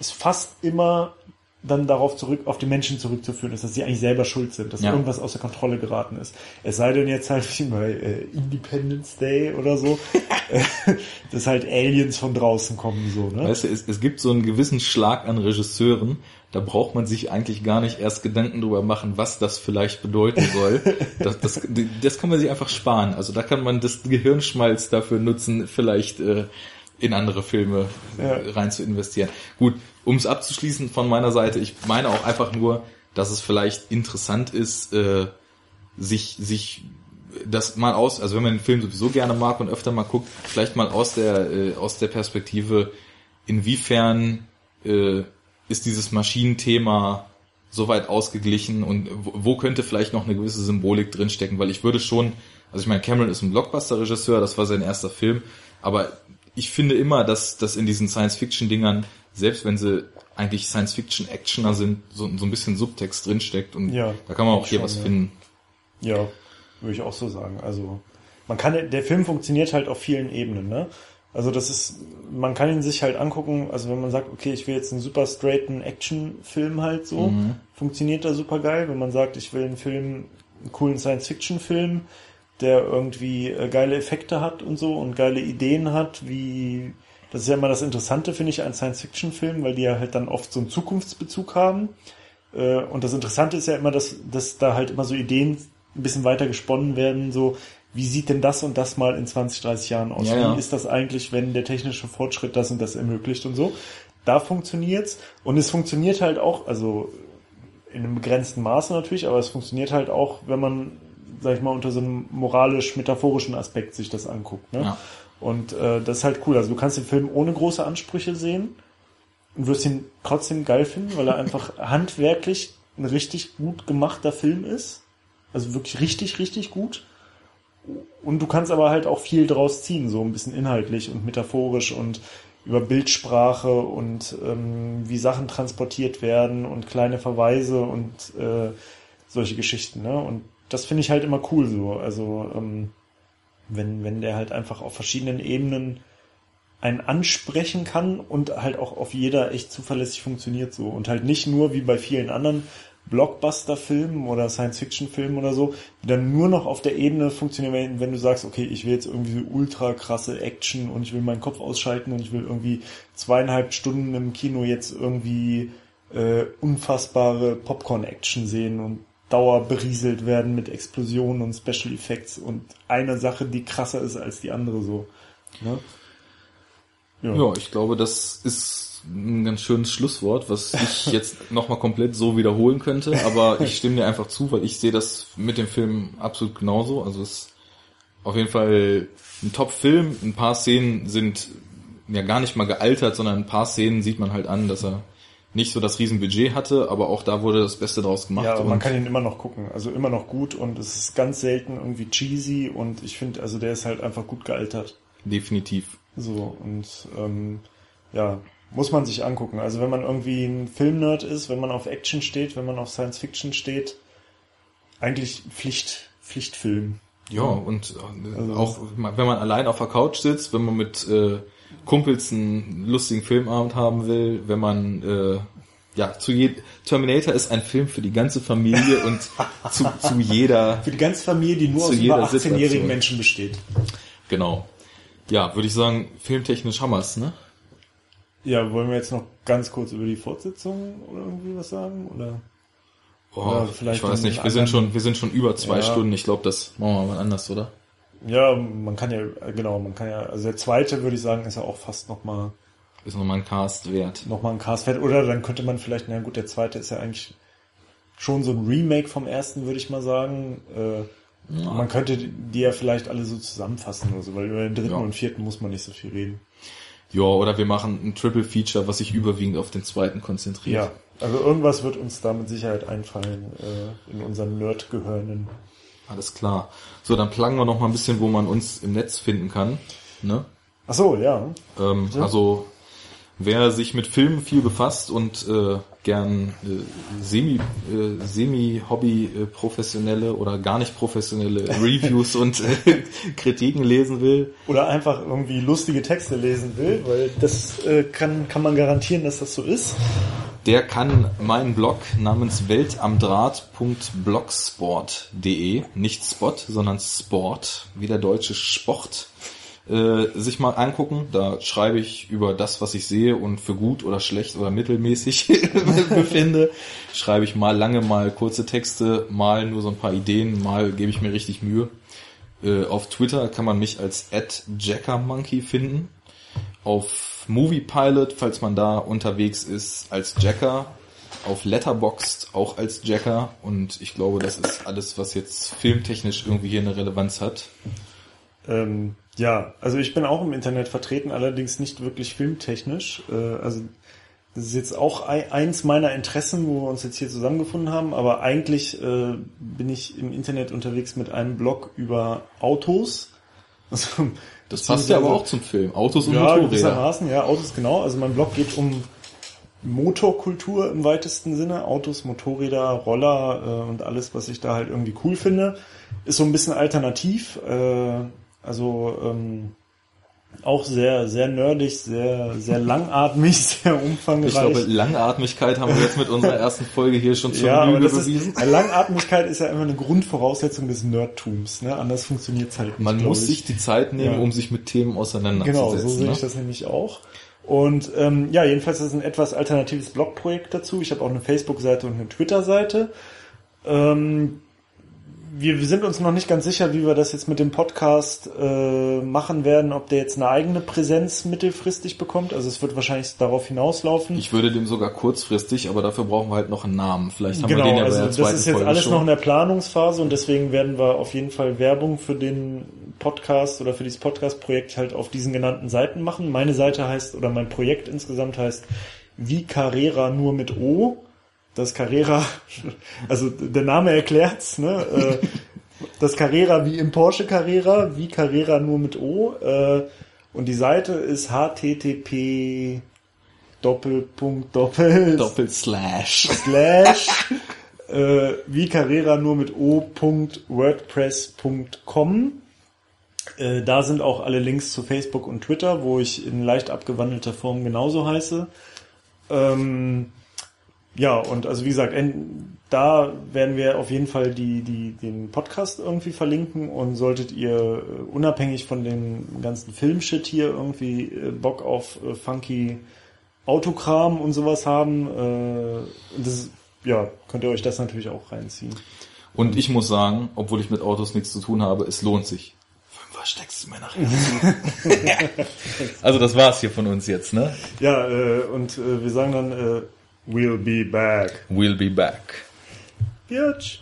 es fast immer dann darauf zurück, auf die Menschen zurückzuführen ist, dass sie eigentlich selber schuld sind, dass Ja. irgendwas außer Kontrolle geraten ist. Es sei denn jetzt halt wie bei äh, Independence Day oder so, äh, dass halt Aliens von draußen kommen, so, ne? Weißt du, es, es gibt so einen gewissen Schlag an Regisseuren, da braucht man sich eigentlich gar nicht erst Gedanken drüber machen, was das vielleicht bedeuten soll. Das, das, das kann man sich einfach sparen. Also da kann man das Gehirnschmalz dafür nutzen, vielleicht äh, in andere Filme Ja. äh, rein zu investieren. Gut, um es abzuschließen von meiner Seite, ich meine auch einfach nur, dass es vielleicht interessant ist, äh, sich, sich das mal aus, also wenn man den Film sowieso gerne mag und öfter mal guckt, vielleicht mal aus der, äh, aus der Perspektive, inwiefern äh, ist dieses Maschinenthema so weit ausgeglichen und wo, wo könnte vielleicht noch eine gewisse Symbolik drinstecken, weil ich würde schon, also ich meine, Cameron ist ein Blockbuster-Regisseur, das war sein erster Film, aber ich finde immer, dass, dass in diesen Science-Fiction-Dingern, selbst wenn sie eigentlich Science-Fiction-Actioner sind, so, so ein bisschen Subtext drinsteckt und Ja, da kann man auch hier schon, was ja. finden. Ja, würde ich auch so sagen. Also man kann, der Film funktioniert halt auf vielen Ebenen, ne? Also das ist, man kann ihn sich halt angucken, also wenn man sagt, okay, ich will jetzt einen super straighten Action-Film halt so, Mhm. funktioniert da super geil. Wenn man sagt, ich will einen Film, einen coolen Science-Fiction-Film, der irgendwie äh, geile Effekte hat und so und geile Ideen hat, wie, das ist ja immer das Interessante, finde ich, an Science-Fiction-Filmen, weil die ja halt dann oft so einen Zukunftsbezug haben. Äh, Und das Interessante ist ja immer, dass, dass da halt immer so Ideen ein bisschen weiter gesponnen werden, so, wie sieht denn das und das mal in 20, 30 Jahren aus? Ja, wie ja. ist das eigentlich, wenn der technische Fortschritt das und das ermöglicht und so? Da funktioniert's. Und es funktioniert halt auch, also in einem begrenzten Maße natürlich, aber es funktioniert halt auch, wenn man, sag ich mal, unter so einem moralisch-metaphorischen Aspekt sich das anguckt. Ne? Ja. Und äh, das ist halt cool. Also du kannst den Film ohne große Ansprüche sehen und wirst ihn trotzdem geil finden, weil er einfach handwerklich ein richtig gut gemachter Film ist. Also wirklich richtig, richtig gut. Und du kannst aber halt auch viel draus ziehen, so ein bisschen inhaltlich und metaphorisch und über Bildsprache und ähm, wie Sachen transportiert werden und kleine Verweise und äh, solche Geschichten. Ne? Und das finde ich halt immer cool so. Also ähm, wenn, wenn der halt einfach auf verschiedenen Ebenen einen ansprechen kann und halt auch auf jeder echt zuverlässig funktioniert so. Und halt nicht nur wie bei vielen anderen Blockbuster-Filmen oder Science-Fiction-Filmen oder so, die dann nur noch auf der Ebene funktionieren, wenn, du sagst, okay, ich will jetzt irgendwie so ultra krasse Action und ich will meinen Kopf ausschalten und ich will irgendwie zweieinhalb Stunden im Kino jetzt irgendwie äh, unfassbare Popcorn-Action sehen und dauerberieselt werden mit Explosionen und Special Effects und eine Sache, die krasser ist als die andere so. Ne? Ja, ich glaube, das ist ein ganz schönes Schlusswort, was ich jetzt nochmal komplett so wiederholen könnte, aber ich stimme dir einfach zu, weil ich sehe das mit dem Film absolut genauso. Also es ist auf jeden Fall ein Top-Film. Ein paar Szenen sind ja gar nicht mal gealtert, sondern ein paar Szenen sieht man halt an, dass er nicht so das Riesenbudget hatte, aber auch da wurde das Beste draus gemacht. Ja, aber man kann ihn immer noch gucken. Also immer noch gut und es ist ganz selten irgendwie cheesy und ich finde, also der ist halt einfach gut gealtert. definitiv. So und ähm, ja, muss man sich angucken. Also wenn man irgendwie ein Filmnerd ist, wenn man auf Action steht, wenn man auf Science Fiction steht, eigentlich Pflicht, Pflichtfilm. Ja, und äh, Also auch wenn man allein auf der Couch sitzt, wenn man mit äh, Kumpels einen lustigen Filmabend haben will, wenn man äh, ja zu je Terminator ist ein Film für die ganze Familie und zu, zu jeder Für die ganze Familie, die nur Zu aus jeder über 18-jährigen Situation. Menschen besteht. genau. Ja, würde ich sagen, filmtechnisch Hammers, ne? Ja, wollen wir jetzt noch ganz kurz über die Fortsetzung oder irgendwie was sagen? Oder? Oh, Oder vielleicht ich weiß nicht, wir sind schon wir sind schon über zwei Ja. Stunden. Ich glaube, das machen wir mal anders, oder? Ja, man kann ja, genau, man kann ja, also der zweite würde ich sagen, ist ja auch fast nochmal. Ist nochmal ein Cast wert. Nochmal ein Cast wert. Oder dann könnte man vielleicht, na gut, der zweite ist ja eigentlich schon so ein Remake vom ersten, würde ich mal sagen. Äh, ja. Man könnte die ja vielleicht alle so zusammenfassen oder so, weil über den dritten ja. und vierten muss man nicht so viel reden. Ja, oder wir machen ein Triple Feature, was sich überwiegend auf den zweiten konzentriert. Ja, also irgendwas wird uns da mit Sicherheit einfallen äh, in unseren Nerd-Gehörnen. Alles klar. So, dann plagen wir noch mal ein bisschen, wo man uns im Netz finden kann. Ne? Ach so, ja. Ähm. Also wer sich mit Filmen viel befasst und äh, gern äh, semi äh, semi Hobby äh, professionelle oder gar nicht professionelle Reviews und äh, Kritiken lesen will oder einfach irgendwie lustige Texte lesen will, weil das äh, kann kann man garantieren, dass das so ist der kann meinen Blog namens weltamdraht.blogsport.de, nicht Spot, sondern Sport, wie der deutsche Sport, äh, sich mal angucken. Da schreibe ich über das, was ich sehe und für gut oder schlecht oder mittelmäßig befinde. Schreibe ich mal lange, mal kurze Texte, mal nur so ein paar Ideen, mal gebe ich mir richtig Mühe. Äh, auf Twitter kann man mich als @jackermonkey finden. Auf Movie Pilot, falls man da unterwegs ist, als Jacker. Auf Letterboxd auch als Jacker. Und ich glaube, das ist alles, was jetzt filmtechnisch irgendwie hier eine Relevanz hat. Ähm, ja, also ich bin auch im Internet vertreten, allerdings nicht wirklich filmtechnisch. Äh, also das ist jetzt auch eins meiner Interessen, wo wir uns jetzt hier zusammengefunden haben, aber eigentlich äh, bin ich im Internet unterwegs mit einem Blog über Autos. Also das passt ja aber auch zum Film. Autos und ja, Motorräder. Gewissermaßen, ja, Autos genau. Also mein Blog geht um Motorkultur im weitesten Sinne. Autos, Motorräder, Roller äh, und alles, was ich da halt irgendwie cool finde. Ist so ein bisschen alternativ. Äh, also ähm, auch sehr, sehr nerdig, sehr, sehr langatmig, sehr umfangreich. Ich glaube, Langatmigkeit haben wir jetzt mit unserer ersten Folge hier schon zur ja, Lüge bewiesen. Ist, Langatmigkeit ist ja immer eine Grundvoraussetzung des Nerdtums, ne? Anders funktioniert's halt nicht. Man muss ich. sich die Zeit nehmen, ja. um sich mit Themen auseinanderzusetzen. Genau, so sehe ne? ich das nämlich auch. Und ähm, ja, jedenfalls ist es ein etwas alternatives Blogprojekt dazu. Ich habe auch eine Facebook-Seite und eine Twitter-Seite. Ähm, wir sind uns noch nicht ganz sicher, wie wir das jetzt mit dem Podcast äh, machen werden, ob der jetzt eine eigene Präsenz mittelfristig bekommt. Also es wird wahrscheinlich darauf hinauslaufen. Ich würde dem sogar kurzfristig, aber dafür brauchen wir halt noch einen Namen. Vielleicht haben genau, wir den ja also bei der zweiten Das ist jetzt Folge alles schon. noch in der Planungsphase und deswegen werden wir auf jeden Fall Werbung für den Podcast oder für dieses Podcast-Projekt halt auf diesen genannten Seiten machen. Meine Seite heißt oder mein Projekt insgesamt heißt wie Carrera nur mit O das Carrera, also der Name erklärt's, ne? Äh, das Carrera wie im Porsche Carrera, wie Carrera nur mit O. Äh, und die Seite ist http Doppelpunkt Doppel Doppel Slash Slash äh, wie Carrera nur mit o.wordpress.com. Äh, da sind auch alle Links zu Facebook und Twitter, wo ich in leicht abgewandelter Form genauso heiße. Ähm, ja, und also wie gesagt, da werden wir auf jeden Fall die, die, den Podcast irgendwie verlinken und solltet ihr äh, unabhängig von dem ganzen Filmshit hier irgendwie äh, Bock auf äh, funky Autokram und sowas haben, das, ja, könnt ihr euch das natürlich auch reinziehen. Und ich muss sagen, obwohl ich mit Autos nichts zu tun habe, es lohnt sich. Fünfer steckst du mir nachher Also das war's hier von uns jetzt, ne? Ja, und wir sagen dann We'll be back. We'll be back. Bitch.